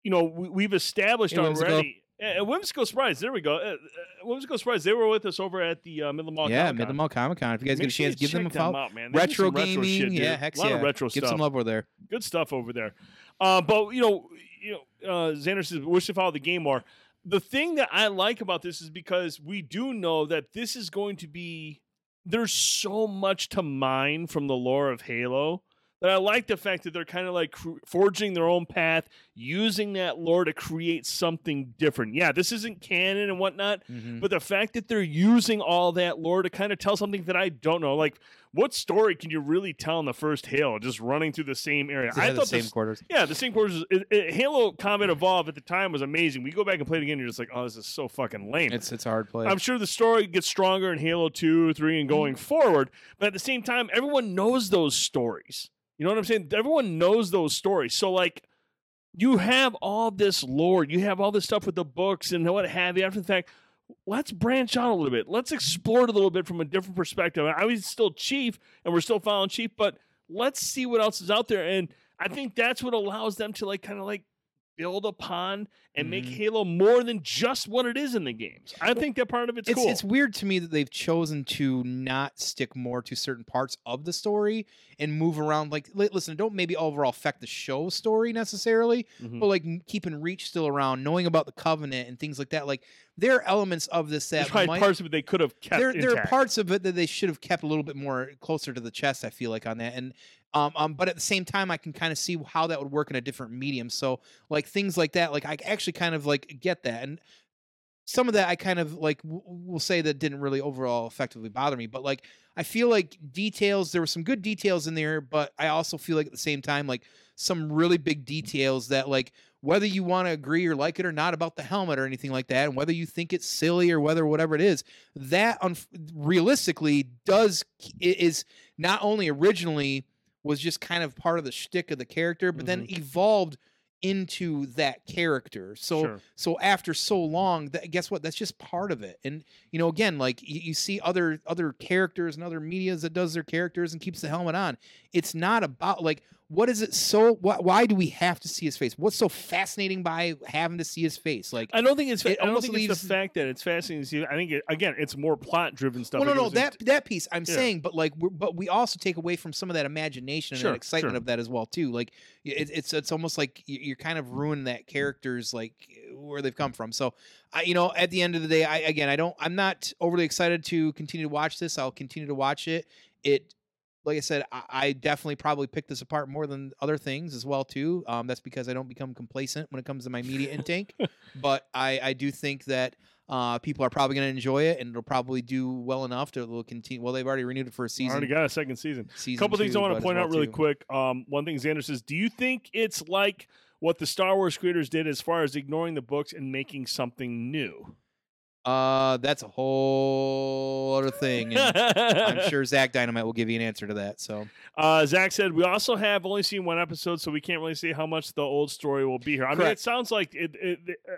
you know, we, we've established Hey, already. Uh, Whimsical Surprise, there we go. Uh, uh, Whimsical Surprise, they were with us over at the uh, Midland Mall. yeah. Midland Mall Comic Con. If you guys get a sure chance, give them a follow. out, man. They Retro some retro gaming, shit, yeah, heck a lot yeah. of retro Give stuff. some love over there. good stuff over there. Uh, but you know, you know, uh, Xander says wish to follow the game more. The thing that I like about this is because we do know that this is going to be. There's so much to mine from the lore of Halo that I like the fact that they're kind of like forging their own path, using that lore to create something different. Yeah, this isn't canon and whatnot, Mhm. but the fact that they're using all that lore to kind of tell something that I don't know, like what story can you really tell in the first Halo, just running through the same area? I have the same quarters. yeah, the same quarters. It, it, Halo Combat Evolved at the time was amazing. We go back and play it again, you're just like, oh, this is so fucking lame. It's it's a hard play. I'm sure the story gets stronger in Halo 2, 3, and going forward. But at the same time, everyone knows those stories. You know what I'm saying? Everyone knows those stories. So, like, you have all this lore, you have all this stuff with the books and what have you. After the fact, let's branch out a little bit. Let's explore it a little bit from a different perspective. I was still Chief, and we're still following Chief, but let's see what else is out there. And I think that's what allows them to, like, kind of like build upon and make Mhm. Halo more than just what it is in the games. I think that part of it's, it's cool. it's weird to me that they've chosen to not stick more to certain parts of the story and move around. Like, listen, don't maybe overall affect the show story necessarily, Mhm. but like keeping Reach still around, knowing about the Covenant and things like that. Like, there are elements of this that might. parts of it they could have kept there, there are parts of it that they should have kept a little bit more closer to the chest. I feel like on that, and um, um, but at the same time, I can kind of see how that would work in a different medium. So, like things like that, like I actually kind of like get that, and some of that I kind of like w- will say that didn't really overall effectively bother me, but like I feel like details there were some good details in there, but I also feel like at the same time like some really big details that like whether you want to agree or like it or not about the helmet or anything like that, and whether you think it's silly or whether whatever it is, that un- realistically does is not only originally was just kind of part of the shtick of the character, but then mm-hmm. evolved into that character. So Sure. so after so long, that guess what? That's just part of it. And you know, again, like you, you see other other characters and other medias that does their characters and keeps the helmet on. It's not about like what is it so why, why do we have to see his face? What's so fascinating by having to see his face? Like I don't think it's. It I don't almost think it's the fact that it's fascinating to see. I think it, again, it's more plot driven stuff. well, no, no, that into- that piece I'm Yeah. saying, but like, we're, but we also take away from some of that imagination and Sure, that excitement sure. of that as well too. Like, it, it's it's almost like you're kind of ruining that character's like where they've come from. So, I you know, at the end of the day, I again, I don't, I'm not overly excited to continue to watch this. I'll continue to watch it. It. Like I said, I, I definitely probably pick this apart more than other things as well too. Um, that's because I don't become complacent when it comes to my media [laughs] intake. but I, I do think that uh, people are probably going to enjoy it, and it'll probably do well enough to will continue. Well, they've already renewed it for a season. already got a second season. season couple things I want to point well, out really too. quick. Um, one thing Xander says: Do you think it's like what the Star Wars creators did as far as ignoring the books and making something new? Uh, that's a whole other thing. And I'm sure [laughs] Zach Dynamite will give you an answer to that. So Uh, Zach said, We also have only seen one episode, so we can't really say how much the old story will be here. I mean, it sounds like it. it, it uh,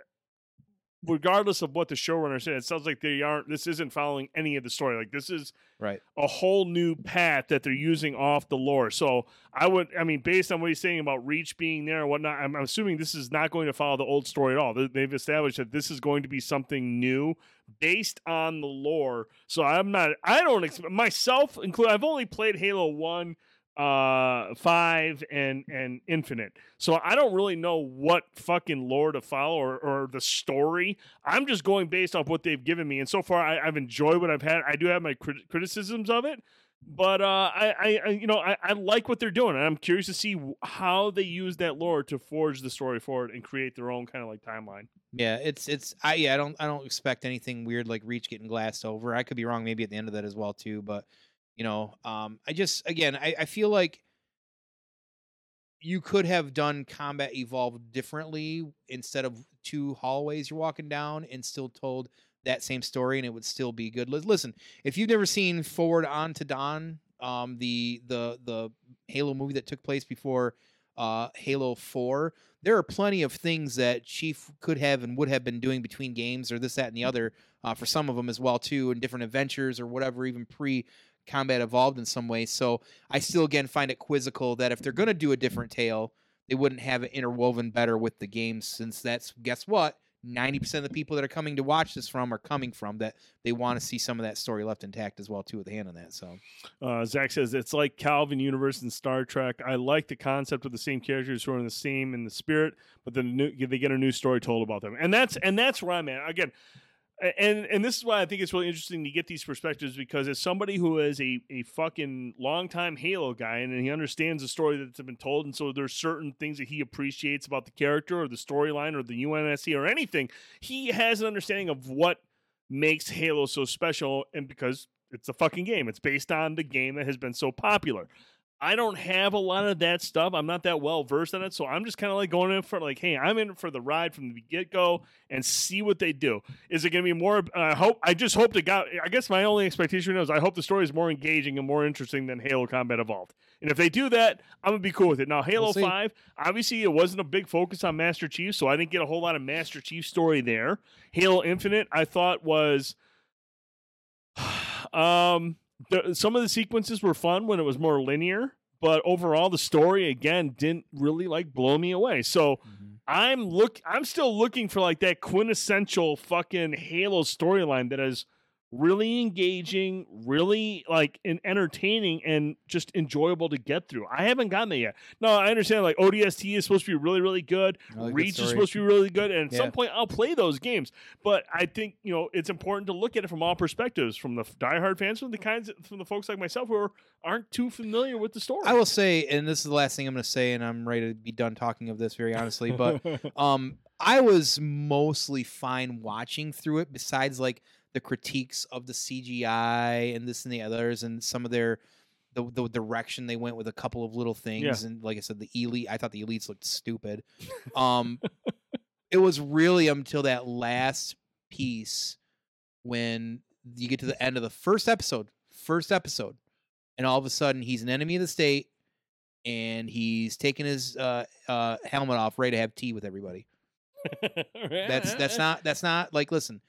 Regardless of what the showrunner said, it sounds like they aren't. This isn't following any of the story. Like this is right, a whole new path that they're using off the lore. So I would, I mean, based on what he's saying about Reach being there and whatnot, I'm, I'm assuming this is not going to follow the old story at all. They- They've established that this is going to be something new based on the lore. So I'm not, I don't expect myself include. I've only played Halo One, uh, Five, and and Infinite. So I don't really know what fucking lore to follow or, or the story. I'm just going based off what they've given me, and so far I, I've enjoyed what I've had. I do have my crit- criticisms of it, but uh, I, I, I, you know, I, I like what they're doing, and I'm curious to see how they use that lore to forge the story forward and create their own kind of like timeline. Yeah, it's it's I yeah I don't I don't expect anything weird like Reach getting glassed over. I could be wrong maybe at the end of that as well too, but you know um I just again I I feel like you could have done combat evolve differently instead of two hallways you're walking down and still told that same story and it would still be good. Listen, if you've never seen Forward Unto Dawn, um, the the the Halo movie that took place before uh, Halo Four, there are plenty of things that Chief could have and would have been doing between games or this, that, and the other uh, for some of them as well too, and different adventures or whatever, even pre combat evolved in some way. So I still again find it quizzical that if they're going to do a different tale, they wouldn't have it interwoven better with the games, since that's guess what. 90% of the people that are coming to watch this from are coming from that they want to see some of that story left intact as well too with the hand on that so Uh, Zach says it's like Kelvin Universe and Star Trek. I like the concept of the same characters who are in the same in the spirit, but then they get a new story told about them, and that's and that's where I'm at. Again, a- and and this is why I think it's really interesting to get these perspectives because as somebody who is a a fucking longtime Halo guy and he understands the story that's been told, and so there's certain things that he appreciates about the character or the storyline or the UNSC or anything. He has an understanding of what makes Halo so special, and because it's a fucking game, it's based on the game that has been so popular. I don't have a lot of that stuff. I'm not that well versed on it, so I'm just kind of like going in for like, hey, I'm in for the ride from the get go and see what they do. Is it going to be more? I hope. I just hope to God. I guess my only expectation is I hope the story is more engaging and more interesting than Halo Combat Evolved. And if they do that, I'm gonna be cool with it. Now, Halo We'll. Five, obviously, it wasn't a big focus on Master Chief, so I didn't get a whole lot of Master Chief story there. Halo Infinite, I thought was, [sighs] um, the, some of the sequences were fun when it was more linear, but overall, the story again didn't really like blow me away. So. Mm-hmm. I'm look I'm still looking for like that quintessential fucking Halo storyline that is really engaging, really like and entertaining and just enjoyable to get through. I haven't gotten there yet. No, I understand like ODST is supposed to be really, really good. Really good Reach is supposed to be really good. And at Yeah. some point I'll play those games. But I think, you know, it's important to look at it from all perspectives, from the diehard fans, from the kinds from the folks like myself who are, aren't too familiar with the story. I will say, and this is the last thing I'm going to say, and I'm ready to be done talking of this very honestly, but [laughs] um, I was mostly fine watching through it. Besides, like the critiques of the CGI and this and the others, and some of their the the direction they went with a couple of little things, and like I said, the elite. I thought the elites looked stupid. [laughs] Um, it was really until that last piece when you get to the end of the first episode, first episode, and all of a sudden he's an enemy of the state and he's taking his uh, uh, helmet off, ready to have tea with everybody. [laughs] That's that's not that's not like listen.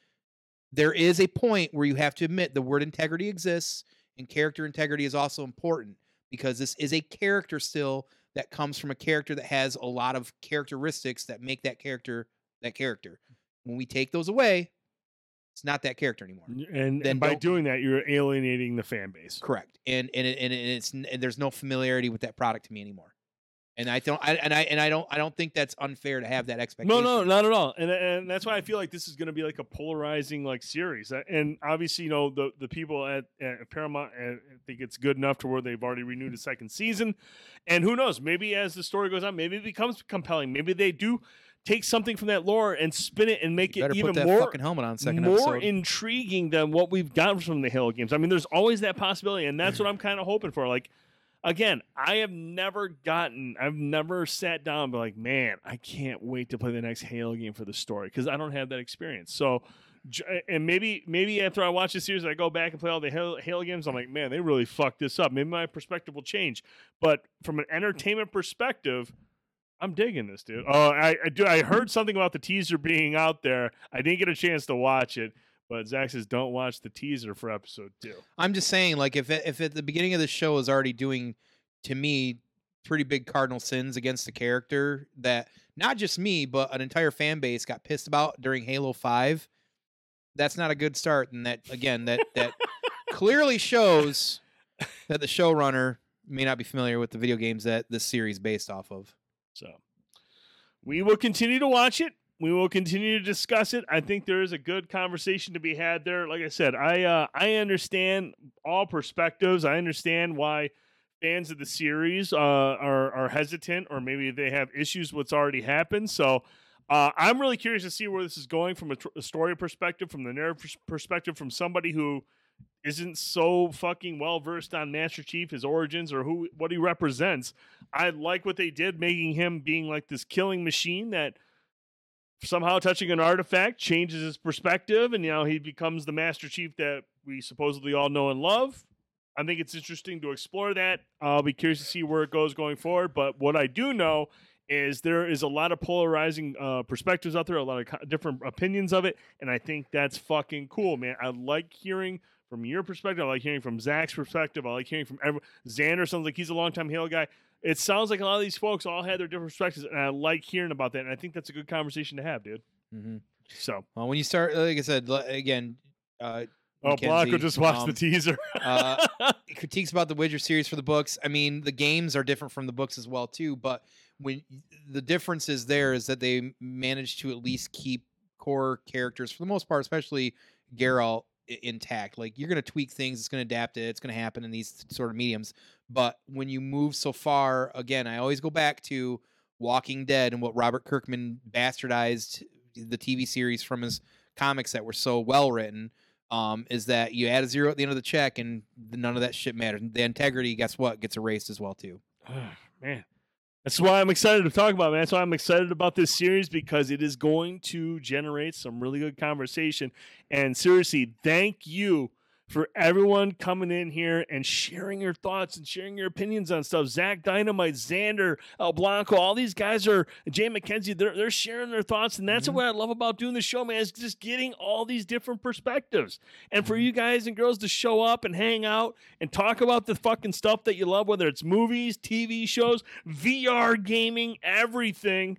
There is a point where you have to admit the word integrity exists, and character integrity is also important because this is a character still that comes from a character that has a lot of characteristics that make that character that character. When we take those away, it's not that character anymore. and, and by doing that, you're alienating the fan base. Correct. And and and, it's and there's no familiarity with that product to me anymore. And I don't I, and I and I don't I don't think that's unfair to have that expectation. no, no, not at all. And and that's why I feel like this is going to be like a polarizing like series. And obviously, you know, the the people at, at Paramount uh, think it's good enough to where they've already renewed a second season. And who knows? Maybe as the story goes on, maybe it becomes compelling. Maybe they do take something from that lore and spin it and make You it even put that more fucking helmet on second more episode. intriguing than what we've gotten from the Halo games. I mean, there's always that possibility, and that's what I'm kind of hoping for. Like, again, I have never gotten, I've never sat down and be like, man, I can't wait to play the next Halo game for the story because I don't have that experience. So, and maybe maybe after I watch the series, I go back and play all the Halo, Halo games. I'm like, man, they really fucked this up. Maybe my perspective will change. But from an entertainment perspective. I'm digging this, dude. Oh, I, I do. I heard something about the teaser being out there. I didn't get a chance to watch it, but Zach says don't watch the teaser for episode two. I'm just saying, like, if it- if at the beginning of the show is already doing, to me, pretty big cardinal sins against the character that not just me, but an entire fan base got pissed about during Halo Five, that's not a good start. And that again, that that [laughs] clearly shows that the showrunner may not be familiar with the video games that this series based off of. So we will continue to watch it. We will continue to discuss it. I think there is a good conversation to be had there. Like I said, I uh, I understand all perspectives. I understand why fans of the series uh, are are hesitant or maybe they have issues with what's already happened. So uh, I'm really curious to see where this is going from a, tr- a story perspective, from the narrative perspective, from somebody who isn't so fucking well versed on Master Chief, his origins, or who what he represents. I like what they did, making him being like this killing machine that somehow touching an artifact changes his perspective, and you know he becomes the Master Chief that we supposedly all know and love. I think it's interesting to explore that. I'll be curious to see where it goes going forward. But what I do know is there is a lot of polarizing uh, perspectives out there, a lot of co- different opinions of it, and I think that's fucking cool, man. I like hearing from your perspective. I like hearing from Zach's perspective. I like hearing from everyone. Xander sounds like he's a longtime Halo guy. It sounds like a lot of these folks all had their different perspectives, and I like hearing about that. And I think that's a good conversation to have, dude. Mm-hmm. So, well, when you start, like I said, again, uh, oh, Blanco just watched um, the teaser. uh, [laughs] critiques about the Witcher series for the books. I mean, the games are different from the books as well too. But when the difference is there is that they managed to at least keep core characters for the most part, especially Geralt intact. Like you're going to tweak things, it's going to adapt it, it's going to happen in these sort of mediums. But when you move so far, again, I always go back to Walking Dead and what Robert Kirkman bastardized the TV series from his comics that were so well written. Um, is that you add a zero at the end of the check and none of that shit matters. The integrity, guess what, gets erased as well too. man. That's why I'm excited to talk about, man. That's why I'm excited about this series because it is going to generate some really good conversation. And seriously, thank you for everyone coming in here and sharing your thoughts and sharing your opinions on stuff. Zach Dynamite, Xander, El Blanco, all these guys are Jay McKenzie. They're they're sharing their thoughts, and that's Mhm. what I love about doing the show, man. Is just getting all these different perspectives, and for you guys and girls to show up and hang out and talk about the fucking stuff that you love, whether it's movies, TV shows, VR gaming, everything.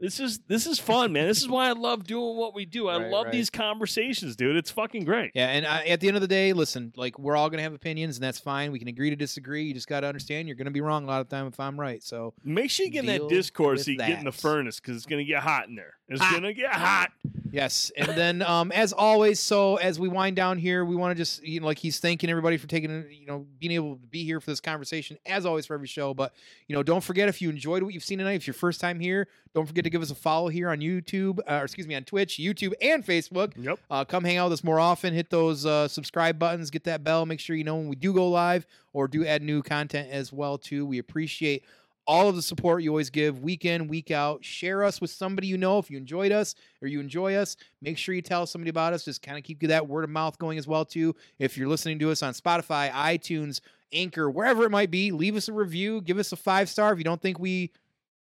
This is this is fun, man. This is why I love doing what we do. I Right, love right. these conversations, dude. It's fucking great. Yeah, and I, at the end of the day, listen, like we're all gonna have opinions, and that's fine. We can agree to disagree. You just got to understand you're gonna be wrong a lot of time if I'm right. So Make sure you get in that Discord so you get in the furnace because it's gonna get hot in there. It's Hot. gonna get ah. hot. Yes, and then um, as always, so as we wind down here, we want to just you know like he's thanking everybody for taking you know being able to be here for this conversation as always for every show. But you know don't forget if you enjoyed what you've seen tonight, if your first time here, don't forget to give us a follow here on YouTube, uh, or excuse me on Twitch, YouTube, and Facebook. Yep. Uh, come hang out with us more often. Hit those uh, subscribe buttons. Get that bell. Make sure you know when we do go live or do add new content as well too. We appreciate all of the support you always give week in week out. Share us with somebody you know if you enjoyed us or you enjoy us. Make sure you tell somebody about us. Just kind of keep that word of mouth going as well too. If you're listening to us on Spotify, iTunes, Anchor, wherever it might be, leave us a review. Give us a five star if you don't think we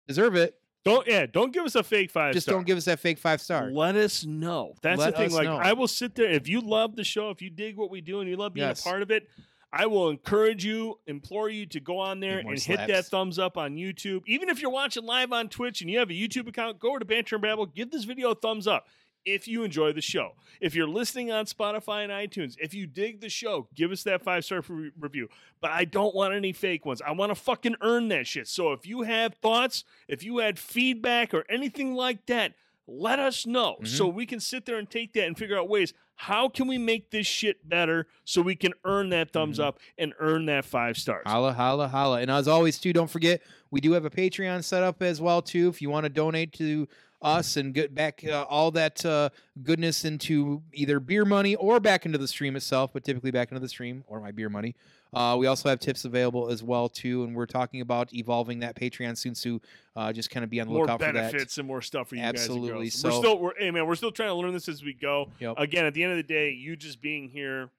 deserve it. Don't yeah. Don't give us a fake five. Just star. don't give us that fake five star. Let us know. That's Let the thing. Like know. I will sit there if you love the show, if you dig what we do, and you love being Yes. a part of it. I will encourage you, implore you to go on there and hit that thumbs up on YouTube. Even if you're watching live on Twitch and you have a YouTube account, go over to Banter and Babble, give this video a thumbs up if you enjoy the show. If you're listening on Spotify and iTunes, if you dig the show, give us that five star re- review. But I don't want any fake ones. I want to fucking earn that shit. So if you have thoughts, if you had feedback or anything like that, let us know Mhm. so we can sit there and take that and figure out ways how can we make this shit better so we can earn that thumbs Mhm. up and earn that five stars. Holla, holla, holla. And as always, too, don't forget we do have a Patreon set up as well, too. If you want to donate to us and get back uh, all that uh, goodness into either beer money or back into the stream itself, but typically back into the stream or my beer money. Uh, we also have tips available as well too, and we're talking about evolving that Patreon soon. So uh, just kind of be on the more lookout for that. benefits and more stuff for you Absolutely. guys. girls. So- we're still, we're, hey man, we're still trying to learn this as we go. Yep. Again, at the end of the day, you just being here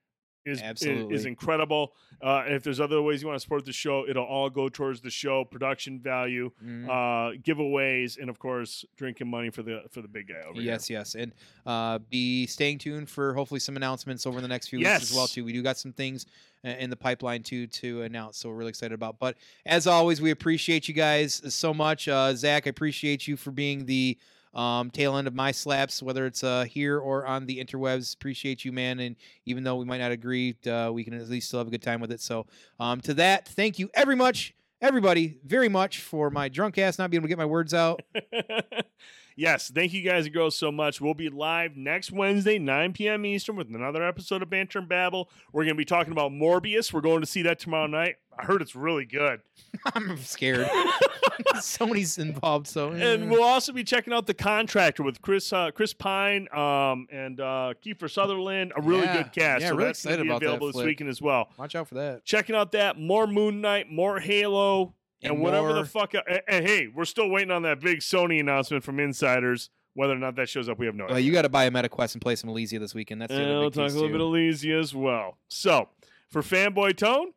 is is, Absolutely. is incredible. Uh, if there's other ways you want to support the show, it'll all go towards the show production value, Mhm. uh, giveaways, and of course, drinking money for the for the big guy over here. Yes, yes, and uh, be staying tuned for hopefully some announcements over the next few weeks as well too. We do got some things in the pipeline too to announce, so we're really excited about. But as always, we appreciate you guys so much. Uh, Zach, I appreciate you for being the um, tail end of my slaps, whether it's uh, here or on the interwebs. Appreciate you, man. And even though we might not agree, uh, we can at least still have a good time with it. So um, to that, thank you every much, everybody, very much for my drunk ass not being able to get my words out. [laughs] yes, thank you guys and girls so much. We'll be live next Wednesday, 9 p.m. Eastern, with another episode of Banter and Babble. We're going to be talking about Morbius. We're going to see that tomorrow night. I heard it's really good. [laughs] I'm scared. [laughs] Somebody's involved, so and we'll also be checking out the contractor with Chris uh, Chris Pine um, and uh, Kiefer Sutherland. A really Yeah. good cast. Yeah, so really that's excited be about that available this weekend as well. watch out for that. Checking out that more Moon Knight, more Halo, and, And whatever the fuck. And, and hey, we're still waiting on that big Sony announcement from insiders. Whether or not that shows up, we have no Well, idea. you got to buy a MetaQuest and play some Ilysia this weekend. That's And we'll talk a little bit too. of Lazy as well. So, for Fanboy Tone,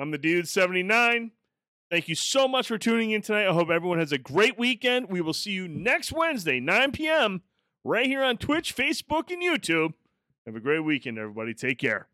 I'm the dude 79. Thank you so much for tuning in tonight. I hope everyone has a great weekend. We will see you next Wednesday, 9 p.m., right here on Twitch, Facebook, and YouTube. Have a great weekend, everybody. Take care.